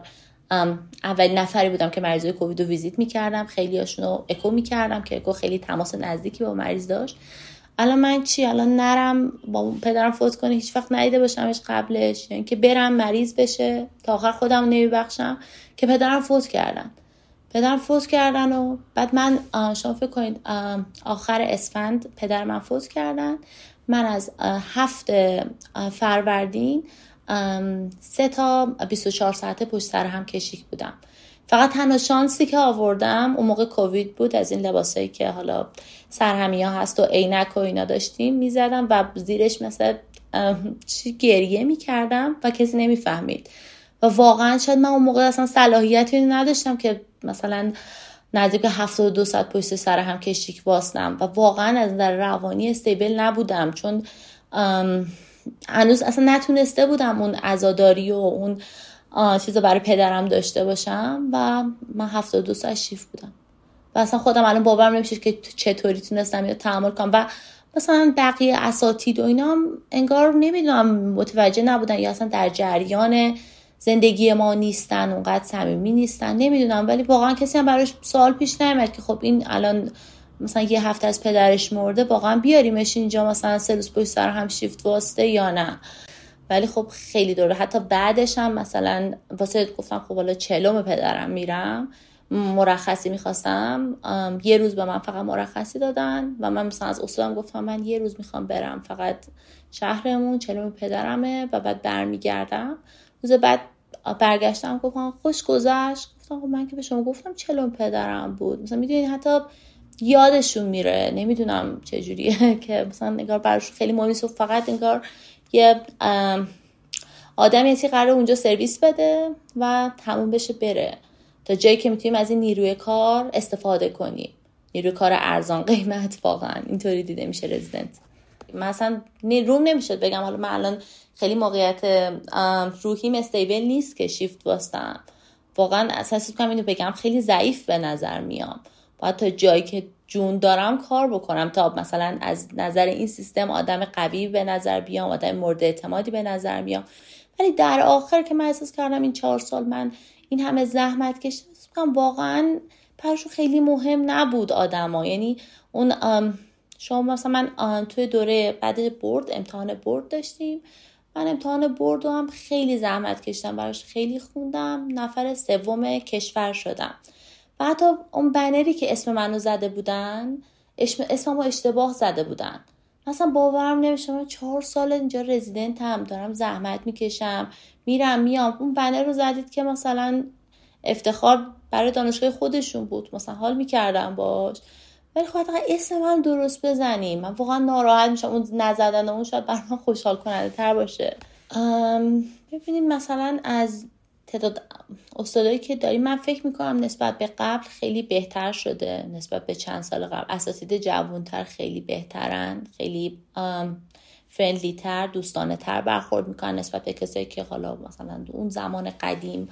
I: اولین نفری بودم که مریضای کووید رو ویزیت می‌کردم. خیلی هاشون رو اکو می‌کردم که اکو خیلی تماس نزدیکی با مریض داشت. الان من چی؟ الان نرم با پدرم فوت کنه هیچ وقت ندیده باشمش قبلش. یعنی که برم مریض بشه تا آخر خودم نمیبخشم که پدرم فوت کردن. پدرم فوت کردن و بعد من شما فکر کنید آخر اسفند پدر من فوت کردن. من از هفت فروردین سه تا 24 ساعته پشت سر هم کشیک بودم. فقط تنها شانسی که آوردم اون موقع کووید بود از این لباسایی که حالا سرهمی ها هست و عینک و اینا داشتیم می‌زدم و زیرش مثل چی گریه می‌کردم و کسی نمی‌فهمید. و واقعا شاید من اون موقع اصلا صلاحیتی نداشتم که مثلا نزدیک دو ساعت پشت سر هم کشیک باستم و واقعا از نظر روانی استیبل نبودم چون هنوز اصلا نتونسته بودم اون ازاداری و اون چیز برای پدرم داشته باشم و من دو ساعت شیف بودم. و اصلا خودم الان باورم نمیشه که چطوری تونستم یا تحمل کنم و مثلا بقیه اساتید و اینا انگار نمی‌دونم متوجه نبودن یا اصلا در جریان زندگی ما نیستن اونقدر صمیمی نیستن. نمی‌دونم ولی واقعا کسی هم براش سوال پیش نمیاد که خب این الان مثلا یه هفته از پدرش مرده واقعا بیاریمش اینجا مثلا پشت سر هم شیفت واسطه یا نه. ولی خب خیلی دوره حتی بعدش هم مثلا واسه گفتم خب حالا چلوم پدرم میرم مرخصی می‌خواستم. یه روز به من فقط مرخصی دادن و من مثلا از اصولم گفتم من یه روز می‌خوام برم. فقط شهرمون چلوم پدرمه و بعد برمیگردم. روز بعد برگشتم گفتم خوش گذشت. گفتم خب من که به شما گفتم چلون پدرم بود. مثلا می‌دونید حتی یادشون میره. نمی‌دونم چجوریه که مثلا نگار براش خیلی مهمی و فقط انگار یه آدم یه قرار اونجا سرویس بده و تموم بشه بره. تا جایی که می‌تونیم از این نیروی کار استفاده کنیم. نیروی کار ارزان قیمت واقعا. اینطوری دیده میشه رزیدنت. مثلا روم نمی‌شد بگم. حالا من الان خیلی موقعیت روحیم استیبل نیست که شیفت باستم واقعا اساسی کنم اینو بگم خیلی ضعیف به نظر میام. باید تا جایی که جون دارم کار بکنم تا مثلا از نظر این سیستم آدم قوی به نظر بیام آدم مورد اعتمادی به نظر بیام. ولی در آخر که من احساس کردم این چهار سال من این همه زحمت کشیدم واقعا براشون خیلی مهم نبود آدما یعنی اون شما مثلا من توی دوره بعد برد امتحان برد داشتیم. من امتحان برد هم خیلی زحمت کشیدم براش خیلی خوندم نفر سوم کشور شدم. و حتی اون بنری که اسم منو زده بودن اسم اسممو اشتباه زده بودن. مثلا باورم نمیشه من چهار سال اینجا رزیدنت هم دارم زحمت می‌کشم میرم میام. اون بنر رو زدید که مثلا افتخار برای دانشگاه خودشون بود مثلا حال می‌کردم باش. ولی خب اسم من درست بزنیم. من واقعا ناراحت میشم اون نزدن اون شاید برای من خوشحال کننده تر باشه. ببینیم مثلا از تعداد استادایی که داریم من فکر می‌کنم نسبت به قبل خیلی بهتر شده. نسبت به چند سال قبل. اساتید جوانتر خیلی بهترن. خیلی فرندلی تر دوستانه تر برخورد می‌کنن نسبت به کسایی که حالا مثلا اون زمان قدیم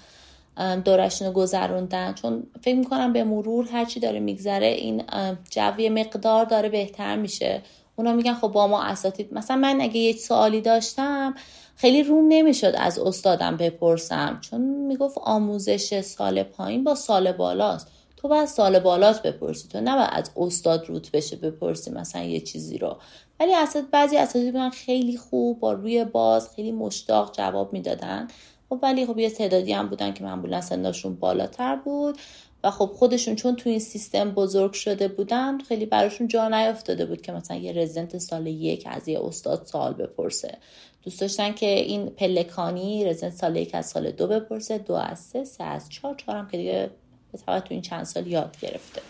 I: دورشون رو گذروندن. چون فکر می‌کنم به مرور هرچی داره میگذره این جوی مقدار داره بهتر میشه. اونا میگن خب با ما اساتید. مثلا من اگه یه سوالی داشتم خیلی روم نمی‌شد از استادم بپرسم. چون می‌گفت آموزش سال پایین با سال بالاست. تو باید سال بالات بپرسی. تو نباید از استاد روت بشه بپرسی مثلا یه چیزی رو. ولی اساتید بعضی اساتید بودن خیلی خوب با روی باز خیلی مشتاق جواب می‌دادن. خب ولی خب یه تعدادی هم بودن که معمولا سنشون بالاتر بود و خب خودشون چون تو این سیستم بزرگ شده بودن خیلی براشون جا نیافتاده بود که مثلا یه رزیدنت سال یک از یه استاد سال بپرسه. دوست داشتن که این پلکانی رزیدنت سال یک از سال دو بپرسه دو از سه سه از چهار چهار هم که دیگه به تو این چند سال یاد گرفته.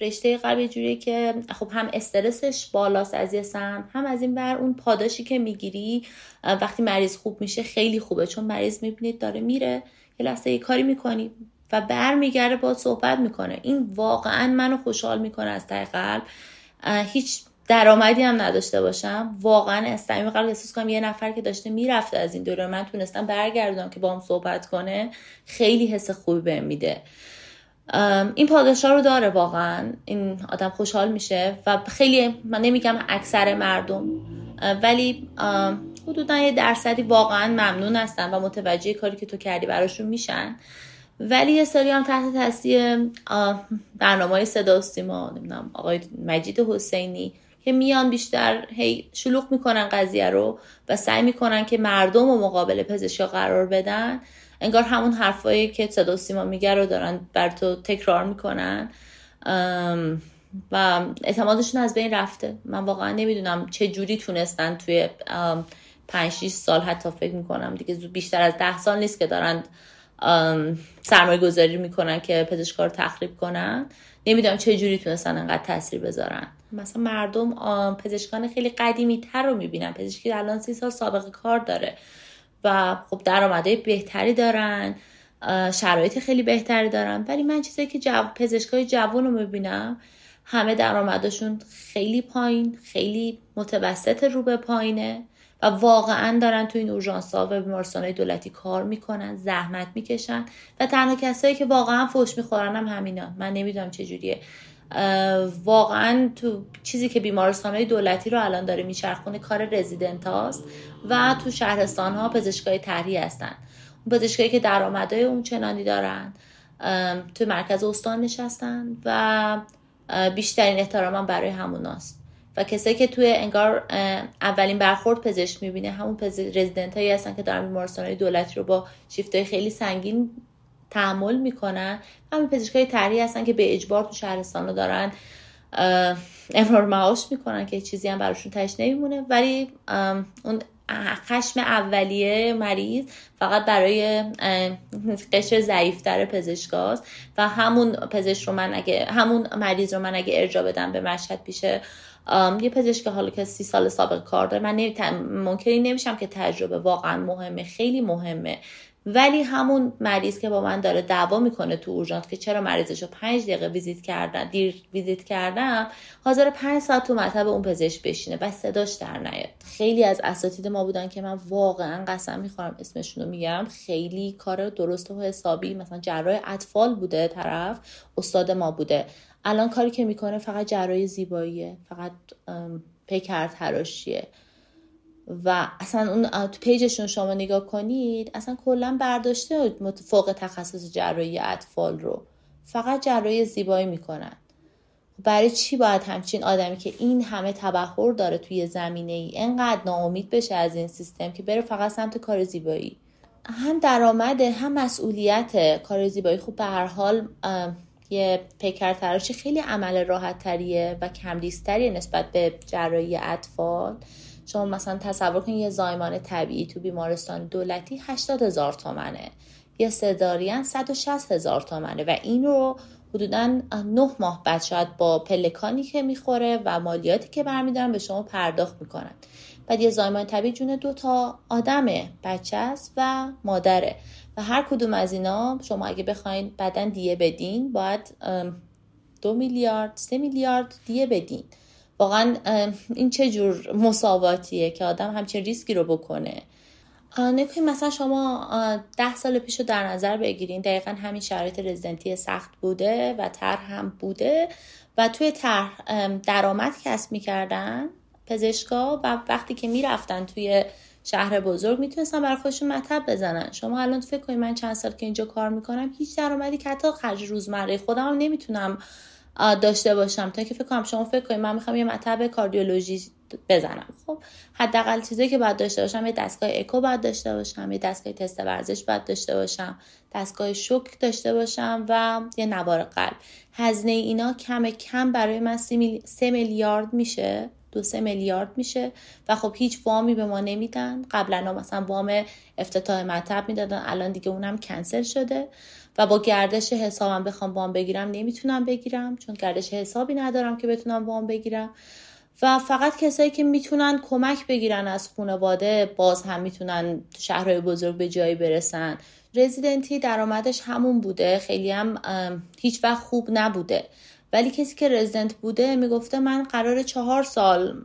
I: رشته قلب یه جوریه که خب هم استرسش بالاست از یه سم هم از این بر اون پاداشی که می‌گیری وقتی مریض خوب میشه خیلی خوبه چون مریض می‌بینید داره میره یه لحظه یه کاری می‌کنی و برمیگرده با صحبت می‌کنه. این واقعا منو خوشحال می‌کنه از ته قلب. هیچ درآمدی هم نداشته باشم. واقعا استمی قلب احساس کنم یه نفر که داشته می‌رفته از این دوره من تونستم برگردم که با هم صحبت کنه خیلی حس خوبی بهم میده. این پاداش رو داره واقعا. این آدم خوشحال میشه و خیلی من نمیگم اکثر مردم ولی حدودا یه درصدی واقعا ممنون هستن و متوجه کاری که تو کردی براشون میشن. ولی یه سری هم تحت تاثیر برنامه صدا و سیما نمی‌دونم آقای مجید حسینی که میان بیشتر هی شلوغ می‌کنن قضیه رو و سعی می‌کنن که مردم و مقابل پزشکا قرار بدن. انگار همون حرفایی که صدا سیما میگه رو دارن بر تو تکرار می‌کنن. و اعتمادشون از بین رفته. من واقعا نمی‌دونم چه جوری تونستن توی پنج 6 سال حتی فکر می‌کنم دیگه بیشتر از ده سال نیست که دارن سرمایه گذاری می‌کنن که پزشکار رو تخریب کنن. نمی‌دونم چه جوری تونستن انقدر تاثیر بذارن. مثلا مردم پزشکان خیلی قدیمی تر رو می‌بینن. پزشکی الان سی سال سابقه کار داره. و خب درآمدهای بهتری دارن شرایط خیلی بهتری دارن. ولی من چیزایی که جو... پزشکای جوان رو می‌بینم همه درآمدشون خیلی پایین خیلی متوسط رو به پایینه و واقعا دارن تو این اورژانس ها و بیمارستان دولتی کار می‌کنن زحمت می‌کشن. و تنها کسایی که واقعا فوش می‌خورن هم همینا. من نمی‌دونم چجوریه واقعا تو چیزی که بیمارستان دولتی رو الان داره میچرخونه کار رزیدنت هاست و تو شهرستان ها پزشکای طرحی هستن. اون پزشکایی که درآمدهای اون چنانی دارن تو مرکز استان نشستن و بیشترین احترام برای هموناست. و کسایی که توی انگار اولین برخورد پزشک می‌بینه همون رزیدنت هایی هستن که دارن بیمارستان های دولتی رو با شیفت خیلی سنگین تحمل می‌کنن. همین پزشکای طرحی هستن که به اجبار تو شهرستان رو دارن امرار معاش می‌کنن که چیزی هم براشون تش نمیمونه. ولی اون خشم اولیه مریض فقط برای قشر ضعیفتر پزشکاست و همون پزشک رو من اگه همون مریض رو من اگه ارجا بدم به مشهد پیشه یه پزشک حالا که سی سال سابق کار داره من ممکنی نمیشم که تجربه واقعا مهمه خیلی مهمه. ولی همون مریض که با من داره دعوا می‌کنه تو اورژانس که چرا مریضش رو پنج دقیقه ویزیت کردن دیر ویزیت کردم حاضر پنج ساعت تو مطب اون پزشک بشینه و صداش در نیاد. خیلی از اساتید ما بودن که من واقعا قسم می‌خورم اسمشون رو میگم خیلی کار درست و حسابی مثلا جراح اطفال بوده طرف استاد ما بوده. الان کاری که می‌کنه فقط جراح زیباییه فقط پیکر تراشیه و اصلا اون تو پیجشون شما نگاه کنید اصلا کلا برداشته فوق تخصص جراحی اطفال رو. فقط جراحی زیبایی می‌کنن. برای چی باید همچین آدمی که این همه تبهر داره توی زمینه ای انقدر ناامید بشه از این سیستم که بره فقط سمت کار زیبایی؟ هم درآمده هم مسئولیت کار زیبایی. خوب به هر حال یه پیکر تراشی خیلی عمل راحت تریه و کمریستریه نسبت به جراحی اطفال. شما مثلا تصور کنید یه زایمان طبیعی تو بیمارستان دولتی 80 هزار تومنه. یه سدارین 160 هزار تومنه و این رو حدودا نه ماه بعد شاید با پلکانی که می‌خوره و مالیاتی که برمیدارن به شما پرداخت می‌کنن. بعد یه زایمان طبیعی جون دو تا آدمه بچه است و مادره. و هر کدوم از اینا شما اگه بخواین بعدا دیه بدین باید دو میلیارد سه میلیارد دیه بدین. واقعا این چه جور مساواتیه که آدم همچین ریسکی رو بکنه؟ نکنیم مثلا شما ده سال پیش رو در نظر بگیرین. دقیقا همین شرایط رزیدنتی سخت بوده و طرح هم بوده و توی طرح درآمد کسب می‌کردن پزشکا و وقتی که می‌رفتن توی شهر بزرگ می‌تونستن برای خودشون مطب بزنن. شما الان فکر کنید من چند سال که اینجا کار می‌کنم هیچ درآمدی که حتی خرج روزمره خودم نمی‌تونم داشته باشم تا که فکر کنم شما فکر کنید من می‌خوام یه مطب کاردیولوژی بزنم. خب حداقل چیزایی که باید داشته باشم یه دستگاه اکو باید داشته باشم یه دستگاه تست ورزش باید داشته باشم دستگاه شوک داشته باشم و یه نوار قلب. هزینه اینا کم کم برای من سه میلیارد میشه دو سه میلیارد میشه و خب هیچ وامی به ما نمیدن. قبلا مثلا وام افتتاح مطب می‌دادن الان دیگه اونم کنسل شده. و با گردش حسابم بخوام وام بگیرم نمی‌تونم بگیرم چون گردش حسابی ندارم که بتونم وام بگیرم. و فقط کسایی که می‌تونن کمک بگیرن از خانواده باز هم می‌تونن تو شهرهای بزرگ به جایی برسن. رزیدنتی درآمدش همون بوده خیلی هم هیچ وقت خوب نبوده. ولی کسی که رزیدنت بوده می‌گفته من قرار چهار سال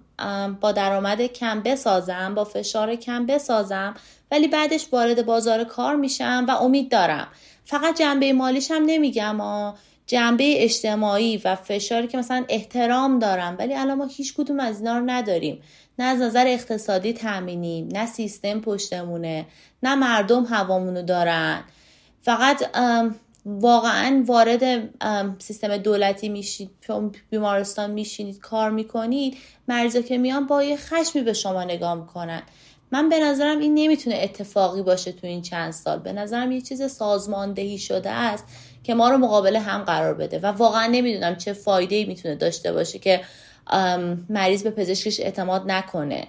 I: با درآمد کم بسازم با فشار کم بسازم ولی بعدش وارد بازار کار میشم و امید دارم. فقط جنبه مالیش هم نمیگم جنبه اجتماعی و فشاری که مثلا احترام دارم ولی الان ما هیچ کدوم از اینا رو نداریم. نه از نظر اقتصادی تامینیم نه سیستم پشتمونه نه مردم هوامونو دارن. فقط واقعا وارد سیستم دولتی میشید بیمارستان میشینید کار می‌کنید مریضا که میان با یه خشمی به شما نگاه می‌کنن. من به نظرم این نمی‌تونه اتفاقی باشه تو این چند سال. به نظرم یه چیز سازماندهی شده است که ما رو مقابل هم قرار بده. و واقعا نمی‌دونم چه فایده می‌تونه داشته باشه که مریض به پزشکش اعتماد نکنه.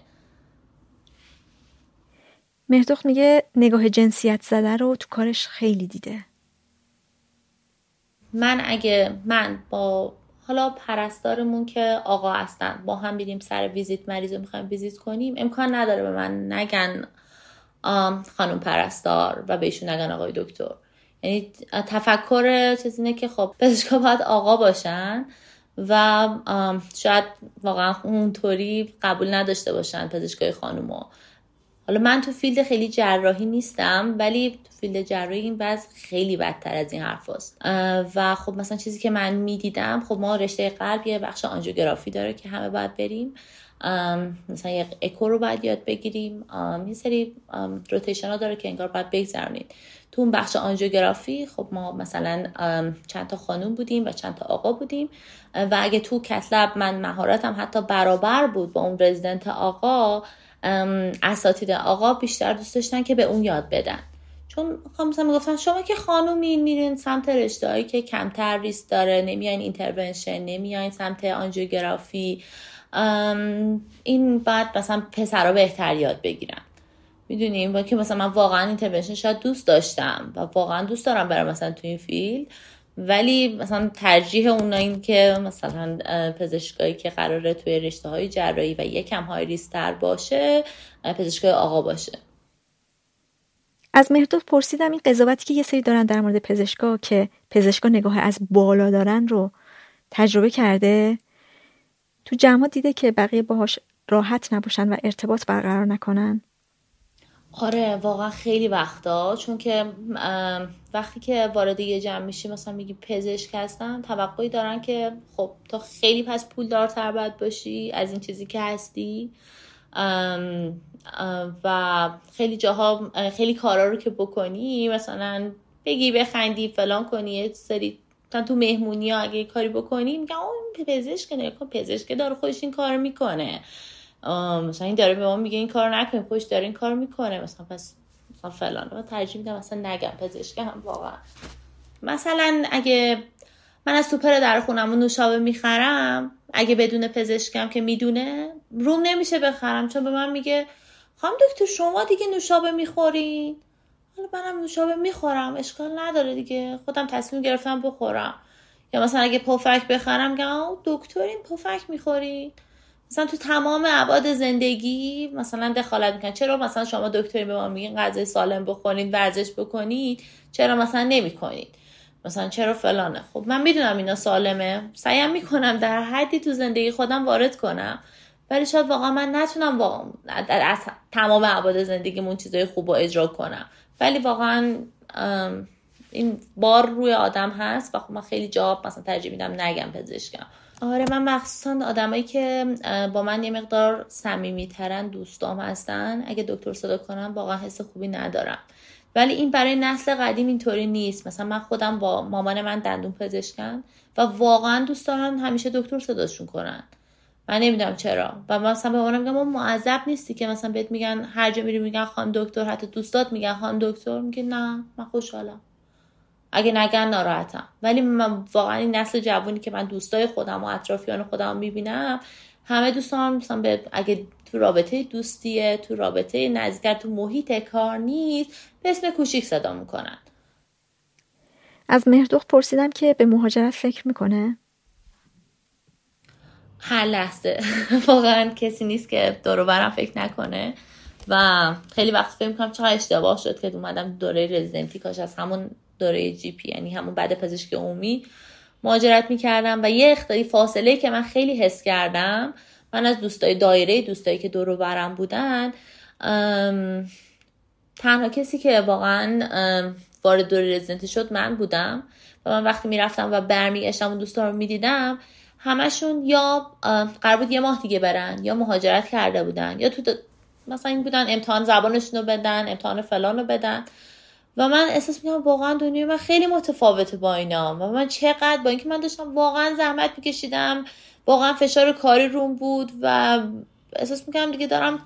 F: مهدوخ میگه نگاه جنسیت زده رو تو کارش خیلی دیده.
I: من اگه من با حالا پرستارمون که آقا هستن با هم بیدیم سر ویزیت مریض رو می‌خوایم ویزیت کنیم امکان نداره به من نگن خانم پرستار و بهشون نگن آقای دکتر. یعنی تفکر چیز اینه که خب پزشکا باید آقا باشن و شاید واقعا اونطوری قبول نداشته باشن پزشکای خانوما. حالا من تو field خیلی جراحی نیستم ولی تو field جراحی این وضع خیلی بدتر از این حرف هاست. و خب مثلا چیزی که من می‌دیدم خب ما رشته قلب یه بخش آنژیوگرافی داره که همه باید بریم. مثلا یک اکو رو باید یاد بگیریم. یه سری rotation ها داره که انگار باید بگذرونید تو اون بخش آنژیوگرافی خب ما مثلا چند تا خانوم بودیم و چند تا آقا بودیم. و اگه تو cath lab من مهارتم حتی برابر بود با اون رزیدنت آقا اساتید آقا بیشتر دوست داشتن که به اون یاد بدن. چون خب مثلا می‌گفتن شما که خانومین میرین سمت رشته که کمتر ریسک داره نمیاین intervention نمیاین سمت آنژیوگرافی این بعد مثلا پسرها بهتر یاد بگیرن. می‌دونیم با که مثلا من واقعا intervention شاید دوست داشتم و واقعا دوست دارم برم مثلا تو این field. ولی مثلا ترجیح اونا این که مثلا پزشکایی که قراره توی رشته های جراحی و یکم های ریستر باشه پزشکای آقا باشه.
F: از مهرداد پرسیدم این قضاوتی که یه سری دارن در مورد پزشکا که پزشکا نگاه از بالا دارن رو تجربه کرده. تو جمع دیده که بقیه باهاش راحت نباشن و ارتباط برقرار نکنن.
I: آره واقعا خیلی وقتا چون که وقتی که وارد یه جمع میشی مثلا میگی پزشک هستن توقعی دارن که خب تو خیلی پس پول دارتر باید باشی از این چیزی که هستی. و خیلی جاها خیلی کارا رو که بکنی مثلا بگی بخندی فلان کنی یه سری تو مهمونی ها اگه کاری بکنی میگن اون پزشک نه پزشک داره خودش این کار می‌کنه. مثلا این داره به ما میگه این کار نکنیم خوش داره این کار می‌کنه. مثلا پس مثلا فلان. من ترجیح میدم مثلا نگم پزشک هم واقعا. مثلا اگه من از سوپر در خونم و نوشابه می‌خرم اگه بدون پزشکم که می‌دونه روم نمیشه بخرم. چون به من میگه خواهم دکتر شما دیگه نوشابه می‌خورین؟ حالا منم نوشابه می‌خورم اشکال نداره دیگه. خودم تصمیم گرفتم بخورم. یا مثلا اگه پفک بخرم میگم دکتر این پفک می‌خورین؟ مثلا تو تمام ابعاد زندگی مثلا دخالت می‌کنن چرا مثلا شما دکتری به ما میگین غذای سالم بخورید ورزش بکنید چرا مثلا نمی‌کنید مثلا چرا فلانه؟ خب من می‌دونم اینا سالمه. سعیم می‌کنم در حدی تو زندگی خودم وارد کنم. ولی شاید واقعا من نتونم واقعا از تمام ابعاد زندگیمون چیزای خوب اجرا کنم. ولی واقعا این بار روی آدم هست و خب من خیلی جواب مثلا ترجیح میدم نگم پزشکم. آره من مخصوصا آدمایی که با من یه مقدار صمیمیترن دوستام هستن اگه دکتر صدا کنم واقعا حس خوبی ندارم. ولی این برای نسل قدیم اینطوری نیست. مثلا من خودم با مامان من دندون پزشکن و واقعا دوست دارن همیشه دکتر صداشون کنن. من نمی‌دونم چرا. و مثلا به اونم میگم ما معذب نیستی که مثلا بهت میگن هر جا میری میگن خان دکتر حتی دوستات میگن خان دکتر. میگه نه من خوشحالم. اگه نگن ناراحتم. ولی من واقعا این نسل جوونی که من دوستای خودم و اطرافیان خودم می‌بینم همه دوستان مثلا به اگه تو رابطه دوستیه تو رابطه نزدیکتر تو محیط کار نیست به اسم کوشیک صدا می‌کنن.
F: از مهردخت پرسیدم که به مهاجرت فکر می‌کنه؟
I: هر لحظه. واقعا کسی نیست که دورو برم فکر نکنه. و خیلی وقت فکر می‌کنم چقدر اشتباه شد که اومدم دوره رزیدنتی کاش از همون دوره جی پی یعنی همون بعد پزشکی عمومی مهاجرت می‌کردم و یه اختاری فاصله که من خیلی حس کردم من از دوستای دایره دوستایی که دورو برم بودن تنها کسی که واقعا وارد دوره رزیدنتی شد من بودم و من وقتی می‌رفتم و برمیگشتم و دوستا رو می‌دیدم همشون یا قرار بود یه ماه دیگه برن یا مهاجرت کرده بودن یا تو مثلا این بودن امتحان زبانشون رو بدن امتحان فلان رو بدن. و من احساس می‌کنم واقعا دنیا من خیلی متفاوته با اینا و من چقدر با اینکه من داشتم واقعا زحمت میکشیدم واقعا فشار کاری روم بود و احساس می‌کنم دیگه دارم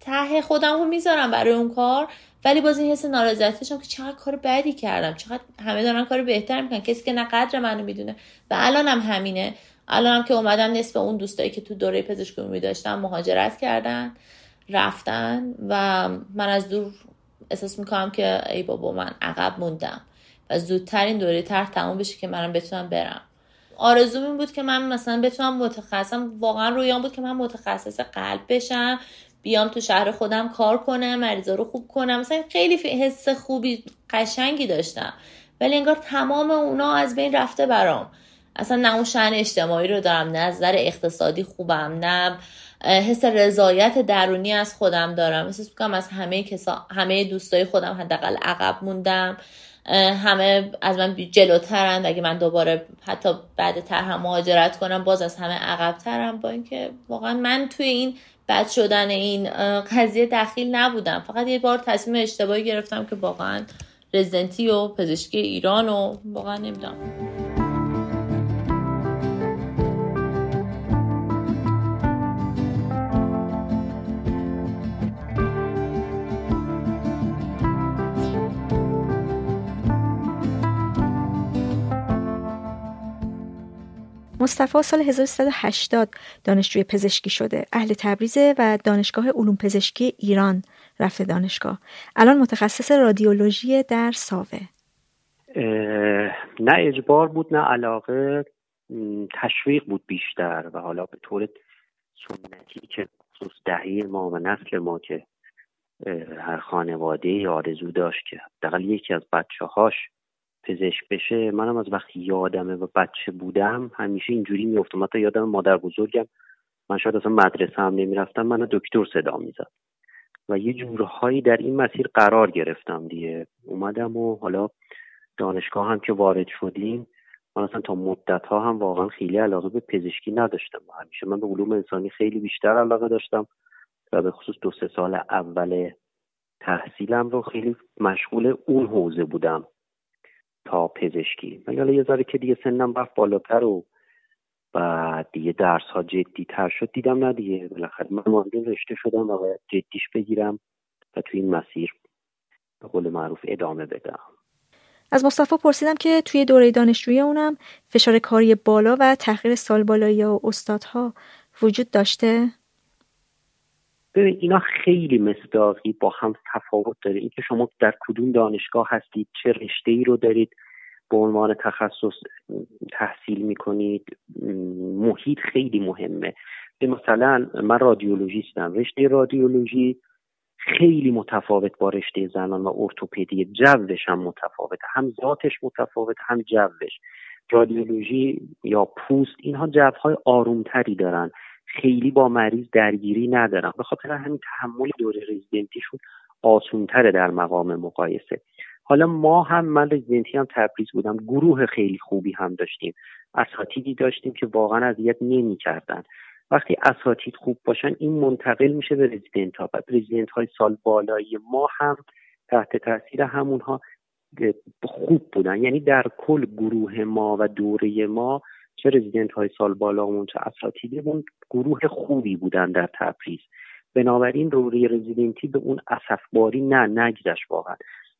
I: ته خودم رو می‌ذارم برای اون کار ولی باز این حس نارضایتی که چقدر کار بدی کردم چقدر همه دارن کار بهتر می‌کنن. کسی که نه قدر منو می‌دونه و الانم هم همینه. الانم که اومدم نصف اون دوستایی که تو دوره پزشکی داشتم مهاجرت کردن رفتن و من از دور احساس می‌کنم که ای بابا من عقب موندم و زودتر این دوره تر تموم بشه که منم بتونم برم. آرزوم این بود که من مثلا بتونم متخصصم. واقعا رویان بود که من متخصص قلب بشم بیام تو شهر خودم کار کنم مریضا رو خوب کنم. مثلا خیلی حس خوبی قشنگی داشتم. ولی انگار تمام اونا از بین رفته برام. اصلا نه اون شن اجتماعی رو دارم نه نظر اقتصادی خوبم نه حس رضایت درونی از خودم دارم. احساس می‌کنم از همه کسا همه دوستای خودم حداقل عقب موندم. همه از من جلوترن اگه من دوباره حتی بعد تر مهاجرت کنم باز از همه عقبترم. با اینکه واقعا من توی این بد شدن این قضیه دخیل نبودم. فقط یه بار تصمیم اشتباهی گرفتم که واقعا رزیدنتی و پزشکی ایران و واقعا نمی‌دونم.
F: مصطفی سال 1380 دانشجوی پزشکی شده. اهل تبریزه و دانشگاه علوم پزشکی ایران رفته دانشگاه. الان متخصص رادیولوژی در ساوه.
J: نه اجبار بود نه علاقه تشویق بود بیشتر و حالا به طور سنتی که خصوص دهی ما و نسل ما که هر خانواده آرزو داشت که حداقل یکی از بچه هاش پزشک بشه منم از وقتی یادمه و بچه بودم همیشه اینجوری میافتم. حتی یادم مادر بزرگم من شاید اصلا مدرسه هم نمی‌رفتم من دکتر صدا می‌زد. و یه جورهایی در این مسیر قرار گرفتم دیگه. اومدم و حالا دانشگاه هم که وارد شدیم من اصلا تا مدت ها هم واقعا خیلی علاقه به پزشکی نداشتم. همیشه من به علوم انسانی خیلی بیشتر علاقه داشتم و به خصوص دو سه سال اول تحصیلم رو خیلی مشغول اون حوزه بودم. تا پزشکی. ولی حالا یه ذره که دیگه سنم رفت بالاتر و و دیگه درس ها جدی تر شد دیدم نه دیگه. بالاخره من وارد رشته شدم و باید جدیش بگیرم و توی این مسیر به قول معروف ادامه بدم.
F: از مصطفی پرسیدم که توی دوره دانشجویی اونم فشار کاری بالا و تحقیر سال بالایی و استادها وجود داشته؟
J: ببین اینا خیلی مصداقی با هم تفاوت داره. اینکه شما در کدوم دانشگاه هستید چه رشته ای رو دارید به عنوان تخصص تحصیل می‌کنید محیط خیلی مهمه. مثلا من رادیولوژیستم رشته رادیولوژی خیلی متفاوت با رشته زنان و ارتوپدی. جوش هم متفاوته. هم ذاتش متفاوت هم جوش. رادیولوژی یا پوست اینها جوهای آرومتری دارن. خیلی با مریض درگیری ندارن به خاطر همین تحمل دوره رزیدنتیشون آسونتره در مقام مقایسه. حالا ما هم من رزیدنتی هم تبریز بودم. گروه خیلی خوبی هم داشتیم. اساتیدی داشتیم که واقعا اذیت نمی‌کردن. وقتی اساتید خوب باشن این منتقل میشه به رزیدنت ها و رزیدنت های سال بالایی ما هم تحت تاثیر همونها خوب بودن. یعنی در کل گروه ما و دوره ما چه رزیدنت های سال بالامون چه اساتیدمون گروه خوبی بودن در تبریز. بنابراین روری رزیدنتی به اون اصفباری نه نگذشت واقعا.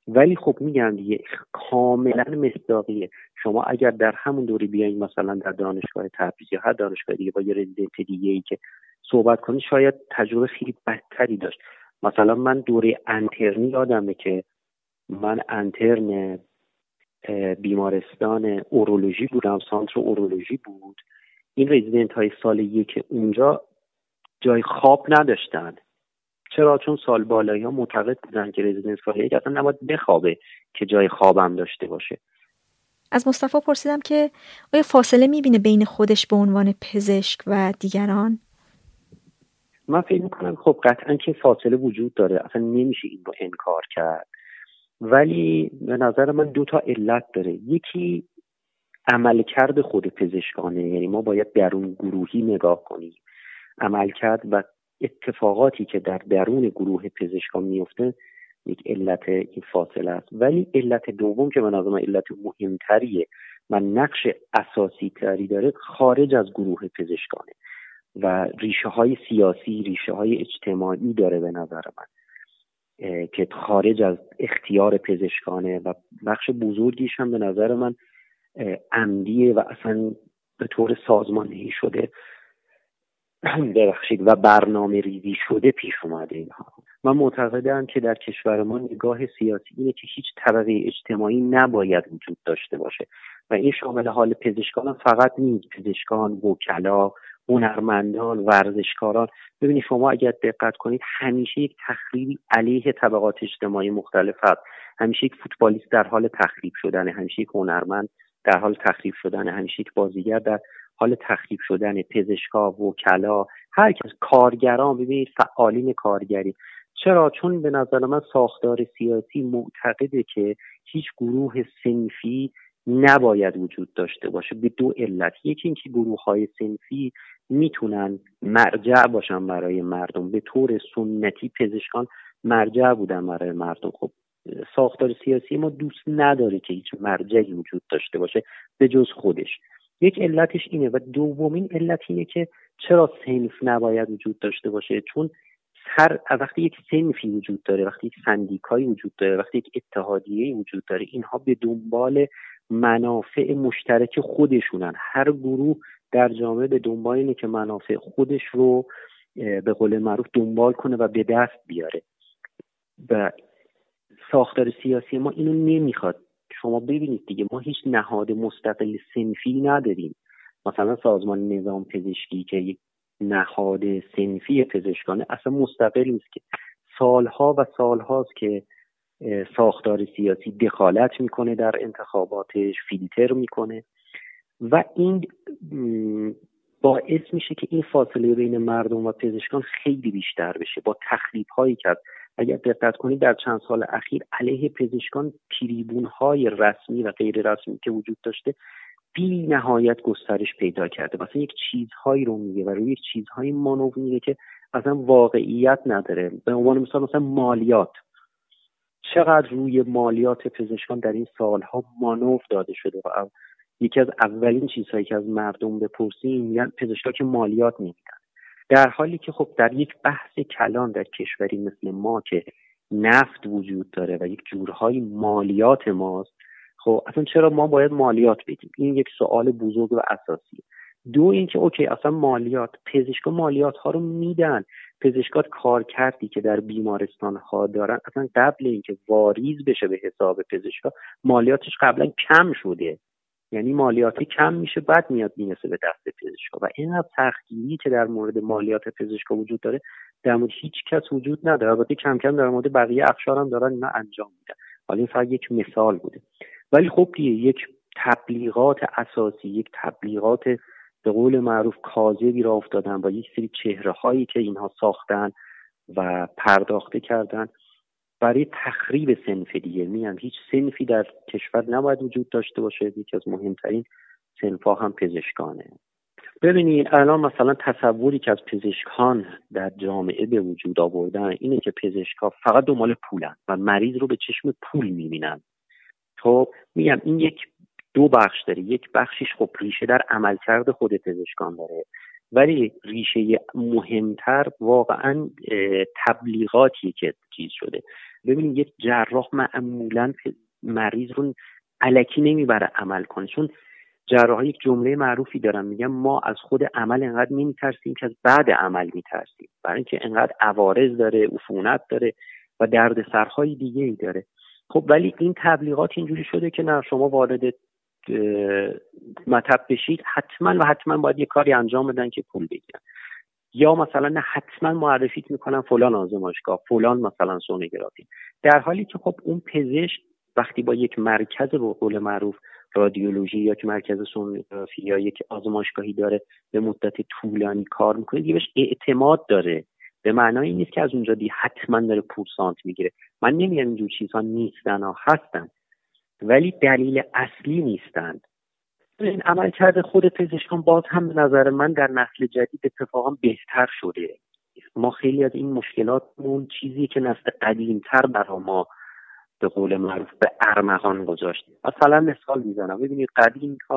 J: ولی خب میگم دیگه کاملا مصداقیه. شما اگر در همون دوری بیاین مثلا در دانشگاه تبریز یا هر دانشگاه دیگه با یه رزیدنت دیگه ای که صحبت کنی شاید تجربه خیلی بدتری داشت. مثلا من دوره انترنی یادمه که من انترن بیمارستان اورولوژی بودم سانتر اورولوژی بود. این رزیدنت های سال یک اونجا جای خواب نداشتن. چرا؟ چون سال بالایی ها معتقد بودن که رزیدنت سال یک اصلا نباید بخوابه که جای خوابم داشته باشه.
F: از مصطفی پرسیدم که آیا فاصله می‌بینه بین خودش به عنوان پزشک و دیگران؟
J: من فکر می‌کنم خب قطعا که فاصله وجود داره. اصلا نمیشه این رو انکار کرد. ولی به نظر من دو تا علت داره. یکی عملکرد خود پزشکانه یعنی ما باید درون گروهی نگاه کنیم. عملکرد و اتفاقاتی که در درون گروه پزشکان میفته یک علت این فاصله است. ولی علت دوم که من من علت مهمتریه و نقش اساسی تری داره خارج از گروه پزشکانه و ریشه های سیاسی ریشه های اجتماعی داره به نظر من. که خارج از اختیار پزشکانه و بخش بزرگیش هم به نظر من عمدیه و اصلا به طور سازماندهی شده. ببخشید و برنامه ریزی شده پیش اومده اینها. من معتقدم که در کشور ما نگاه سیاسی اینه که هیچ طبقه اجتماعی نباید وجود داشته باشه. و این شامل حال پزشکان فقط نیست. پزشکان وکلا هنرمندان ورزشکاران. ببینید شما اگر دقت کنید همیشه یک تخریبی علیه طبقات اجتماعی مختلف هست. همیشه یک فوتبالیست در حال تخریب شدن همیشه یک هنرمند در حال تخریب شدن همیشه یک بازیگر در حال تخریب شدن پزشکا وکلا هر کس کارگران. ببینید فعالین کارگری. چرا؟ چون به نظر من ساختار سیاسی معتقده که هیچ گروه سنفی نباید وجود داشته باشه. به دو علت. یکی اینکه گروه های سنفی می‌تونن مرجع باشن برای مردم. به طور سنتی پزشکان مرجع بودن برای مردم. خب ساختار سیاسی ما دوست نداره که هیچ مرجعی وجود داشته باشه به جز خودش. یک علتش اینه و دومین علت اینه که چرا سنف نباید وجود داشته باشه؟ چون هر وقتی یک سنفی وجود داره وقتی یک سندیکایی وجود داره وقتی یک اتحادیه وجود داره اینها به دنبال منافع مشترک خودشونن. هر گروه در جامعه به دنبال اینه که منافع خودش رو به قول معروف دنبال کنه و به دست بیاره. و ساختار سیاسی ما اینو نمی‌خواد. شما ببینید دیگه ما هیچ نهاد مستقل سنفی نداریم. مثلا سازمان نظام پزشکی که یک نهاد سنفی پزشکانه اصلا مستقل نیست که سالها و سالهاست که ساختار سیاسی دخالت می‌کنه در انتخاباتش فیلتر می‌کنه. و این باعث میشه که این فاصله بین مردم و پزشکان خیلی بیشتر بشه. با تخریب هایی که اگر دقت کنید در چند سال اخیر علیه پزشکان تریبون های رسمی و غیر رسمی که وجود داشته بی نهایت گسترش پیدا کرده. مثلا یک چیزهایی رو میگه و روی یک چیزهایی مانو میگه که اصلا واقعیت نداره. به عنوان مثال مثلا مالیات. چقدر روی مالیات پزشکان در این سالها مانور داده شده و یکی از اولین چیزهایی که از مردم بپرسیم میگن پزشکا که مالیات نمیدن. در حالی که خب در یک بحث کلان در کشوری مثل ما که نفت وجود داره و یک جورهای مالیات ماست خب اصلا چرا ما باید مالیات بدیم؟ این یک سوال بزرگ و اساسی. دو اینکه اوکی اصلا مالیات پزشکا مالیات ها رو میدن. پزشکات کار کردی که در بیمارستان ها دارن اصلا قبل اینکه واریز بشه به حساب پزشکا مالیاتش قبلا کم شده. یعنی مالیاتی کم میشه بعد میاد می‌رسه به دست پزشکا. و اینقدر سختگیری که در مورد مالیات پزشکا وجود داره در مورد هیچ کس وجود نداره. البته کم کم در مورد بقیه اقشار هم دارن اینا انجام میدن. حالا این فقط یک مثال بوده. ولی خب دیگه یک تبلیغات اساسی یک تبلیغات به قول معروف کاذبی را افتادن با یک سری چهره هایی که اینها ساختن و پرداخته کردن برای تخریب سنف دیگه. میان هیچ سنفی در کشور نباید وجود داشته باشه. یکی از مهمترین سنفها هم پزشکانه. ببینید الان مثلا تصوری که از پزشکان در جامعه به وجود آوردن اینه که پزشکا فقط دنبال پولن و مریض رو به چشم پول می‌بینن. خب، میگم این یک دو بخش داره. یک بخشیش خب ریشه در عملکرد خود پزشکان داره. ولی ریشه مهمتر واقعا تبلیغاتی که چیز شده. ببینید یک جراح معمولا مریض رو علکی نمی‌بره عمل کنه. چون جراح یک جمله معروفی دارن میگن ما از خود عمل انقدر نمیترسیم که از بعد عمل میترسیم. برای اینکه انقدر عوارض داره عفونت داره و درد سرهای دیگه ای داره. خب ولی این تبلیغات اینجوری شده که نه شما وارد مطب بشید حتما و حتما باید یه کاری انجام بدن که پول بگیرن. یا مثلا نه حتما معرفیت می‌کنن فلان آزمایشگاه فلان مثلا سونوگرافی. در حالی که خب اون پزشک وقتی با یک مرکز به قول معروف رادیولوژی یا که مرکز سونوگرافی یا یک آزمایشگاهی داره به مدت طولانی کار می‌کنه دیگه بهش اعتماد داره. به معنای نیست که از اونجا دی حتما داره پورسانت می‌گیره. من نمیگم اینجور چیزها نیستن ها هستن. ولی دلیل اصلی نیستند. این عمل کرده خود پزشکان باز هم به نظر من در نسل جدید اتفاقا بهتر شده. ما خیلی از این مشکلاتمون چیزی که نسل قدیمتر برا ما به قول معروف به ارمغان گذاشتیم. مثلا مثال می‌زنم. ببینید قدیم یک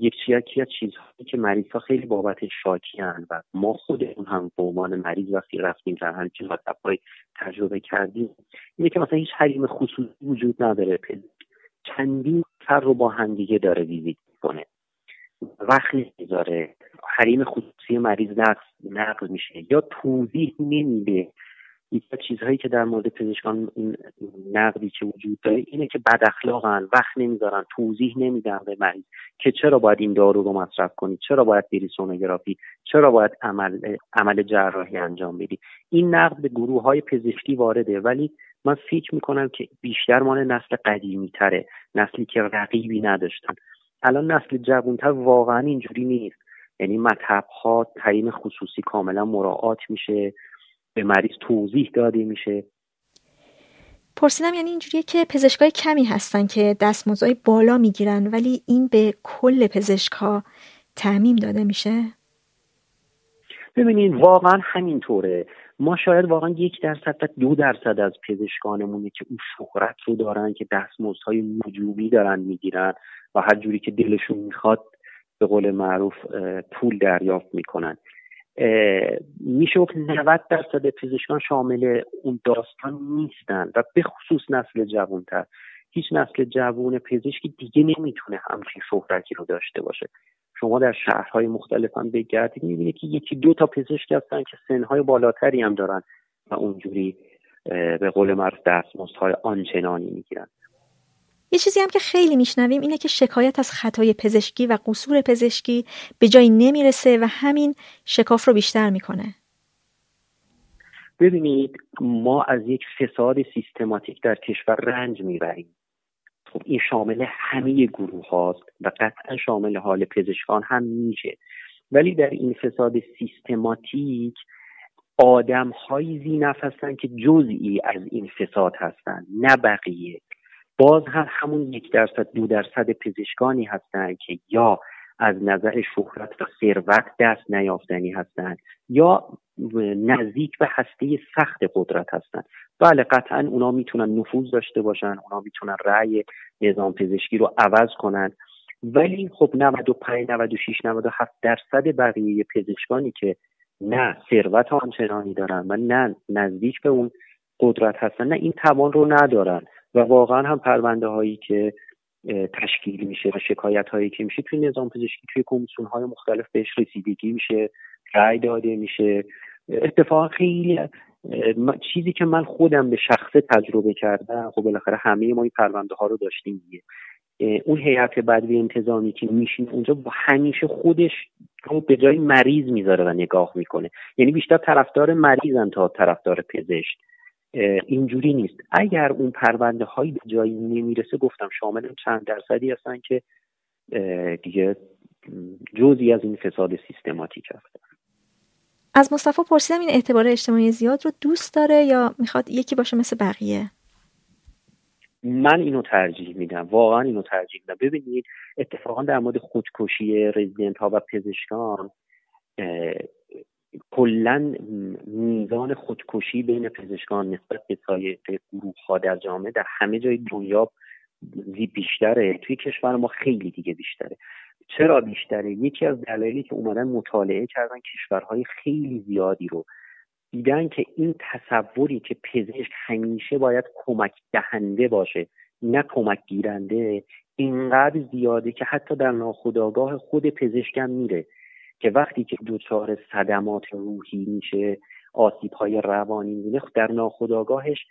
J: یکی از چیزهایی که مریض ها خیلی بابت شاکی هن و ما خودمون هم به عنوان مریض وقتی رفتیم در همچین مطبهای تجربه کردیم اینه که مثلا هیچ حریم خصوصی وجود نداره. چندین سر رو با همدیگه داره ویزیت کنه وقت نمی‌ذاره. حریم خصوصی مریض نقض میشه. یا توضیح نمیده. یکی از چیزهایی که در مورد پزشکان نقدی که وجود داره اینه که بد اخلاقن وقت نمی‌ذارن توضیح نمیدن به مریض که چرا باید این دارو رو مصرف کنید چرا باید بری سونوگرافی چرا باید عمل عمل جراحی انجام بدی. این نقد به گروه های پزشکی وارده ولی من فکر می‌کنم که بیشتر مال نسل قدیمی تره نسلی که رقیبی نداشتن. الان نسل جوانتر واقعا اینجوری نیست. یعنی مطب ها تعیین خصوصی کاملا مراعات میشه. به مریض توضیح داده میشه.
F: پرسیدم یعنی اینجوریه که پزشکای کمی هستن که دستمزدهای بالا می‌گیرن ولی این به کل پزشکها تعمیم داده میشه؟
J: ببینید واقعا همینطوره. ما شاید واقعا یک درصد تا دو درصد از پزشکانمونه که اون شهرت رو دارن که دستمزدهای نجومی دارن می‌گیرن و هر جوری که دلشون می‌خواد به قول معروف پول دریافت می‌کنن. میشه گفت 90 درصد پزشکان شامل اون داستان نیستن و به خصوص نسل جوانتر. هیچ نسل جوان پزشکی دیگه نمی‌تونه همچین شهرتی رو داشته باشه. شما در شهرهای مختلف هم بگردید می‌بینید که یکی دو تا پزشک هستن که سنهای بالاتری هم دارن و اونجوری به قول معروف دستمزدهای آنچنانی می‌گیرن.
F: یه چیزی هم که خیلی میشنویم اینه که شکایت از خطای پزشکی و قصور پزشکی به جایی نمی‌رسه و همین شکاف رو بیشتر می‌کنه.
J: ببینید ما از یک فساد سیستماتیک در کشور رنج می‌بریم. خب این شامل همه گروه هاست و قطعا شامل حال پزشکان هم میشه. ولی در این فساد سیستماتیک آدم های زی که جزئی از این فساد هستند نه بقیه. باز هم همون یک درصد دو درصد پزشکانی هستند که یا از نظر شهرت و ثروت دست نیافتنی هستند یا نزدیک به هسته سخت قدرت هستند. بله قطعا اونا می‌تونن نفوذ داشته باشن اونا می‌تونن رأی نظام پزشکی رو عوض کنن. ولی خب 95 96 97 درصد بقیه پزشکانی که نه ثروت آنچنانی دارن و نه نزدیک به اون قدرت هستن نه این توان رو ندارن. و واقعا هم پرونده هایی که تشکیل میشه و شکایت هایی که میشه توی نظام پزشکی توی کمیسیون های مختلف بهش رسیدگی میشه رأی داده میشه. اتفاقا خیلی چیزی که من خودم به شخصه تجربه کردم خب بالاخره همه ما این پرونده ها رو داشتیم دیگه. اون هیئت بدوی انتظامی که میشین اونجا همیشه خودش رو به جای مریض می‌ذاره و نگاه می‌کنه. یعنی بیشتر طرفدار مریضن تا طرفدار پزشک. اینجوری نیست. اگر اون پرونده هایی به جایی نمی‌رسه گفتم شامل چند درصدی هستن که دیگه جزی از این فساد سیستماتیک هست.
F: از مصطفی پرسیدم این اعتبار اجتماعی زیاد رو دوست داره یا می‌خواد یکی باشه مثل بقیه؟
J: من اینو ترجیح میدم. واقعا اینو ترجیح میدم. ببینید اتفاقا در مورد خودکشی رزیدنت ها و پزشکان کلا میزان خودکشی بین پزشکان نسبت به سایر گروه ها در جامعه در همه جای دنیا بیشتره. توی کشور ما خیلی دیگه بیشتره. چرا بیشتره؟ یکی از دلایلی که اومدن مطالعه کردن کشورهای خیلی زیادی رو دیدن که این تصوری که پزشک همیشه باید کمک دهنده باشه نه کمک گیرنده اینقدر زیاده که حتی در ناخودآگاه خود پزشکم میره. که وقتی که دچار صدمات روحی میشه آسیب های روانی می‌بینه در ناخودآگاهش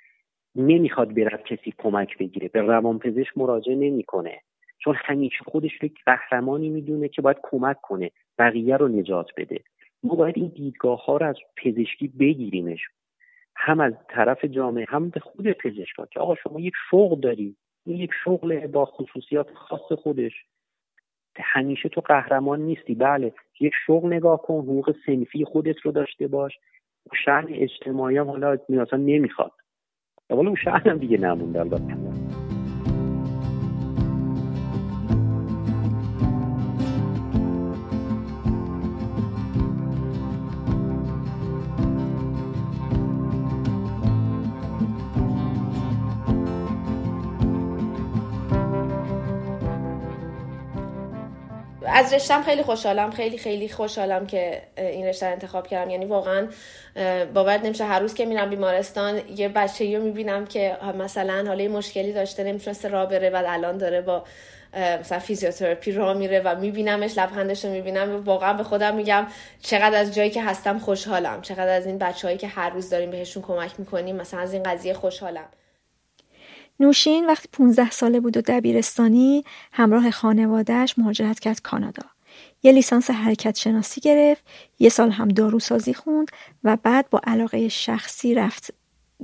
J: نمی‌خواد برد کسی کمک بگیره. به روان پزشک مراجعه نمی‌کنه. چون همیشه خودش رو قهرمانی می‌دونه که باید کمک کنه بقیه رو نجات بده. ما باید این دیدگاه ها رو از پزشکی بگیریمش. هم از طرف جامعه هم به خود پزشکا که آقا شما یک شغل داری این یک شغل با خصوصیات خاص خودش. همیشه تو قهرمان نیستی. بله یک شغل نگاه کن حقوق سنفی خودت رو داشته باش. شهر اجتماعی هم حالا اصلا نمی‌خواد. اون شهر هم دیگه نمونده البته.
E: رشتم خیلی خوشحالم خیلی خیلی خوشحالم که این رشته انتخاب کردم. یعنی واقعا باور نمیشه هر روز که میرم بیمارستان یه بچه رو می‌بینم که مثلا حالا مشکلی داشته نمی‌تونسته راه بره و الان داره با مثلا فیزیوتراپی راه میره و میبینمش لبخندش رو می‌بینم واقعا به خودم میگم چقدر از جایی که هستم خوشحالم. چقدر از این بچههایی که هر روز داریم بهشون کمک می‌کنیم مثلا از این قضیه خوشحالم.
F: نوشین وقتی 15 ساله بود و دبیرستانی همراه خانوادهش مهاجرت کرد کانادا. یه لیسانس حرکت شناسی گرفت، یه سال هم داروسازی خوند و بعد با علاقه شخصی رفت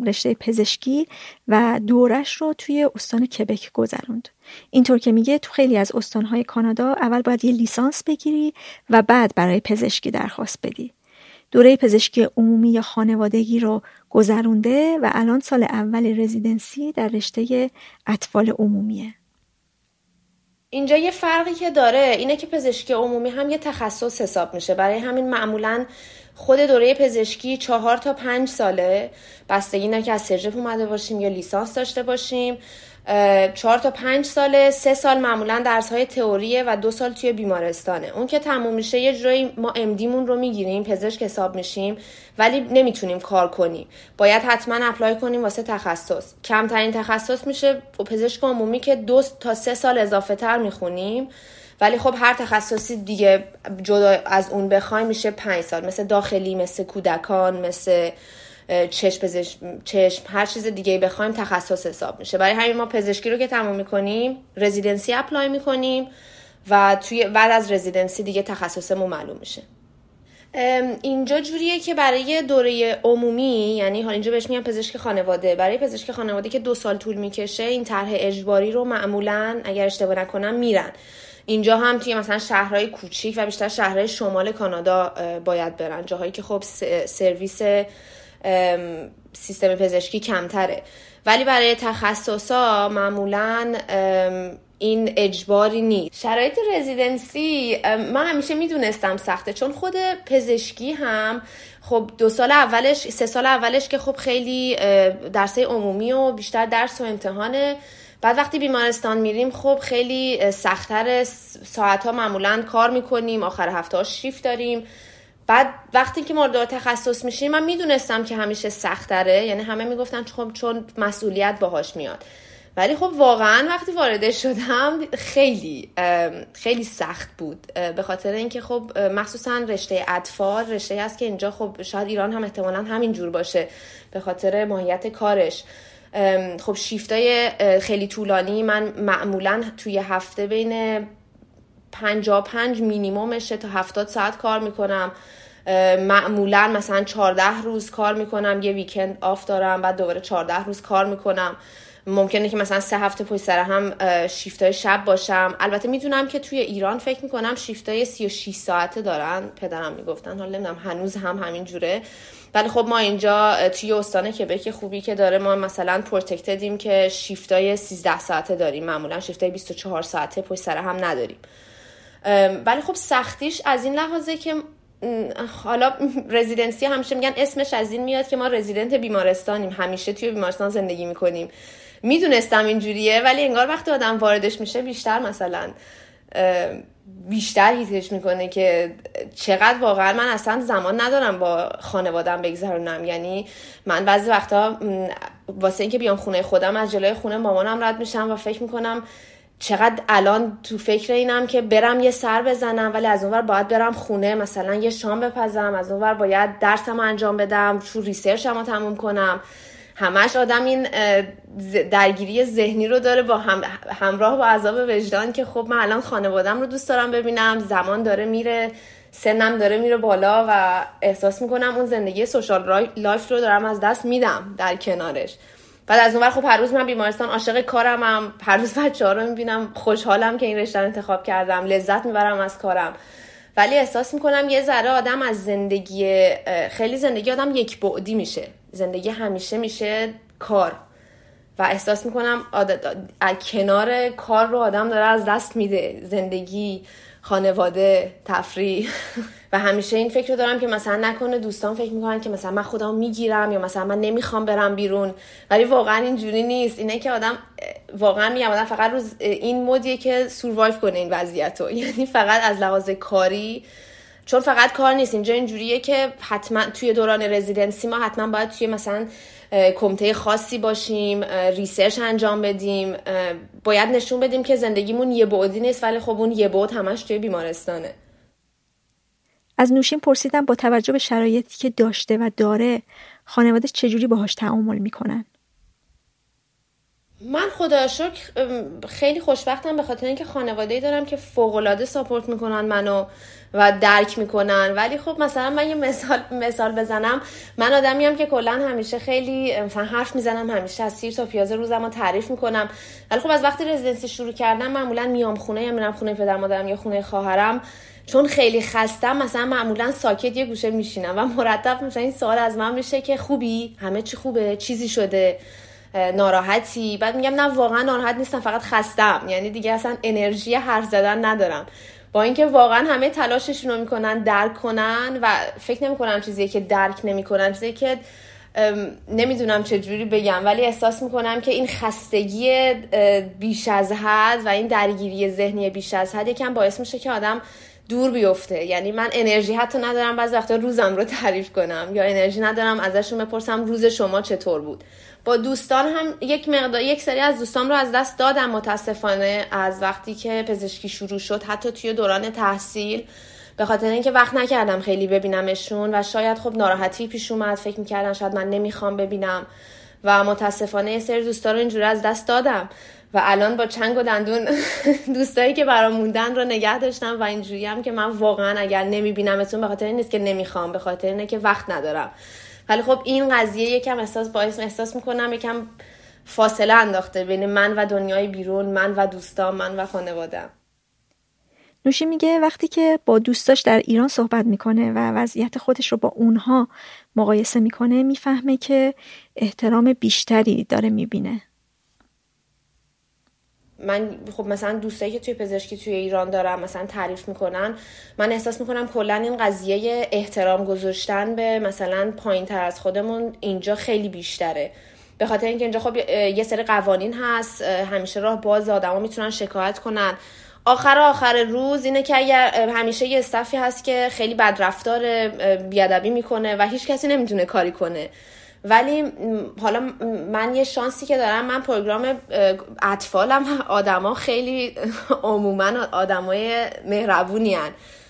F: رشته پزشکی و دورش رو توی استان کبک گذروند. اینطور که میگه تو خیلی از استانهای کانادا اول باید یه لیسانس بگیری و بعد برای پزشکی درخواست بدی. دوره پزشکی عمومی یا خانوادگی رو گذرونده و الان سال اول رزیدنسی در رشته اطفال عمومیه.
E: اینجا یه فرقی که داره اینه که پزشکی عمومی هم یه تخصص حساب میشه. برای همین معمولا خود دوره پزشکی چهار تا پنج ساله. بستگی اینه که از سرجف اومده باشیم یا لیسانس داشته باشیم. چهار تا پنج ساله سه سال معمولا درس های تئوریه و دو سال توی بیمارستانه. اون که تموم میشه یه جایی ما امدیمون رو می‌گیریم پزشک حساب میشیم ولی نمی‌تونیم کار کنیم. باید حتما اپلای کنیم واسه تخصص. کمترین تخصص میشه پزشک عمومی که دو تا سه سال اضافه تر می‌خونیم. ولی خب هر تخصصی دیگه جدا از اون بخوایم میشه پنج سال. مثل داخلی مثل کودکان مثل چشم پزشک چشم هر چیز دیگه بخوایم تخصص حساب میشه. برای همین ما پزشکی رو که تموم می‌کنیم رزیدنسی اپلای می‌کنیم و توی بعد از رزیدنسی دیگه تخصصمون معلوم میشه. اینجا جوریه که برای دوره عمومی یعنی حالا اینجا بهش میگن پزشک خانواده برای پزشک خانواده که دو سال طول می‌کشه این طرح اجباری رو معمولا اگر اشتباه نکنم میرن. اینجا هم توی مثلا شهرهای کوچیک و بیشتر شهرهای شمال کانادا باید برن. جاهایی که خب سرویس سیستم پزشکی کمتره. ولی برای تخصصا معمولا این اجباری نیست. شرایط رزیدنسی من همیشه می‌دونستم سخته چون خود پزشکی هم خب دو سال اولش سه سال اولش که خب خیلی درسه عمومی و بیشتر درس و امتحانه. بعد وقتی بیمارستان میریم خب خیلی سختتر ساعت ها معمولا کار می‌کنیم آخر هفته ها شیفت داریم. بعد وقتی که مورد تخصص میشیم من می‌دونستم که همیشه سختره. یعنی همه می‌گفتن خب چون مسئولیت باهاش میاد. ولی خب واقعا وقتی وارد شدم خیلی خیلی سخت بود. به خاطر اینکه خب مخصوصا رشته اطفال رشته است که اینجا خب شاید ایران هم احتمالا همین جور باشه به خاطر ماهیت کارش. خب شیفتای خیلی طولانی من معمولا توی هفته بین 55 مینیمومشه تا 70 ساعت کار می‌کنم. معمولا مثلا 14 روز کار می‌کنم یه ویکند آف دارم بعد دوباره 14 روز کار می‌کنم. ممکنه که مثلا سه هفته پشت سر هم شیفت های شب باشم. البته می‌دونم که توی ایران فکر می‌کنم شیفت های 36 ساعته دارن پدرم می‌گفتن. حالا نمی‌دونم هنوز هم همین جوره ولی خب ما اینجا توی استان کبک خوبی که داره ما مثلا پروتکتدیم که شیفت های 13 ساعته داریم. معمولا شیفت های 24 ساعته پشت سر هم نداریم. ولی خب سختیش از این لحاظه که حالا رزیدنسی همیشه میگن اسمش از این میاد که ما رزیدنت بیمارستانیم. همیشه توی بیمارستان زندگی می‌کنیم. می‌دونستم اینجوریه ولی انگار وقتی آدم واردش میشه بیشتر مثلا بیشتر هیتش می‌کنه که چقدر واقعا من اصلا زمان ندارم با خانوادم بگذرونم. یعنی من بعضی وقتا واسه اینکه بیام خونه خودم از جلوی خونه مامانم رد میشم و فکر می‌کنم چقدر الان تو فکر اینم که برم یه سر بزنم ولی از اونور باید برم خونه مثلا یه شام بپزم از اونور باید درسم انجام بدم چون ریسرچم رو تموم کنم. همش آدم این درگیری ذهنی رو داره با هم همراه با عذاب وجدان که خب من الان خانوادم رو دوست دارم ببینم زمان داره میره سنم داره میره بالا و احساس می‌کنم اون زندگی social life رو دارم از دست میدم در کنارش. بعد از اونور خب هر روز من بیمارستان عاشق کارمم هر روز بچه ها رو می‌بینم خوشحالم که این رشته رو انتخاب کردم. لذت می‌برم از کارم. ولی احساس می‌کنم یه ذره آدم از زندگی خیلی زندگی آدم یک بعدی میشه. زندگی همیشه میشه کار. و احساس می‌کنم کنار کار رو آدم داره از دست میده. زندگی خانواده تفریح. و همیشه این فکر رو دارم که مثلا نکنه دوستان فکر می‌کنن که مثلا من خودمو می‌گیرم یا مثلا من نمی‌خوام برم بیرون. ولی واقعا اینجوری نیست. اینه که آدم واقعا میگم آدم فقط رو این mode یه که survive کنه این وضعیت رو یعنی فقط از لحاظ کاری چون فقط کار نیست. اینجا اینجوریه که حتما توی دوران residency ما حتما باید توی مثلا کمیته خاصی باشیم research انجام بدیم باید نشون بدیم که زندگیمون یه بعدی نیست ولی خب اون یه بعد همش توی بیمارستانه.
F: از نوشین پرسیدم با توجه به شرایطی که داشته و داره خانواده چجوری باهاش تعامل می‌کنن؟
E: من خدا شکر خیلی خوشبختم به خاطر اینکه خانواده دارم که فوق العاده ساپورت می‌کنن منو. و درک می‌کنن. ولی خب مثلا من یه مثال مثال بزنم. من آدمیم که کلا همیشه خیلی مثلا حرف می‌زنم همیشه از سیر تا پیاز روزم رو تعریف می‌کنم. ولی خب از وقتی رزیدنسی شروع کردم معمولا میام خونه یا میرم خونه پدر مادرم یا خونه خواهرم. چون خیلی خستم مثلا معمولا ساکت یه گوشه میشینم و مرتب مثلا این سوال از من میشه که خوبی؟ همه چی خوبه؟ چیزی شده؟ ناراحتی؟ بعد میگم نه واقعا ناراحت نیستم فقط خستم. یعنی دیگه اصلا انرژی حرف زدن ندارم. با اینکه واقعا همه تلاششون رو می‌کنن درک کنن و فکر نمی‌کنم چیزی که درک نمی‌کنن چیزی که نمی‌دونم چجوری بگم ولی احساس می‌کنم که این خستگی بیش از حد و این درگیری ذهنی بیش از حد یکم باعث میشه که آدم دور بیفته. یعنی من انرژی حتی ندارم بعضی وقتا روزم رو تعریف کنم یا انرژی ندارم ازشون بپرسم روز شما چطور بود. با دوستان هم یک مقدار یک سری از دوستان رو از دست دادم متاسفانه از وقتی که پزشکی شروع شد حتی توی دوران تحصیل. به خاطر اینکه وقت نکردم خیلی ببینمشون و شاید خب ناراحتی پیش اومد فکر می‌کردن شاید من نمی‌خوام ببینم و متاسفانه یه سری دوستا رو اینجوری از دست دادم. و الان با چنگ و دندون دوستایی که برام موندن رو نگه داشتم و اینجوری هم که من واقعا اگر نمیبینمتون به خاطر این نیست که نمی‌خوام به خاطر اینه که وقت ندارم. ولی خب این قضیه یکم احساس باعث احساس می‌کنم یکم فاصله انداخته بین من و دنیای بیرون من و دوستان من و خانوادم
F: نوشی میگه وقتی که با دوستاش در ایران صحبت می‌کنه و وضعیت خودش رو با اونها مقایسه می‌کنه می‌فهمه که احترام بیشتری داره می‌بینه.
E: من خب مثلا دوستایی که توی پزشکی توی ایران دارم مثلا تعریف می‌کنن من احساس می‌کنم کلا این قضیه احترام گذاشتن به مثلا پایین تر از خودمون اینجا خیلی بیشتره. به خاطر اینکه اینجا خب یه سری قوانین هست همیشه راه باز آدما می‌تونن شکایت کنن. آخر آخر روز اینه که اگر همیشه یه استفی هست که خیلی بدرفتار بیادبی می‌کنه و هیچ کسی نمی‌تونه کاری کنه. ولی حالا من یه شانسی که دارم من پروگرام اطفالم آدما خیلی عموما آدمای مهربونی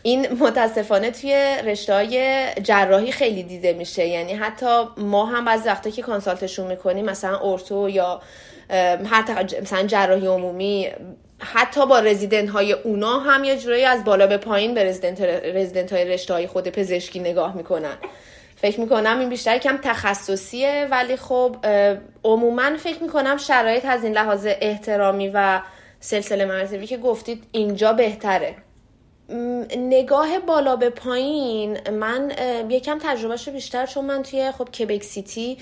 E: این متاسفانه توی رشته جراحی خیلی دیده میشه. یعنی حتی ما هم از وقتا که کنسالتشون می‌کنیم مثلا ارتو یا هر مثلا جراحی عمومی حتی با رزیدنت های اونا هم یه جورایی از بالا به پایین به رزیدنت, رزیدنت های رشته های خود پزشکی نگاه می‌کنن. فکر می‌کنم این بیشتر کم تخصصیه ولی خب عموما فکر می‌کنم شرایط از این لحاظ احترامی و سلسله مراتبی که گفتید اینجا بهتره. نگاه بالا به پایین من یکم تجربهش بیشتر چون من توی خب کبک سیتی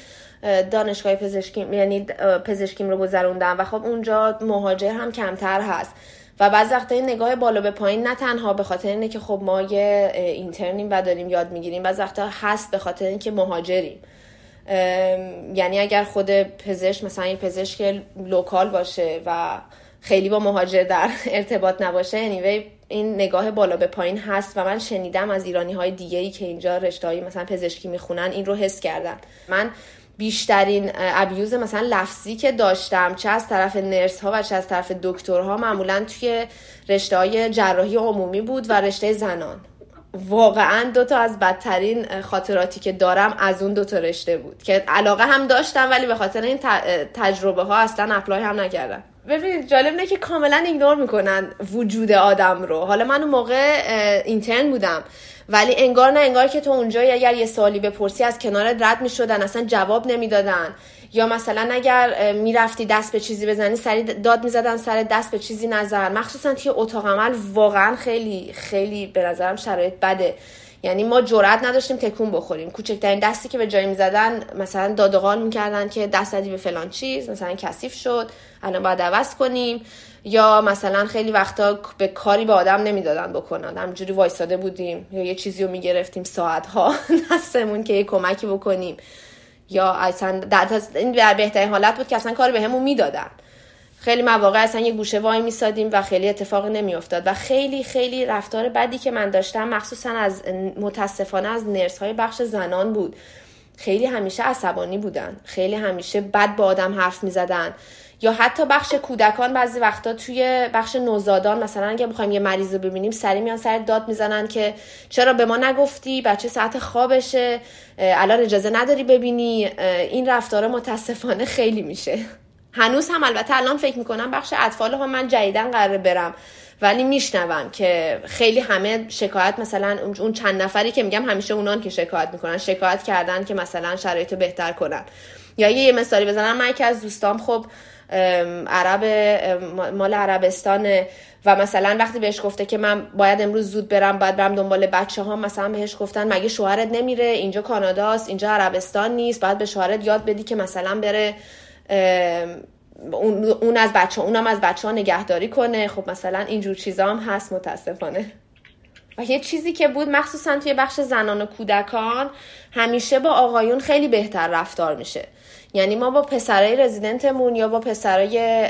E: دانشگاه پزشکیم یعنی پزشکیم رو گذروندم و خب اونجا مهاجر هم کمتر هست. و بعض وقتا این نگاه بالا به پایین نه تنها به خاطر اینه که خب ما یه اینترنیم و داریم یاد می‌گیریم بعض وقتا هست به خاطر اینکه مهاجریم. یعنی اگر خود پزشک مثلا یه پزشک local باشه و خیلی با مهاجر در ارتباط نباشه anyway این نگاه بالا به پایین هست و من شنیدم از ایرانی های دیگه ای که اینجا رشته مثلا پزشکی می‌خونن این رو حس کردن. من بیشترین abuse مثلا لفظی که داشتم چه از طرف nurse ها و چه از طرف دکترها معمولا توی رشته های جراحی عمومی بود و رشته زنان. واقعا دو تا از بدترین خاطراتی که دارم از اون دو تا رشته بود که علاقه هم داشتم ولی به خاطر این تجربه ها اصلا apply هم نکردم. ببینید جالب اینه که کاملا ignore می‌کنن وجود آدم رو. حالا من اون موقع اینترن بودم. ولی انگار نه انگار که تو اونجا اگر یه سوالی بپرسی از کنار رد می‌شدن اصلا جواب نمی‌دادن. یا مثلا اگر می‌رفتی دست به چیزی بزنی سریع داد می‌زدن سر دست به چیزی نزن مخصوصا توی اتاق عمل واقعا خیلی خیلی به نظرم شرایط بده. یعنی ما جرئت نداشتیم تکون بخوریم. کوچکترین دستی که به جایی می‌زدن مثلا دادغال می‌کردن که دست به فلان چیز مثلا کثیف شد الان باید عوض کنیم. یا مثلا خیلی وقتا به کاری به آدم نمی‌دادن بکنن. همجوری وایساده بودیم یا یه چیزی رو می‌گرفتیم ساعت ها دستمون که یه کمکی بکنیم. یا اصلا این در بهترین حالت بود که اصلا کاری بهمون به می‌دادن. خیلی مواقع اصلا یه گوشه وای میسادیم و خیلی اتفاقی نمیافتاد. و خیلی خیلی رفتار بدی که من داشتم مخصوصا از متاسفانه از نرس های بخش زنان بود. خیلی همیشه عصبانی بودن. خیلی همیشه بد با آدم حرف می‌زدن. یا حتی بخش کودکان بعضی وقتا توی بخش نوزادان مثلا اگه بخوایم یه مریض رو ببینیم سری میان سر داد می‌زنن که چرا به ما نگفتی؟ بچه ساعت خوابشه الان اجازه نداری ببینی این رفتار متاسفانه خیلی میشه. هنوز هم البته الان فکر می‌کنم بخش اطفال ها من جدیدن قراره برم ولی میشنوم که خیلی همه شکایت مثلا اون چند نفری که میگم همیشه اونان که شکایت می‌کنن شکایت کردن که مثلا شرایط بهتر کنن. یا یه مثالی بزنم من که از دوستام خب عرب مال عربستان و مثلا وقتی بهش گفته که من باید امروز زود برم باید برم دنبال بچه ها مثلا بهش گفتن مگه شوهرت نمیره؟ اینجا کاناداست اینجا عربستان نیست باید به شوهرت یاد بدی که مثلا بره اون از بچه اونم از بچه ها نگهداری کنه. خب مثلا اینجور چیزا هم هست متاسفانه. و یه چیزی که بود مخصوصا توی بخش زنان و کودکان همیشه با آقایون خیلی بهتر رفتار میشه. یعنی ما با پسرای رزیدنتمون یا با پسرای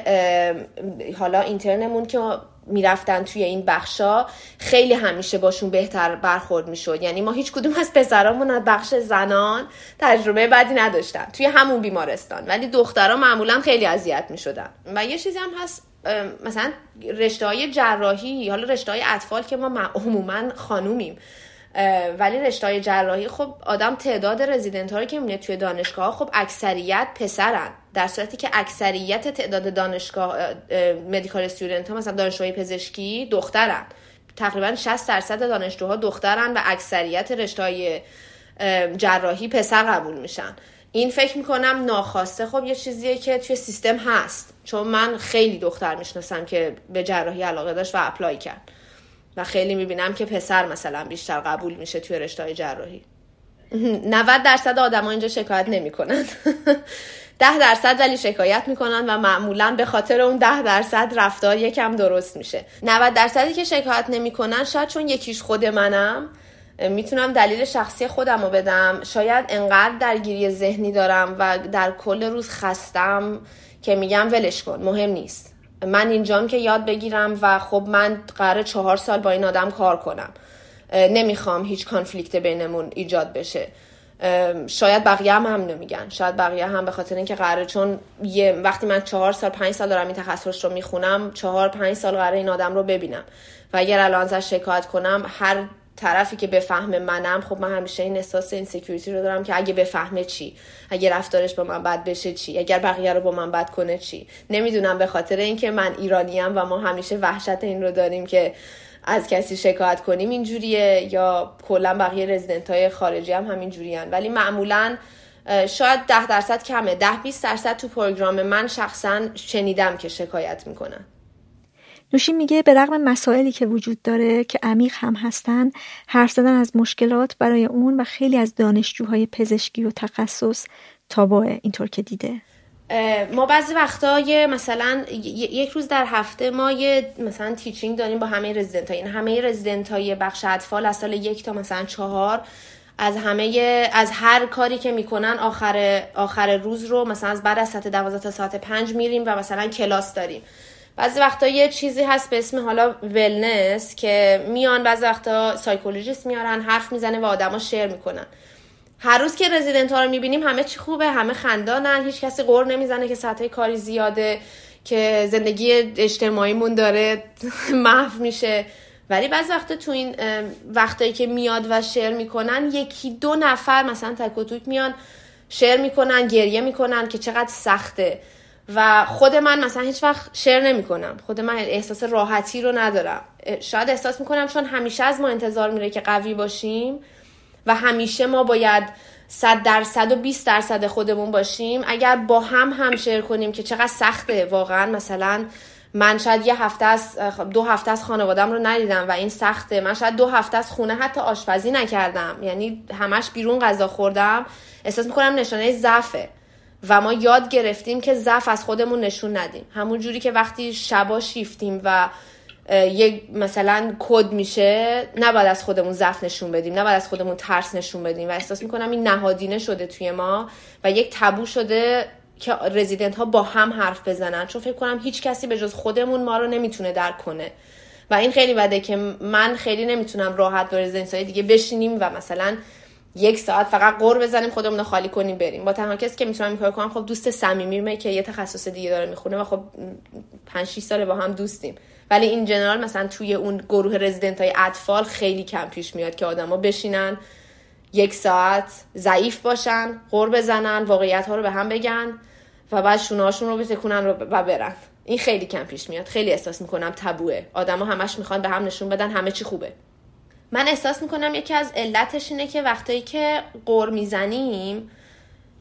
E: حالا اینترنمون که می‌رفتن توی این بخشا خیلی همیشه باشون بهتر برخورد می‌شد. یعنی ما هیچ کدوم از پسرامون از بخش زنان تجربه بدی نداشتن توی همون بیمارستان. ولی دخترها معمولا خیلی اذیت می‌شدن. و یه چیزی هم هست مثلا رشته های جراحی حالا رشته های اطفال که ما عموما خانومیم. ولی رشته جراحی خب آدم تعداد رزیدنت هایی که می‌بینه توی دانشگاه خب اکثریت پسرن. در صورتی که اکثریت تعداد دانشگاه مدیکال استودنت ها مثلا دانشجوی پزشکی دخترن. تقریبا 60 درصد دانشجوها دخترن و اکثریت رشته جراحی پسر قبول میشن. این فکر می‌کنم ناخواسته خب یه چیزیه که توی سیستم هست. چون من خیلی دختر می‌شناسم که به جراحی علاقه داشت و اپلای کرد. و خیلی می‌بینم که پسر مثلا بیشتر قبول میشه توی رشته جراحی. 90 درصد آدما اینجا شکایت نمی‌کنن. 10 درصد ولی شکایت می‌کنن و معمولا به خاطر اون 10 درصد رفتار یکم درست میشه. 90 درصدی که شکایت نمی‌کنن شاید چون یکیش خود منم می‌تونم دلیل شخصی خودم رو بدم. شاید انقدر درگیری ذهنی دارم و در کل روز خستم که میگم ولش کن مهم نیست. من اینجام که یاد بگیرم و خب من قرار چهار سال با این آدم کار کنم. نمی‌خوام هیچ کانفلیکت بینمون ایجاد بشه. شاید بقیه هم همینو میگن. شاید بقیه هم به خاطر اینکه قراره چون یه وقتی من چهار سال پنج سال دارم این تخصص رو می‌خونم چهار پنج سال قراره این آدم رو ببینم. و اگر الان ازش شکایت کنم هر طرفی که بفهمه منم خب من همیشه این احساس insecurity رو دارم که اگه بفهمه چی؟ اگه رفتارش با من بد بشه چی؟ اگر بقیه رو با من بد کنه چی؟ نمی‌دونم به خاطر اینکه من ایرانیم و ما همیشه وحشت این رو داریم که از کسی شکایت کنیم اینجوریه یا کلا بقیه رزیدنت های خارجی هم همین جوریان ولی معمولا شاید ده درصد کمه. ده 20 درصد تو program من شخصا شنیدم که شکایت می‌کنن.
F: نوشین میگه به رغم مسائلی که وجود داره که عمیق هم هستن حرف زدن از مشکلات برای اون و خیلی از دانشجوهای پزشکی و تخصص تابوه اینطور که دیده.
E: ما بعضی وقتا یه مثلا یک روز در هفته ما یه مثلا تیچینگ داریم با همه رزیدنت های این همه رزیدنت های بخش اطفال از سال یک تا مثلا چهار از همه از هر کاری که می‌کنن آخر آخر روز رو مثلا از بعد از ساعت دوازده تا ساعت پنج میریم و مثلا کلاس داریم. بعضی وقتا یه چیزی هست به اسم حالا wellness که میان بعضی وقتا psychologist میارن حرف می‌زنه و آدما share می‌کنن. هر روز که رزیدنت ها رو می‌بینیم همه چی خوبه همه خندانن هیچ کسی غر نمی‌زنه که ساعت کاری زیاده که زندگی اجتماعیمون داره محو میشه. ولی بعضی وقتا تو این وقتایی که میاد و share می‌کنن یکی دو نفر مثلا تک میان share می‌کنن گریه می‌کنن که چقدر سخته. و خود من مثلا هیچ وقت شیر نمی کنم خود من احساس راحتی رو ندارم. شاید احساس می‌کنم چون همیشه از ما انتظار میره که قوی باشیم و همیشه ما باید صد درصد و 20 درصد خودمون باشیم. اگر با هم هم شیر کنیم که چقدر سخته واقعا مثلا من شاید یه هفته از دو هفته از خانوادم رو ندیدم و این سخته. من شاید دو هفته از خونه حتی آشپزی نکردم. یعنی همش بیرون غذا خوردم. احساس می‌کنم نشانه ضعفه. و ما یاد گرفتیم که ضعف از خودمون نشون ندیم. همون جوری که وقتی شبا شیفتیم و یک مثلا کد میشه نباید از خودمون ضعف نشون بدیم نباید از خودمون ترس نشون بدیم. و احساس می‌کنم این نهادینه شده توی ما و یک تبو شده که رزیدنت ها با هم حرف بزنن. چون فکر کنم هیچ کسی به جز خودمون ما رو نمی‌تونه درک کنه. و این خیلی بده که من خیلی نمی‌تونم راحت با رزیدنت های دیگه بشینیم و مثلا یک ساعت فقط قور بزنیم خودمون رو خالی کنیم بریم. با تنها کسی که می‌تونم این کار کنم خب دوست صمیمیمه که یه تخصص دیگه داره می‌خونه و خب 5 6 ساله با هم دوستیم. ولی این جنرال مثلا توی اون گروه رزیدنت های اطفال خیلی کم پیش میاد که آدما بشینن یک ساعت ضعیف باشن قور بزنن واقعیت ها رو به هم بگن و بعد شونهاشون رو بتکونن و برن. این خیلی کم پیش میاد. خیلی احساس می‌کنم تبوه آدما همش می‌خوان به هم نشون بدن همه چی خوبه. من احساس می‌کنم یکی از علتش اینه که وقتایی که قور می‌زنیم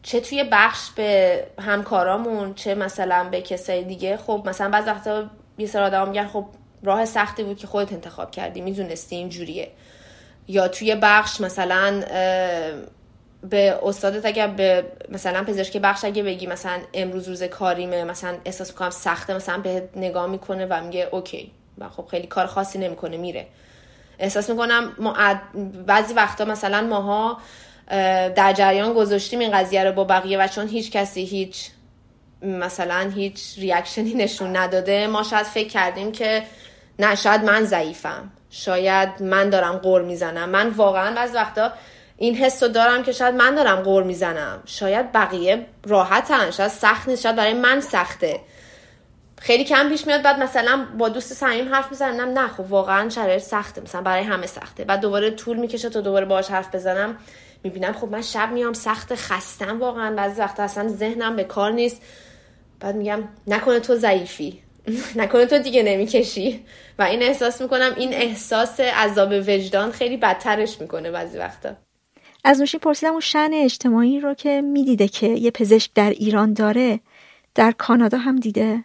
E: چه توی بخش به همکارامون چه مثلا به کسای دیگه خب مثلا بعض وقتا یه سر آدم میگن خب راه سختی بود که خودت انتخاب کردی می‌دونستی اینجوریه یا توی بخش مثلا به استادت اگر به مثلا پزشک بخش اگه بگی مثلا امروز روز کاریمه مثلا احساس می‌کنم سخته مثلا به نگاه می‌کنه و میگه اوکی. و خب خیلی کار خاصی نمی‌کنه میره. احساس می‌کنم ما بعضی وقتا مثلا ماها در جریان گذاشتیم این قضیه رو با بقیه و چون هیچ کسی هیچ مثلا هیچ ریاکشنی نشون نداده ما شاید فکر کردیم که نه شاید من ضعیفم. شاید من دارم قور می‌زنم. من واقعا بعض وقتا این حس رو دارم که شاید من دارم قور می‌زنم. شاید بقیه راحتن شاید سخت نیست شاید برای من سخته. خیلی کم پیش میاد. بعد مثلا با دوست صمیم حرف می‌زنم. نه خب واقعا شرایط سخته مثلا برای همه سخته. بعد دوباره طول می‌کشه تا دوباره باهاش حرف بزنم. می‌بینم خب من شب میام سخت خستم واقعا. بعضی وقتا اصلا ذهنم به کار نیست. بعد میگم نکنه تو ضعیفی. نکنه تو دیگه نمی‌کشی. و این احساس می‌کنم. این احساس عذاب وجدان خیلی بدترش می‌کنه بعضی وقتا.
F: از نوشی پرسیدم اون شن اجتماعی رو که می‌دیده که یه پزشک در ایران داره در کانادا هم دیده؟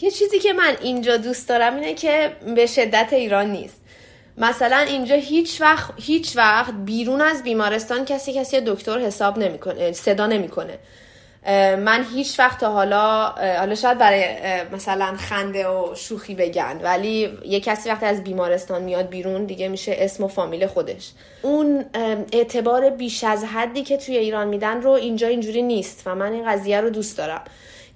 E: یه چیزی که من اینجا دوست دارم اینه که به شدت ایران نیست. مثلا اینجا هیچ وقت هیچ وقت بیرون از بیمارستان کسی کسی دکتر حساب نمی‌کنه صدا نمی‌کنه. من هیچ وقت تا حالا حالا شاید برای مثلا خنده و شوخی بگن ولی یه کسی وقتی از بیمارستان میاد بیرون دیگه میشه اسم و فامیل خودش. اون اعتبار بیش از حدی که توی ایران میدن رو اینجا اینجوری نیست و من این قضیه رو دوست دارم.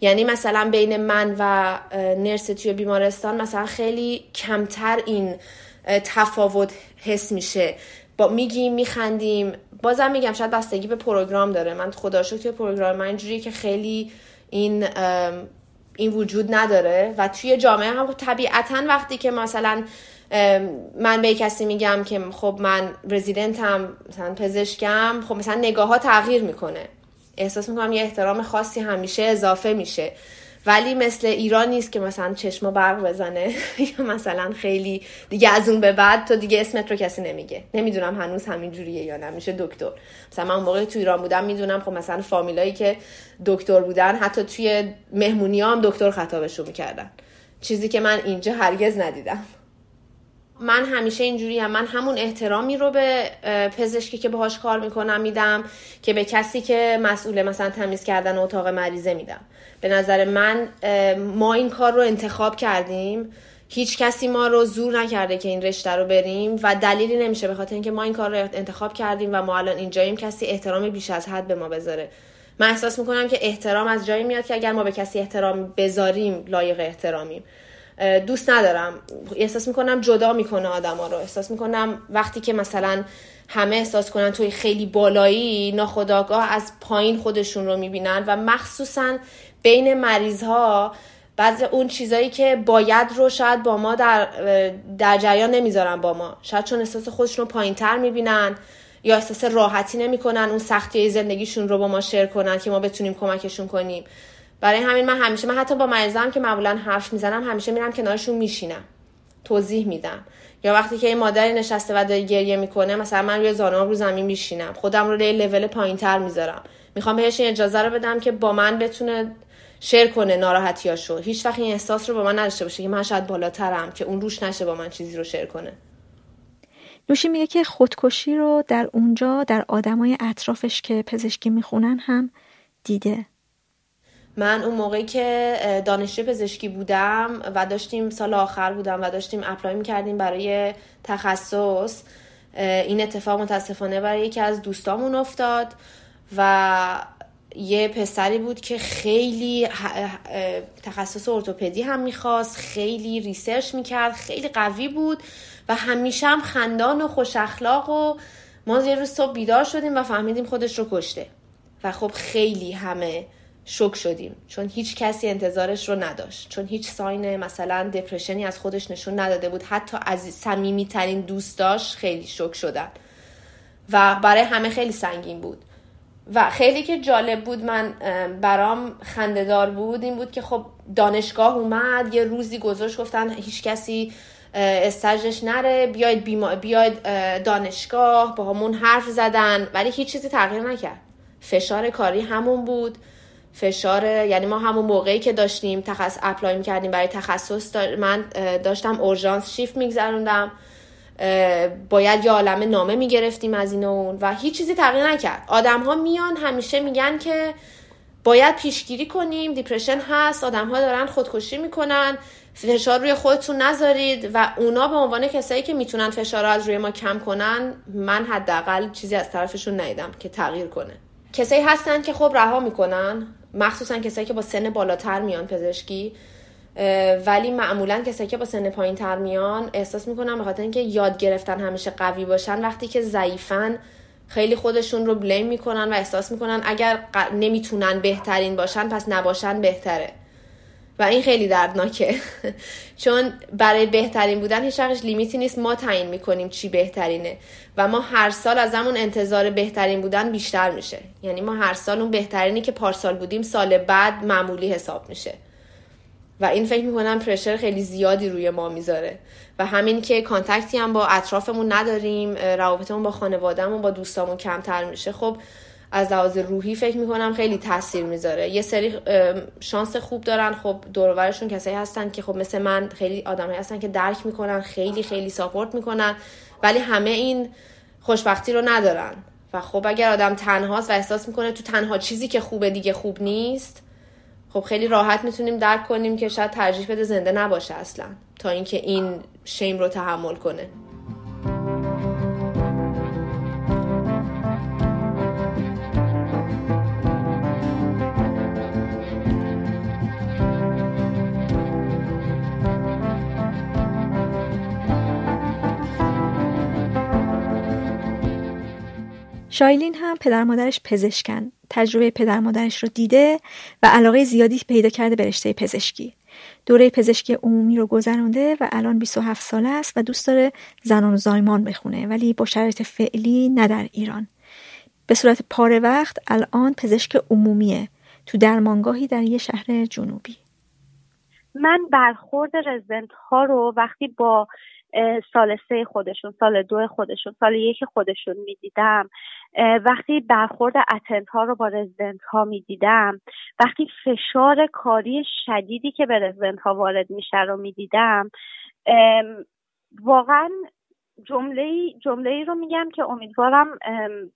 E: یعنی مثلا بین من و نرس توی بیمارستان مثلا خیلی کمتر این تفاوت حس میشه. با میگیم میخندیم. بازم میگم شاید بستگی به پروگرام داره. من خدا شکر توی پروگرام من اینجوریه که خیلی این این وجود نداره. و توی جامعه هم طبیعتا وقتی که مثلا من به کسی میگم که خب من رزیدنتم مثلا پزشکم خب مثلا نگاه ها تغییر می‌کنه. احساس می‌کنم یه احترام خاصی همیشه اضافه میشه. ولی مثل ایران نیست که مثلا چشم برق بزنه. یا مثلا خیلی دیگه از اون به بعد تو دیگه اسمت رو کسی نمیگه. نمی‌دونم هنوز همین جوریه یا نمیشه دکتر. مثلا من موقع تو ایران بودم می‌دونم خب مثلا فامیلایی که دکتر بودن حتی توی مهمونی هم دکتر خطابشون می‌کردن. چیزی که من اینجا هرگز ندیدم. من همیشه اینجوری هم. من همون احترامی رو به پزشکی که باهاش کار می‌کنم میدم که به کسی که مسئول مثلا تمیز کردن اتاق مریضه میدم. به نظر من ما این کار رو انتخاب کردیم. هیچ کسی ما رو زور نکرده که این رشته رو بریم و دلیلی نمیشه به خاطر اینکه ما این کار رو انتخاب کردیم و ما الان اینجاییم کسی احترام بیش از حد به ما بذاره. من احساس می‌کنم که احترام از جایی میاد که اگر ما به کسی احترام بذاریم لایق احترامیم. دوست ندارم. احساس می‌کنم جدا می‌کنه آدما رو. احساس می‌کنم وقتی که مثلا همه احساس کنن توی خیلی بالایی ناخداگاه از پایین خودشون رو می‌بینن و مخصوصا بین مریض ها بعضی اون چیزایی که باید رو شاید با ما در, در جریان نمی‌ذارن با ما. شاید چون احساس خودشون رو پایین تر می‌بینن یا احساس راحتی نمی‌کنن اون سختی زندگیشون رو با ما شیر کنن که ما بتونیم کمکشون کنیم. برای همین من همیشه من حتی با مریضام که معمولا حرف می‌زنم همیشه میرم کنارشون میشینم. توضیح میدم. یا وقتی که این مادری نشسته و داره گریه می‌کنه مثلا من روی زانوام رو زمین میشینم. خودم رو روی لول پایینتر می‌ذارم. می‌خوام بهش این اجازه رو بدم که با من بتونه شیر کنه ناراحتیاشو. هیچ وقت این احساس رو با من نداشته باشه که من شاید بالاترم که اون روش نشه با من چیزی رو شیر کنه.
F: نوشی میگه که خودکشی رو در اونجا در آدمای اطرافش که پزشکی می‌خونن هم دیده.
E: من اون موقعی که دانشجو پزشکی بودم و داشتیم سال آخر بودم و داشتیم apply می‌کردیم برای تخصص این اتفاق متاسفانه برای یکی از دوستامون افتاد و یه پسری بود که خیلی تخصص ارتوپدی هم می‌خواست خیلی research می‌کرد خیلی قوی بود و همیشه هم خندان و خوش اخلاق و ما یه روز صبح بیدار شدیم و فهمیدیم خودش رو کشته. و خب خیلی همه شک شدیم. چون هیچ کسی انتظارش رو نداشت. چون هیچ ساین مثلا دپرشنی از خودش نشون نداده بود. حتی از صمیمی ترین دوستاش خیلی شک شدن. و برای همه خیلی سنگین بود. و خیلی که جالب بود من برام خندهدار بود. این بود که خب دانشگاه اومد یه روزی گذاشت گفتن هیچ کسی استاژش نره بیاید, بیما... بیاید دانشگاه باهامون حرف زدن. ولی هیچ چیزی تغییر نکرد. فشار کاری همون بود. فشار یعنی ما همون موقعی که داشتیم تخصص apply کردیم برای تخصص من داشتم اورژانس شیفت میگذروندم باید یه عالم نامه می‌گرفتیم از این و اون و هیچ چیزی تغییر نکرد. آدم ها میان همیشه میگن که باید پیشگیری کنیم depression هست آدم ها دارن خودکشی می‌کنن فشار روی خودتون نذارید و اونا به عنوان کسایی که می‌تونن فشار از روی ما کم کنن من حداقل چیزی از طرفشون ندیدم که تغییر کنه. کسایی هستن که خب رها می‌کنن؟ مخصوصا کسایی که با سن بالاتر میان پزشکی ولی معمولا کسایی که با سن پایین تر میان احساس می‌کنن به خاطر اینکه یاد گرفتن همیشه قوی باشن وقتی که ضعیفن خیلی خودشون رو بلیم می‌کنن و احساس می‌کنن اگر نمی‌تونن بهترین باشن پس نباشن بهتره. و این خیلی دردناکه. چون برای بهترین بودن هیچ لیمیتی نیست ما تعیین می‌کنیم چی بهترینه. و ما هر سال از همون انتظار بهترین بودن بیشتر میشه. یعنی ما هر سال اون بهترینی که پارسال بودیم سال بعد معمولی حساب میشه. و این فکر می‌کنم پرشر خیلی زیادی روی ما می‌ذاره. و همین که کانتکتی هم با اطرافمون نداریم روابطمون با خانوادهمون با دوستامون کمتر میشه. خب از لحاظ روحی فکر می‌کنم خیلی تاثیر می‌ذاره. یه سری شانس خوب دارن. خب دورورشون کسایی هستن که خب مثل من خیلی آدمایی هستن که درک می‌کنن خیلی خیلی ساپورت می‌کنن ولی همه این خوشبختی رو ندارن. و خب اگر آدم تنهاست و احساس می‌کنه تو تنها چیزی که خوبه دیگه خوب نیست خب خیلی راحت می‌تونیم درک کنیم که شاید ترجیح بده زنده نباشه اصلا. تا اینکه این شیم رو تحمل کنه.
F: شایلین هم پدر مادرش پزشکن. تجربه پدر مادرش رو دیده و علاقه زیادی پیدا کرده به رشته پزشکی. دوره پزشکی عمومی رو گذرانده و الان 27 ساله است و دوست داره زنان زایمان بخونه ولی با شرایط فعلی نه در ایران. به صورت پاره وقت الان پزشک عمومیه. تو درمانگاهی در یه شهر جنوبی.
K: من برخورد رزیدنت ها رو وقتی با سال سه خودشون سال دو خودشون سال یک خودشون می‌دیدم. وقتی برخورد اتنت ها رو با رزیدنت ها می‌دیدم وقتی فشار کاری شدیدی که به رزیدنت ها وارد میشه رو می‌دیدم واقعا جمله جمله ای رو میگم که امیدوارم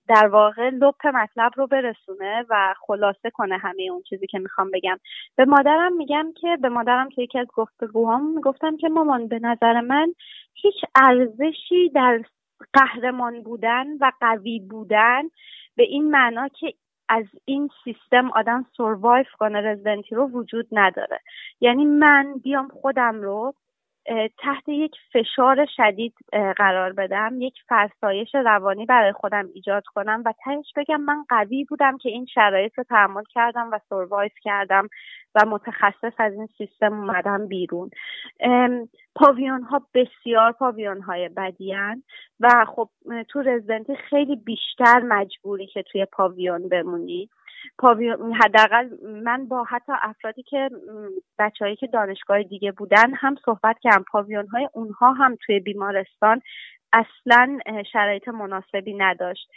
K: در واقع لپ مطلب رو برسونه و خلاصه کنه همه اون چیزی که می‌خوام بگم. به مادرم میگم که به مادرم که یکی از گفتگوهام می‌گفتم که مامان به نظر من هیچ ارزشی در قهرمان بودن و قوی بودن به این معنا که از این سیستم آدم سروایف کنه رزیدنتی رو وجود نداره. یعنی من بیام خودم رو تحت یک فشار شدید قرار بدم یک فرسایش روانی برای خودم ایجاد کنم و تهش بگم من قوی بودم که این شرایط رو تحمل کردم و سروایف کردم. و متخصص از این سیستم اومدم بیرون. پاویون ها بسیار پاویون های بدیان و خب تو رزیدنتی خیلی بیشتر مجبوری که توی پاویون بمونی. پاویون حداقل من با حتی افرادی که بچههایی که دانشگاه دیگه بودن هم صحبت کردم. پاویون های اونها هم توی بیمارستان اصلا شرایط مناسبی نداشت.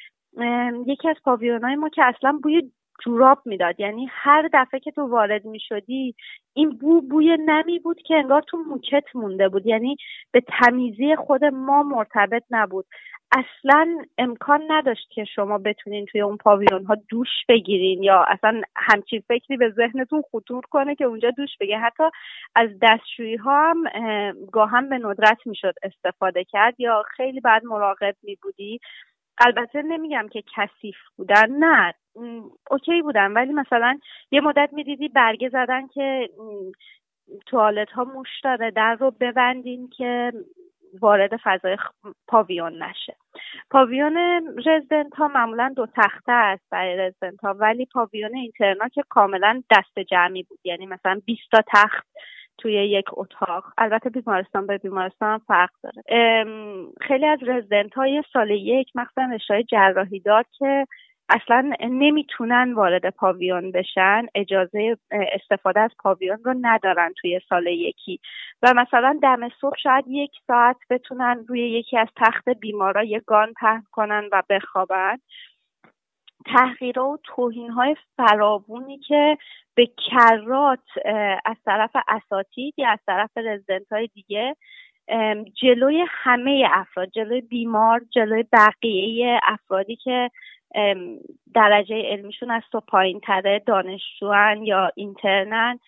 K: یکی از پاویون های ما که اصلا بوی جوراب می‌داد. یعنی هر دفعه که تو وارد می شدی این بو بوی نمی بود که انگار تو موکت مونده بود. یعنی به تمیزی خود ما مرتبط نبود. اصلا امکان نداشت که شما بتونین توی اون پاویون ها دوش بگیرین یا اصلا همچین فکری به ذهنتون خطور کنه که اونجا دوش بگه حتی از دستشویی ها هم گاهم به ندرت می‌شد استفاده کرد یا خیلی بعد مراقب می بودی البته نمیگم که کثیف بودن نه. اوکی بودن ولی مثلا یه مدت می‌دیدی برگه زدن که توالت ها موش داره در رو ببندین که وارد فضای پاویون نشه. پاویون رزیدنت ها معمولا دو تخته است برای رزیدنت ها ولی پاویون اینترنا که کاملا دست جمعی بود. یعنی مثلا 20 تا تخت توی یک اتاق. البته بیمارستان به بیمارستان فرق داره. خیلی از رزیدنت های سال یک مخصوصا رشته جراحی دار که اصلا نمی‌تونن وارد پاویون بشن اجازه استفاده از پاویون رو ندارن توی سال یکی. و مثلا دم صبح شاید یک ساعت بتونن روی یکی از تخت بیمارا یک گان پهن کنن و بخوابن. تحقیرها و توهین های فراوونی که به کرات از طرف اساتید یا از طرف رزیدنت های دیگه جلوی همه افراد جلوی بیمار جلوی بقیه افرادی که درجه علمیشون از تو پایین تره دانشجوان یا اینترنن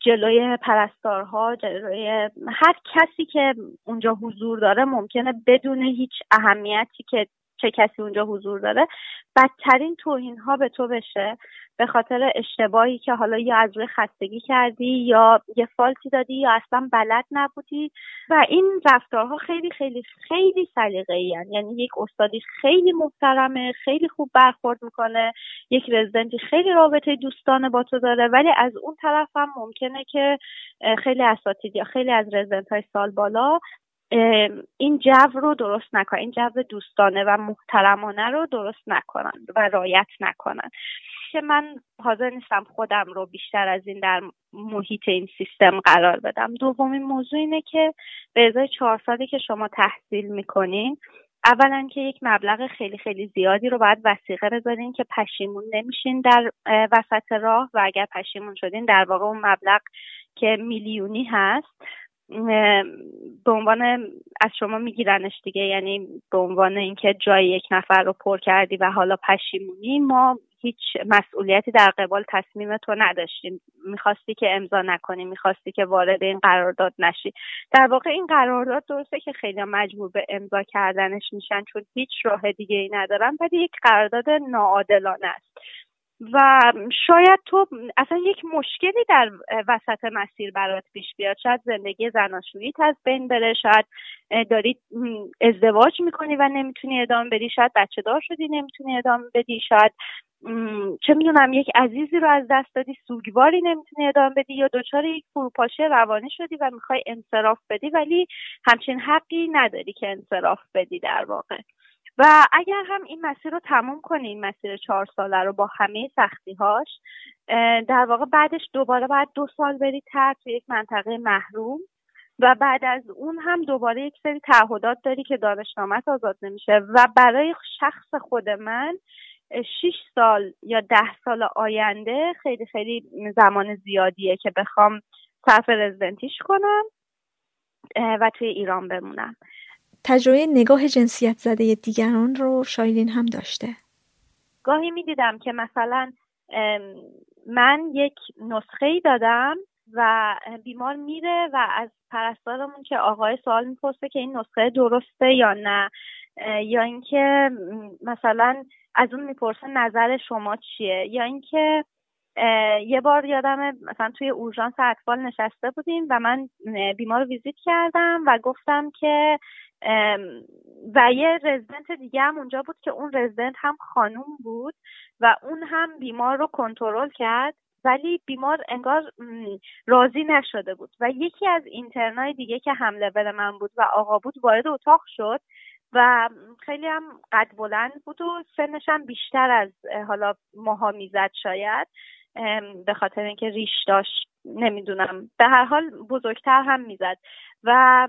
K: جلوی پرستارها جلوی هر کسی که اونجا حضور داره ممکنه بدون هیچ اهمیتی که چه کسی اونجا حضور داره بدترین توهین ها به تو بشه به خاطر اشتباهی که حالا یا از روی خستگی کردی یا یه فالتی دادی یا اصلا بلد نبودی. و این رفتارها خیلی خیلی خیلی سلیقه یعنی یک استادی خیلی محترمه خیلی خوب برخورد می‌کنه. یک رزیدنتی خیلی رابطه دوستانه با تو داره. ولی از اون طرف هم ممکنه که خیلی اساتید یا خیلی از رزیدنت های سال بالا این جو رو درست نکنن این جو دوستانه و محترمانه رو درست نکنن و رایت نکنن. که من حاضر نیستم خودم رو بیشتر از این در محیط این سیستم قرار بدم. دومین موضوع اینه که به ازای چهار سالی که شما تحصیل می‌کنین اولا که یک مبلغ خیلی خیلی زیادی رو باید وسیقه بذارین که پشیمون نمیشین در وسط راه و اگر پشیمون شدین در واقع اون مبلغ که میلیونی هست. به عنوان از شما میگیرنش دیگه. یعنی به عنوان اینکه جای یک نفر رو پر کردی و حالا پشیمونی ما هیچ مسئولیتی در قبال تصمیم تو نداشتیم. می‌خواستی که امضا نکنی می‌خواستی که وارد این قرارداد نشی. در واقع این قرارداد درسته که خیلی مجبور به امضا کردنش میشن چون هیچ راه دیگه ای ندارن ولی یک قرارداد ناعادلانه است. و شاید تو اصلا یک مشکلی در وسط مسیر برات پیش بیاد. شاید زندگی زناشوییت از بین بره شاید داری ازدواج می‌کنی و نمی‌تونی ادامه بدی. شاید بچه دار شدی نمی‌تونی ادامه بدی. شاید چه می‌دونم یک عزیزی رو از دست دادی سوگواری نمی‌تونی ادامه بدی یا دچار یک فروپاشی روانی شدی و می‌خوای انصراف بدی ولی همچین حقی نداری که انصراف بدی در واقع. و اگر هم این مسیر رو تموم کنی این مسیر چهار ساله رو با همه سختی هاش در واقع بعدش دوباره باید دو سال بری تر توی یک منطقه محروم و بعد از اون هم دوباره یک سری تعهدات داری که دانشنامت آزاد نمیشه. و برای شخص خود من شیش سال یا ده سال آینده خیلی خیلی زمان زیادیه که بخوام صرف رزیدنتیش کنم و توی ایران بمونم.
F: تجربه نگاه جنسیت زده دیگران رو شایلین هم داشته.
K: گاهی می‌دیدم که مثلا من یک نسخه ای دادم و بیمار میره و از پرستارمون که آقای سوال می‌پرسه که این نسخه درسته یا نه یا اینکه مثلا از اون می‌پرسه نظر شما چیه یا اینکه یه بار یادم مثلا توی اورژانس اطفال نشسته بودیم و من بیمار رو ویزیت کردم و گفتم که و یه رزیدنت دیگه هم اونجا بود که اون رزیدنت هم خانوم بود و اون هم بیمار رو کنترل کرد ولی بیمار انگار راضی نشده بود. و یکی از اینترنای دیگه که هم لول من بود و آقا بود وارد اتاق شد و خیلی هم قد بلند بود و سنش هم بیشتر از حالا ماها می‌زد شاید. به خاطر اینکه ریش داشت نمی‌دونم. به هر حال بزرگتر هم می‌زد. و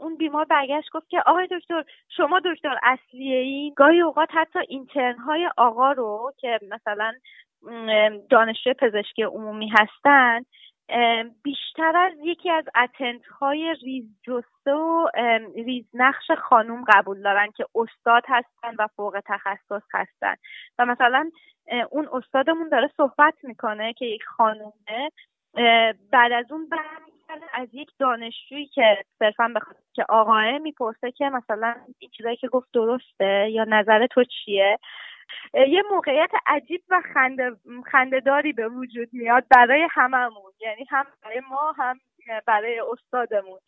K: اون بیمار برگشت گفت که آقای دکتر شما دکتر اصلیه ای گاهی اوقات حتی اینترن های آقا رو که مثلا دانشجوی پزشکی عمومی هستند بیشتر از یکی از اتنت های ریز جسته و ریز نقش خانوم قبول دارن که استاد هستن و فوق تخصص هستن. و مثلا اون استادمون داره صحبت می‌کنه که یک خانومه بعد از اون از یک دانشجویی که صرفا بخاطر که آقاه می‌پرسه که مثلا این چیزایی که گفت درسته یا نظر تو چیه؟ یه موقعیت عجیب و خنده خندهداری به وجود میاد برای هممون. یعنی هم برای ما هم برای استادمون.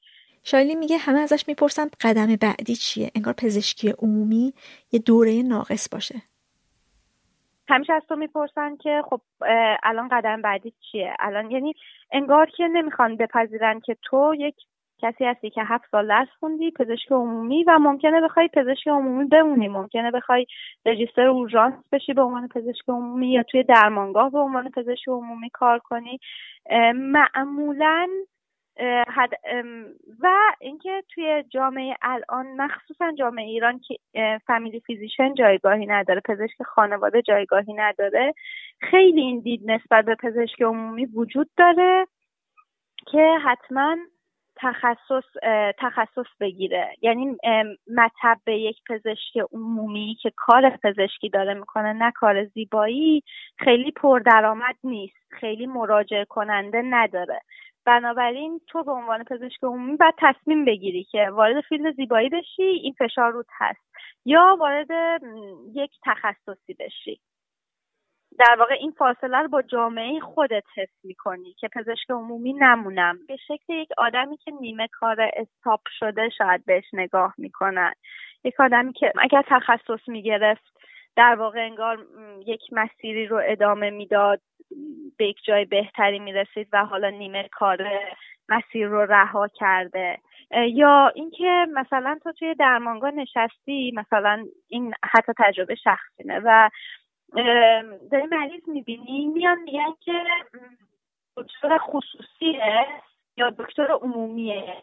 F: شایلی میگه همه ازش می‌پرسن قدم بعدی چیه؟ انگار پزشکی عمومی یه دوره ناقص باشه.
K: همیشه از تو می‌پرسن که خب الان قدم بعدی چیه؟ الان یعنی انگار که نمی‌خوان بپذیرن که تو یک کسی هستی که هفت سال درس خوندی پزشک عمومی و ممکنه بخوای پزشک عمومی بمونی. ممکنه بخوای رجیستر اورژانس بشی به عنوان پزشک عمومی یا توی درمانگاه به عنوان پزشک عمومی کار کنی. معمولا و اینکه توی جامعه الان مخصوصا جامعه ایران که فامیلی فیزیشن جایگاهی نداره پزشک خانواده جایگاهی نداره خیلی این دید نسبت به پزشک عمومی وجود داره که حتما تخصص تخصص بگیره. یعنی مطب یک پزشک عمومی که کار پزشکی داره می‌کنه نه کار زیبایی خیلی پردرآمد نیست خیلی مراجعه کننده نداره. بنابراین تو به عنوان پزشک عمومی باید تصمیم بگیری که وارد فیلد زیبایی بشی این فشار رود هست یا وارد یک تخصصی بشی. در واقع این فاصله رو با جامعه خودت حس می‌کنی که پزشک عمومی نمونم. به شکل یک آدمی که نیمه کار استاپ شده شاید بهش نگاه می‌کنن. یک آدمی که اگر تخصص می‌گرفت در واقع انگار یک مسیری رو ادامه می‌داد به یک جای بهتری می‌رسید و حالا نیمه کار مسیر رو رها کرده. یا اینکه مثلا تو توی درمانگاه نشستی مثلا این حتی تجربه شخصینه و داری مریض می‌بینی میان میگن که دکتر خصوصیه یا دکتر عمومیه.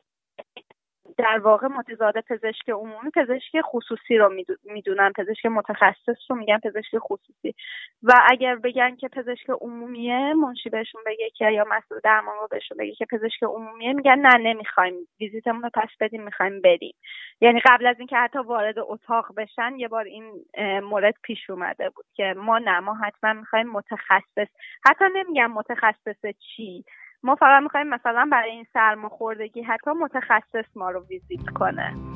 K: در واقع متضاد پزشک عمومی پزشک خصوصی رو می‌دونن پزشک متخصص رو میگن پزشک خصوصی. و اگر بگن که پزشک عمومیه منشی بهشون بگه که یا مسئول درمان رو بهشون بگه که پزشک عمومیه میگن نه نمی‌خوایم. ویزیتمون رو پس بدیم می‌خوایم بریم. یعنی قبل از اینکه حتی وارد اتاق بشن یه بار این مورد پیش اومده بود که ما نه ما حتما می‌خوایم متخصص. حتی نمیگم متخصص چی. ما فقط می‌خوایم مثلا برای این سرماخوردگی حتی متخصص ما رو ویزیت کنه.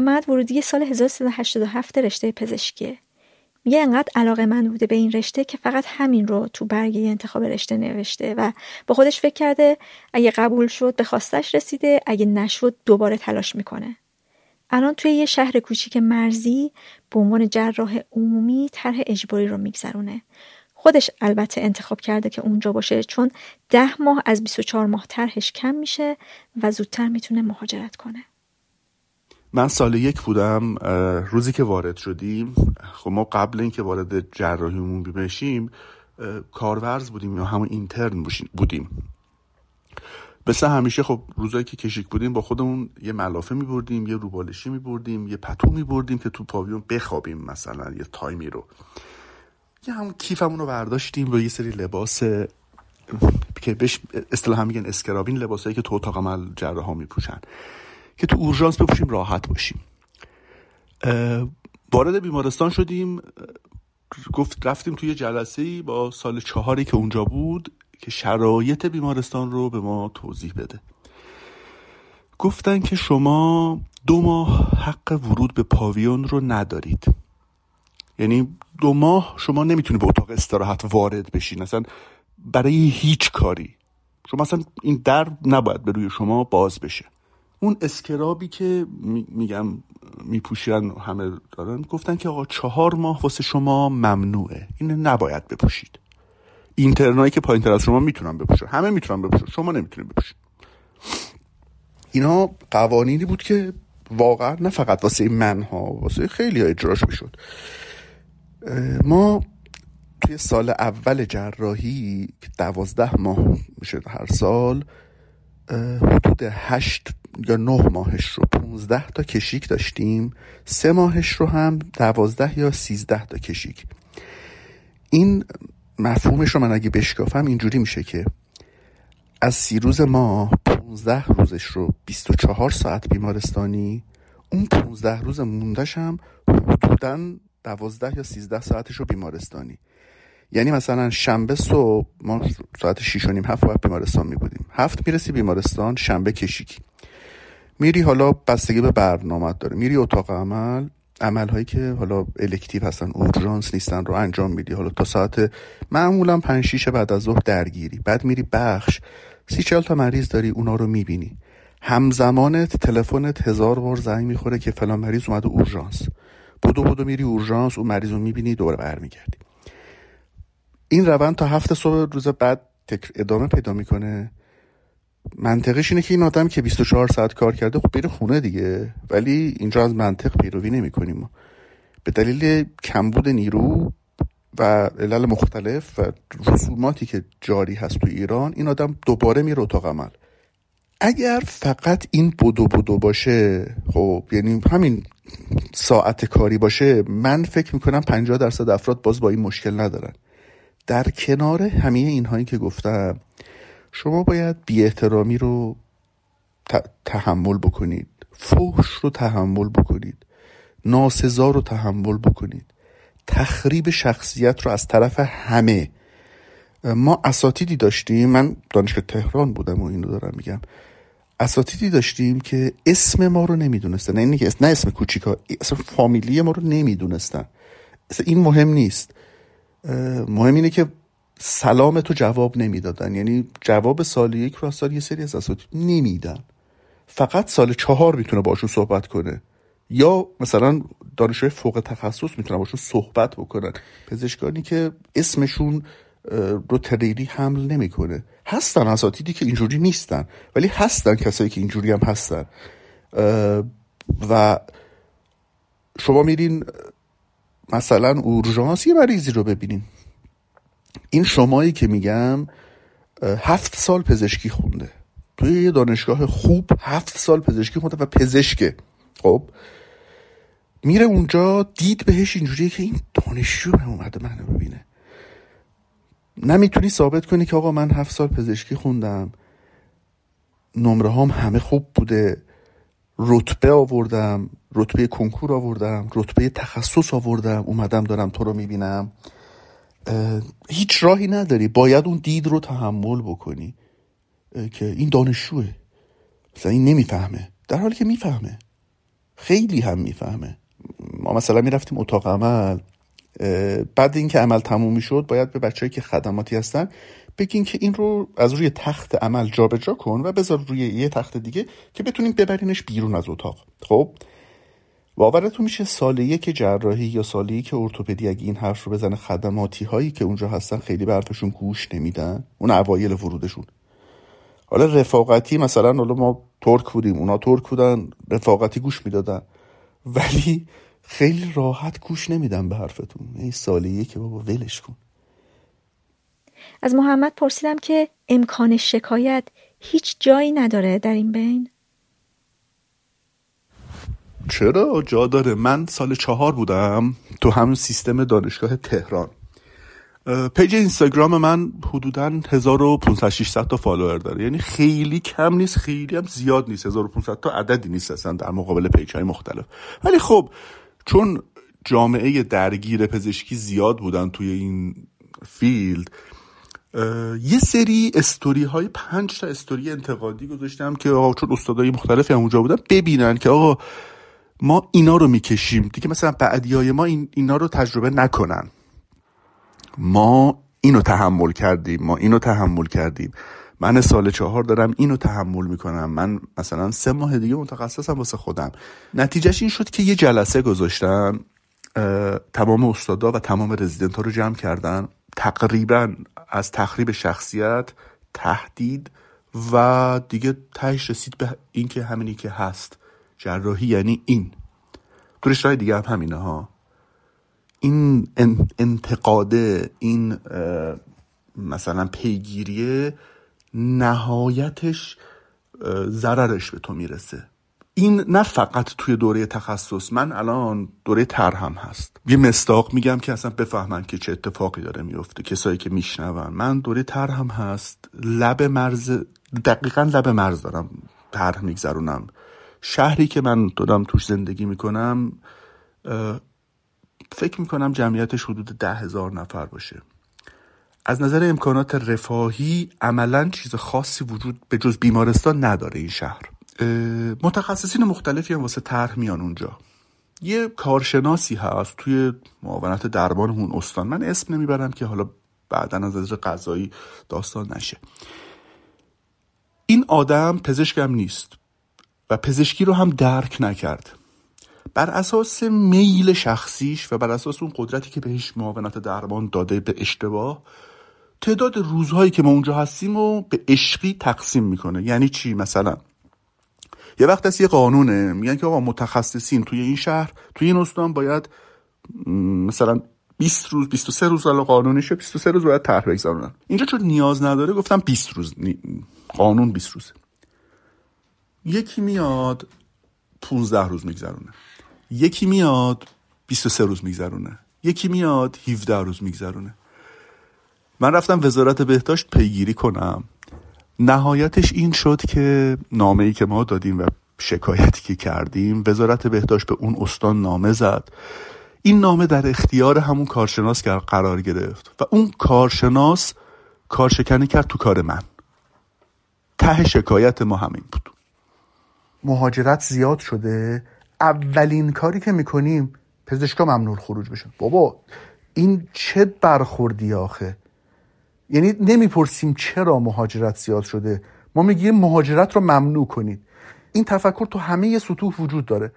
F: محمد ورودی سال 1387 رشته پزشکیه میگه انقدر علاقه من بوده به این رشته که فقط همین رو تو برگه انتخاب رشته نوشته و با خودش فکر کرده اگه قبول شد به خواستش رسیده اگه نشد دوباره تلاش می‌کنه. الان توی یه شهر کوچیک مرزی به عنوان جراح عمومی طرح اجباری رو میگذرونه. خودش البته انتخاب کرده که اونجا باشه چون ده ماه از 24 ماه طرحش کم میشه و زودتر می‌تونه مهاجرت کنه.
L: من سال یک بودم روزی که وارد شدیم. خب ما قبل اینکه وارد جراحی عمومی بشیم کارورز بودیم یا همون اینترن بودیم. مثل همیشه خب روزایی که کشیک بودیم با خودمون یه ملافه میبردیم یه روبالشی میبردیم یه پتو میبردیم که تو پاویون بخوابیم مثلا یه تایمی رو. یه همون کیفمون رو برداشتیم با یه سری لباس که بهش اصطلاحا میگن اسکرابین لباسایی که تو اتاق عمل جراحا میپوشن. که تو اورژانس بپوشیم راحت باشیم. وارد بیمارستان شدیم. گفت رفتیم توی جلسه با سال چهاری که اونجا بود که شرایط بیمارستان رو به ما توضیح بده. گفتن که شما دو ماه حق ورود به پاویون رو ندارید. یعنی دو ماه شما نمی‌تونید به اتاق استراحت وارد بشین. اصلا برای هیچ کاری. شما اصلا این در نباید به روی شما باز بشه. اون اسکرابی که میگم میپوشن همه دارن گفتن که آقا چهار ماه واسه شما ممنوعه. این نباید بپوشید. اینترنایی که پایین از شما می‌تونن بپوشن. همه می‌تونن بپوشن. شما نمی‌تونید بپوشید. اینا قوانینی بود که واقعا نه فقط واسه منها واسه خیلی ها اجراش می‌شد. ما توی سال اول جراحی که دوازده ماه میشه هر سال حدود هشت یا نه ماهش رو پونزده تا کشیک داشتیم. سه ماهش رو هم دوازده یا سیزده تا کشیک. این مفهومش رو من اگه بشکافم اینجوری میشه که از سی روز ماه پونزده روزش رو بیست و چهار ساعت بیمارستانی اون پونزده روز موندش هم حدودا دوازده یا سیزده ساعتش رو بیمارستانی. یعنی مثلا شنبه صبح ما ساعت شیش و نیم هفت باید بیمارستان می بودیم هفت می‌رسی بیمارستان شنبه کشیکی میری حالا بستگی به برنامه داره. میری اتاق عمل عمل هایی که حالا الکتیو هستن اورژانس نیستن رو انجام میدی. حالا تا ساعت معمولا پنج شیش بعد از ظهر درگیری. بعد میری بخش. سی چل تا مریض داری اونا رو می‌بینی. همزمانت تلفنت هزار بار زنگ می‌خوره که فلان مریض اومده اورژانس. بودو بودو میری اورژانس اون مریض رو می‌بینی دوباره برمیگردی. این روند تا هفته صبح روز بعد ادامه پیدا می‌کنه. منطقش اینه که این آدم که 24 ساعت کار کرده خب بره خونه دیگه. ولی اینجا از منطق پیروی نمی کنیم به دلیل کمبود نیرو و علل مختلف و رسوماتی که جاری هست تو ایران این آدم دوباره میره اتاق عمل. اگر فقط این بودو بودو باشه خب یعنی همین ساعت کاری باشه من فکر می‌کنم 50 درصد افراد باز با این مشکل ندارن. در کنار همه اینهایی که گفتم شما باید بی احترامی رو تحمل بکنید. فحش رو تحمل بکنید. ناسزا رو تحمل بکنید. تخریب شخصیت رو از طرف همه. ما اساتیدی داشتیم. من دانشگاه تهران بودم و اینو دارم میگم. اساتیدی داشتیم که اسم ما رو نمی‌دونستن. نه اینکه نه اسم کوچیکا. اصلا فامیلی ما رو نمی‌دونستن. این مهم نیست. مهم اینه که سلام تو جواب نمی‌دادن. یعنی جواب سال یک سال یه سری از اساتید نمیدن. فقط سال چهار می‌تونه باشون صحبت کنه. یا مثلا دانشجوی فوق تخصص می‌تونن باشون صحبت بکنن. پزشکانی که اسمشون رو تریلی حمل نمی‌کنه. هستن اساتیدی که اینجوری نیستن. ولی هستن کسایی که اینجوری هم هستن. و شما میرین مثلا اورژانس یه مریضی رو ببینین. این شمایی که میگم هفت سال پزشکی خونده. توی یه دانشگاه خوب هفت سال پزشکی خونده و پزشکه. خب؟ میره اونجا دید بهش اینجوریه که این دانشجو به اومده منو ببینه. نمی‌تونی ثابت کنی که آقا من هفت سال پزشکی خوندم. نمره هم همه خوب بوده. رتبه آوردم رتبه کنکور آوردم رتبه تخصص آوردم. اومدم دارم تو رو می‌بینم. هیچ راهی نداری. باید اون دید رو تحمل بکنی. که این دانشجوه. مثلا این نمی‌فهمه. در حالی که می‌فهمه. خیلی هم می‌فهمه. ما مثلا می‌رفتیم اتاق عمل. بعد اینکه عمل تموم می‌شد باید به بچههایی که خدماتی هستن بگین که این رو از روی تخت عمل جابجا جا کن و بذار روی یه تخت دیگه که بتونیم ببرینش بیرون از اتاق. خب؟ باورتون میشه سال یک جراحی یا سال یک ارتوپدی اگه این حرف رو بزنه خدماتی هایی که اونجا هستن خیلی به حرفشون گوش نمیدن؟ اون اوایل ورودشون. حالا رفاقتی مثلا حالا ما ترک بودیم اونا ترک بودن رفاقتی گوش می‌دادن. ولی خیلی راحت گوش نمیدن به حرفتون. این سالیه که بابا ولش کن.
F: از محمد پرسیدم که امکان شکایت هیچ جایی نداره در این بین؟
L: چرا؟ جا داره. من سال چهار بودم تو همون سیستم دانشگاه تهران. page اینستاگرام من حدودا 1500 600 تا follower داره. یعنی خیلی کم نیست خیلی هم زیاد نیست. 1500 تا عددی نیست اصلا در مقابل page های مختلف. ولی خب چون جامعه درگیر پزشکی زیاد بودن توی این field یه سری استوری های پنج تا استوری انتقادی گذاشتم که آقا چون استادای مختلفی هم اونجا بودن ببینن که آقا ما اینا رو می‌کشیم. دیگه مثلا بعدی های ما این اینا رو تجربه نکنن. ما اینو تحمل کردیم. ما اینو تحمل کردیم. من سال چهار دارم اینو تحمل می‌کنم. من مثلا سه ماه دیگه متخصصم واسه خودم. نتیجهش این شد که یه جلسه گذاشتن. تمام استادا و تمام رزیدنت ها رو جمع کردن. تقریبا از تخریب شخصیت تهدید و دیگه تهش رسید به اینکه همینی که هست. جراحی یعنی این. تو رشته دیگه هم همینه ها. این انتقاده این مثلا پیگیریه نهایتش ضررش به تو می‌رسه. این نه فقط توی دوره تخصص من الان دوره ترهم هست. یه مستاق میگم که اصلا بفهمن که چه اتفاقی داره میفته. کسایی که میشنون. من دوره ترهم هست. لب مرز دقیقا لب مرز دارم طرح میگذرونم. شهری که من دادم توش زندگی می‌کنم فکر می‌کنم جمعیتش حدود ده هزار نفر باشه. از نظر امکانات رفاهی عملا چیز خاصی وجود به جز بیمارستان نداره این شهر. متخصصین مختلفی هم واسه طرح میان اونجا. یه کارشناسی هست توی معاونت درمان اون استان. من اسم نمی‌برم که حالا بعدا از نظر قضایی داستان نشه. این آدم پزشکم نیست. و پزشکی رو هم درک نکرد. بر اساس میل شخصیش و بر اساس اون قدرتی که بهش معاونت درمان داده به اشتباه تعداد روزهایی که ما اونجا هستیم رو به عشقی تقسیم می‌کنه. یعنی چی مثلا؟ یه وقت از یه قانونه میگن که آقا متخصصین توی این شهر توی این استان باید مثلا 20 روز 23 روز حالا قانونیشه 23 روز باید طرح بگذارونن. اینجا چون نیاز نداره گفتم 20 روز قانون 20 روزه. یکی میاد 15 روز میگذرونه. یکی میاد 23 روز میگذرونه. یکی میاد 17 روز میگذرونه. من رفتم وزارت بهداشت پیگیری کنم. نهایتش این شد که نامه ای که ما دادیم و شکایتی که کردیم وزارت بهداشت به اون استان نامه زد. این نامه در اختیار همون کارشناس قرار گرفت و اون کارشناس کارشکنی کرد تو کار من. ته شکایت ما همین بود.
M: مهاجرت زیاد شده. اولین کاری که می‌کنیم پزشکا ممنوع خروج بشن. بابا این چه برخوردی آخه؟ یعنی نمی‌پرسیم چرا مهاجرت زیاد شده. ما میگیم مهاجرت رو ممنوع کنید. این تفکر تو همه سطوح وجود داره.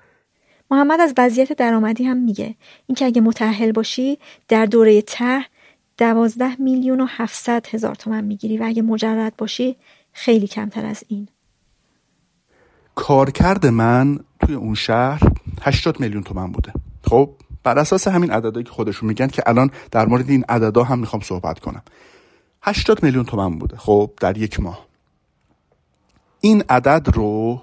F: محمد از وضعیت درآمدی هم میگه. اینکه اگه متأهل باشی در دوره ته دوازده میلیون و هفتصد هزار تومن می‌گیری و اگه مجرد باشی خیلی کمتر از این.
L: کارکرد من توی اون شهر 80 میلیون تومن بوده. خب بر اساس همین عددهایی که خودشون میگن که الان در مورد این عددا هم می‌خوام صحبت کنم. 80 میلیون تومن بوده. خب در یک ماه. این عدد رو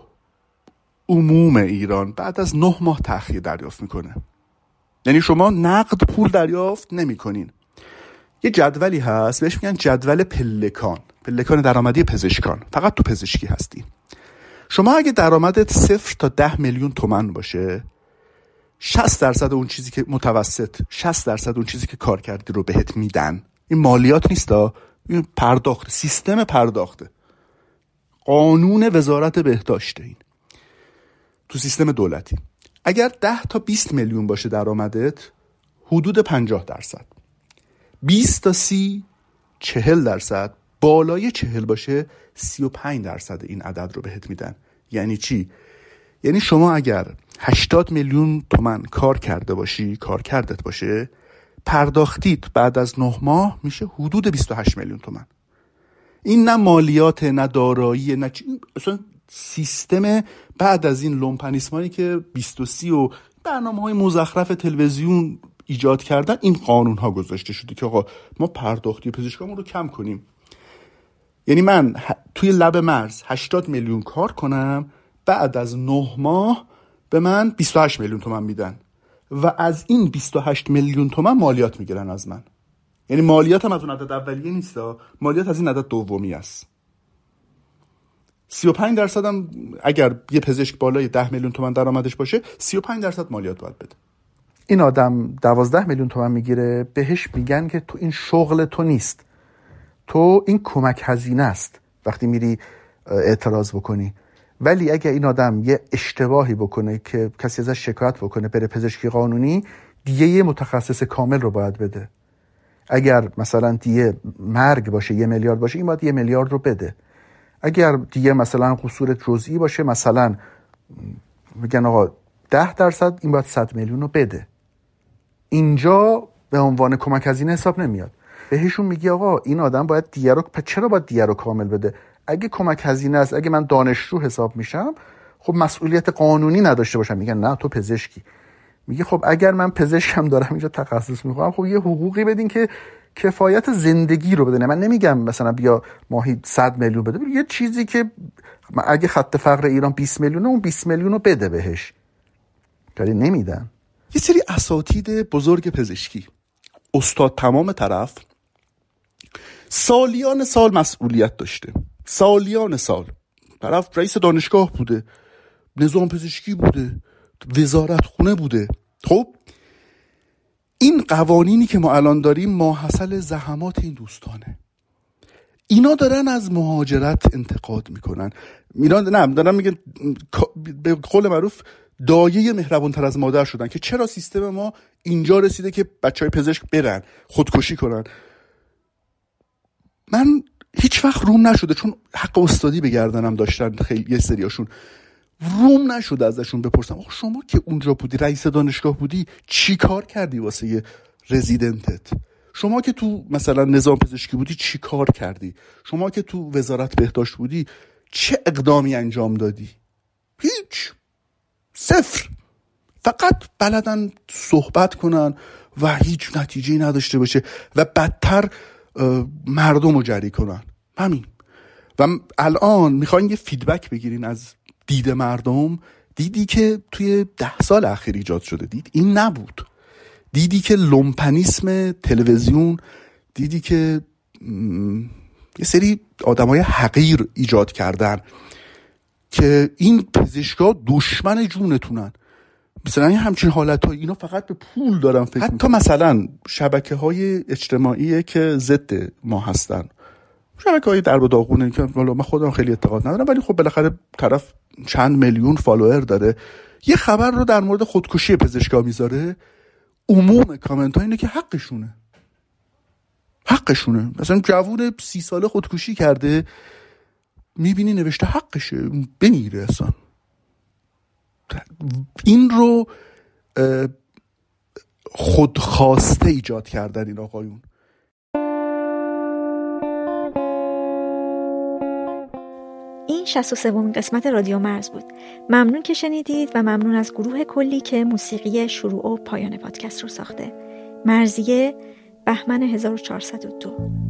L: عموم ایران بعد از نه ماه تأخیر دریافت می‌کنه. یعنی شما نقد پول دریافت نمی‌کنین. یه جدولی هست بهش میگن جدول پلکان. پلکان درآمدی پزشکان. فقط تو پزشکی هستی. شما اگه درآمدت صفر تا ده میلیون تومن باشه 60 درصد اون چیزی که متوسط 60 درصد اون چیزی که کار کردی رو بهت میدن. این مالیات نیستا. این پرداخت سیستم پرداخته. قانون وزارت بهداشته این. تو سیستم دولتی. اگر 10 تا 20 میلیون باشه درآمدت حدود 50 درصد. 20 تا 30 40 درصد. بالای 40 باشه 35 درصد این عدد رو بهت میدن. یعنی چی؟ یعنی شما اگر 80 میلیون تومن کار کرده باشی کار کردت باشه پرداختید بعد از نه ماه میشه حدود 28 میلیون تومن. این نه مالیات نه دارایی نه اصلا سیستم بعد از این لومپنیسمانی که 23 و برنامه های مزخرف تلویزیون ایجاد کردن این قانون ها گذاشته شده که آقا ما پرداختی پزشکامون رو کم کنیم. یعنی من توی لب مرز 80 میلیون کار کنم بعد از نه ماه به من 28 میلیون تومن میدن. و از این 28 میلیون تومن مالیات می‌گیرن از من. یعنی مالیات هم از اون عدد اولیه نیست مالیات از این عدد دومی است. 35 درصد هم اگر یه پزشک بالای 10 میلیون تومن درآمدش باشه 35 درصد مالیات باید بده. این آدم 12 میلیون تومن می‌گیره بهش میگن که تو این شغل تو نیست. تو این کمک هزینه است وقتی میری اعتراض بکنی. ولی اگر این آدم یه اشتباهی بکنه که کسی ازش شکایت بکنه بره پزشکی قانونی دیگه یه متخصص کامل رو باید بده. اگر مثلا دیگه مرگ باشه یه میلیارد باشه این باید یه میلیارد رو بده. اگر دیگه مثلا قصور جزئی باشه مثلا میگن آقا ده درصد این باید صد میلیون رو بده. اینجا به عنوان کمک هزینه حساب نمیاد. بهشون میگی آقا این آدم باید دیگه رو چرا باید دیگه رو کامل بده؟ اگه کمک هزینه است اگه من دانشجو حساب میشم خب مسئولیت قانونی نداشته باشم. میگن نه تو پزشکی. میگه خب اگر من پزشکم دارم اینجا تخصص می‌خوام خب یه حقوقی بدین که کفایت زندگی رو بده من نمیگم مثلا بیا ماهی 100 میلیون بده. یه چیزی که اگه خط فقر ایران 20 میلیونه اون 20 میلیون رو بده بهش. ولی نمیدن. یه سری اساتید بزرگ پزشکی. استاد تمام طرف سالیان سال مسئولیت داشته. سالیان سال. طرف رئیس دانشگاه بوده. نظام پزشکی بوده. وزارت خونه بوده. خب این قوانینی که ما الان داریم ماحصل زحمات این دوستانه. اینا دارن از مهاجرت انتقاد می‌کنن. میران نه دارن میگن به قول معروف دایه مهربون تر از مادر شدن که چرا سیستم ما اینجا رسیده که بچه های پزشک برن خودکشی کنن. من هیچ وقت روم نشده چون حق استادی به گردنم داشتن خیلی یه سریاشون. روم نشده ازشون بپرسم آخه شما که اونجا بودی رئیس دانشگاه بودی چی کار کردی واسه رزیدنتت؟ شما که تو مثلا نظام پزشکی بودی چی کار کردی؟ شما که تو وزارت بهداشت بودی چه اقدامی انجام دادی؟ هیچ. صفر. فقط بلدن صحبت کنن و هیچ نتیجه نداشته باشه. و بدتر مردم رو جری کنن. همین. و الان می‌خواین یه فیدبک بگیرین از دید مردم. دیدی که توی ده سال اخیر ایجاد شده. دید؟ این نبود. دیدی که لومپنیسم تلویزیون دیدی که یه سری آدمای حقیر ایجاد کردن که این پزشکا دشمن جونتونن. مثلا این همچین حالت های اینا فقط به پول دارن فکر حتی مثلا شبکه های اجتماعی که ضد ما هستن. شبکه های در داغونه که من خودم خیلی اعتقاد ندارم ولی خب بالاخره طرف چند میلیون فالوور داره. یه خبر رو در مورد خودکشی پزشکا می‌ذاره. عموم کامنت ها اینه که حقشونه. حقشونه. مثلا جوون سی ساله خودکشی کرده می‌بینی نوشته حقشه بمیره اصلا. این رو خودخواسته ایجاد کردن این آقایون.
N: این 63 قسمت رادیو مرز بود. ممنون که شنیدید و ممنون از گروه کلی که موسیقی شروع و پایان پادکست رو ساخته. مرزیه بهمن 1402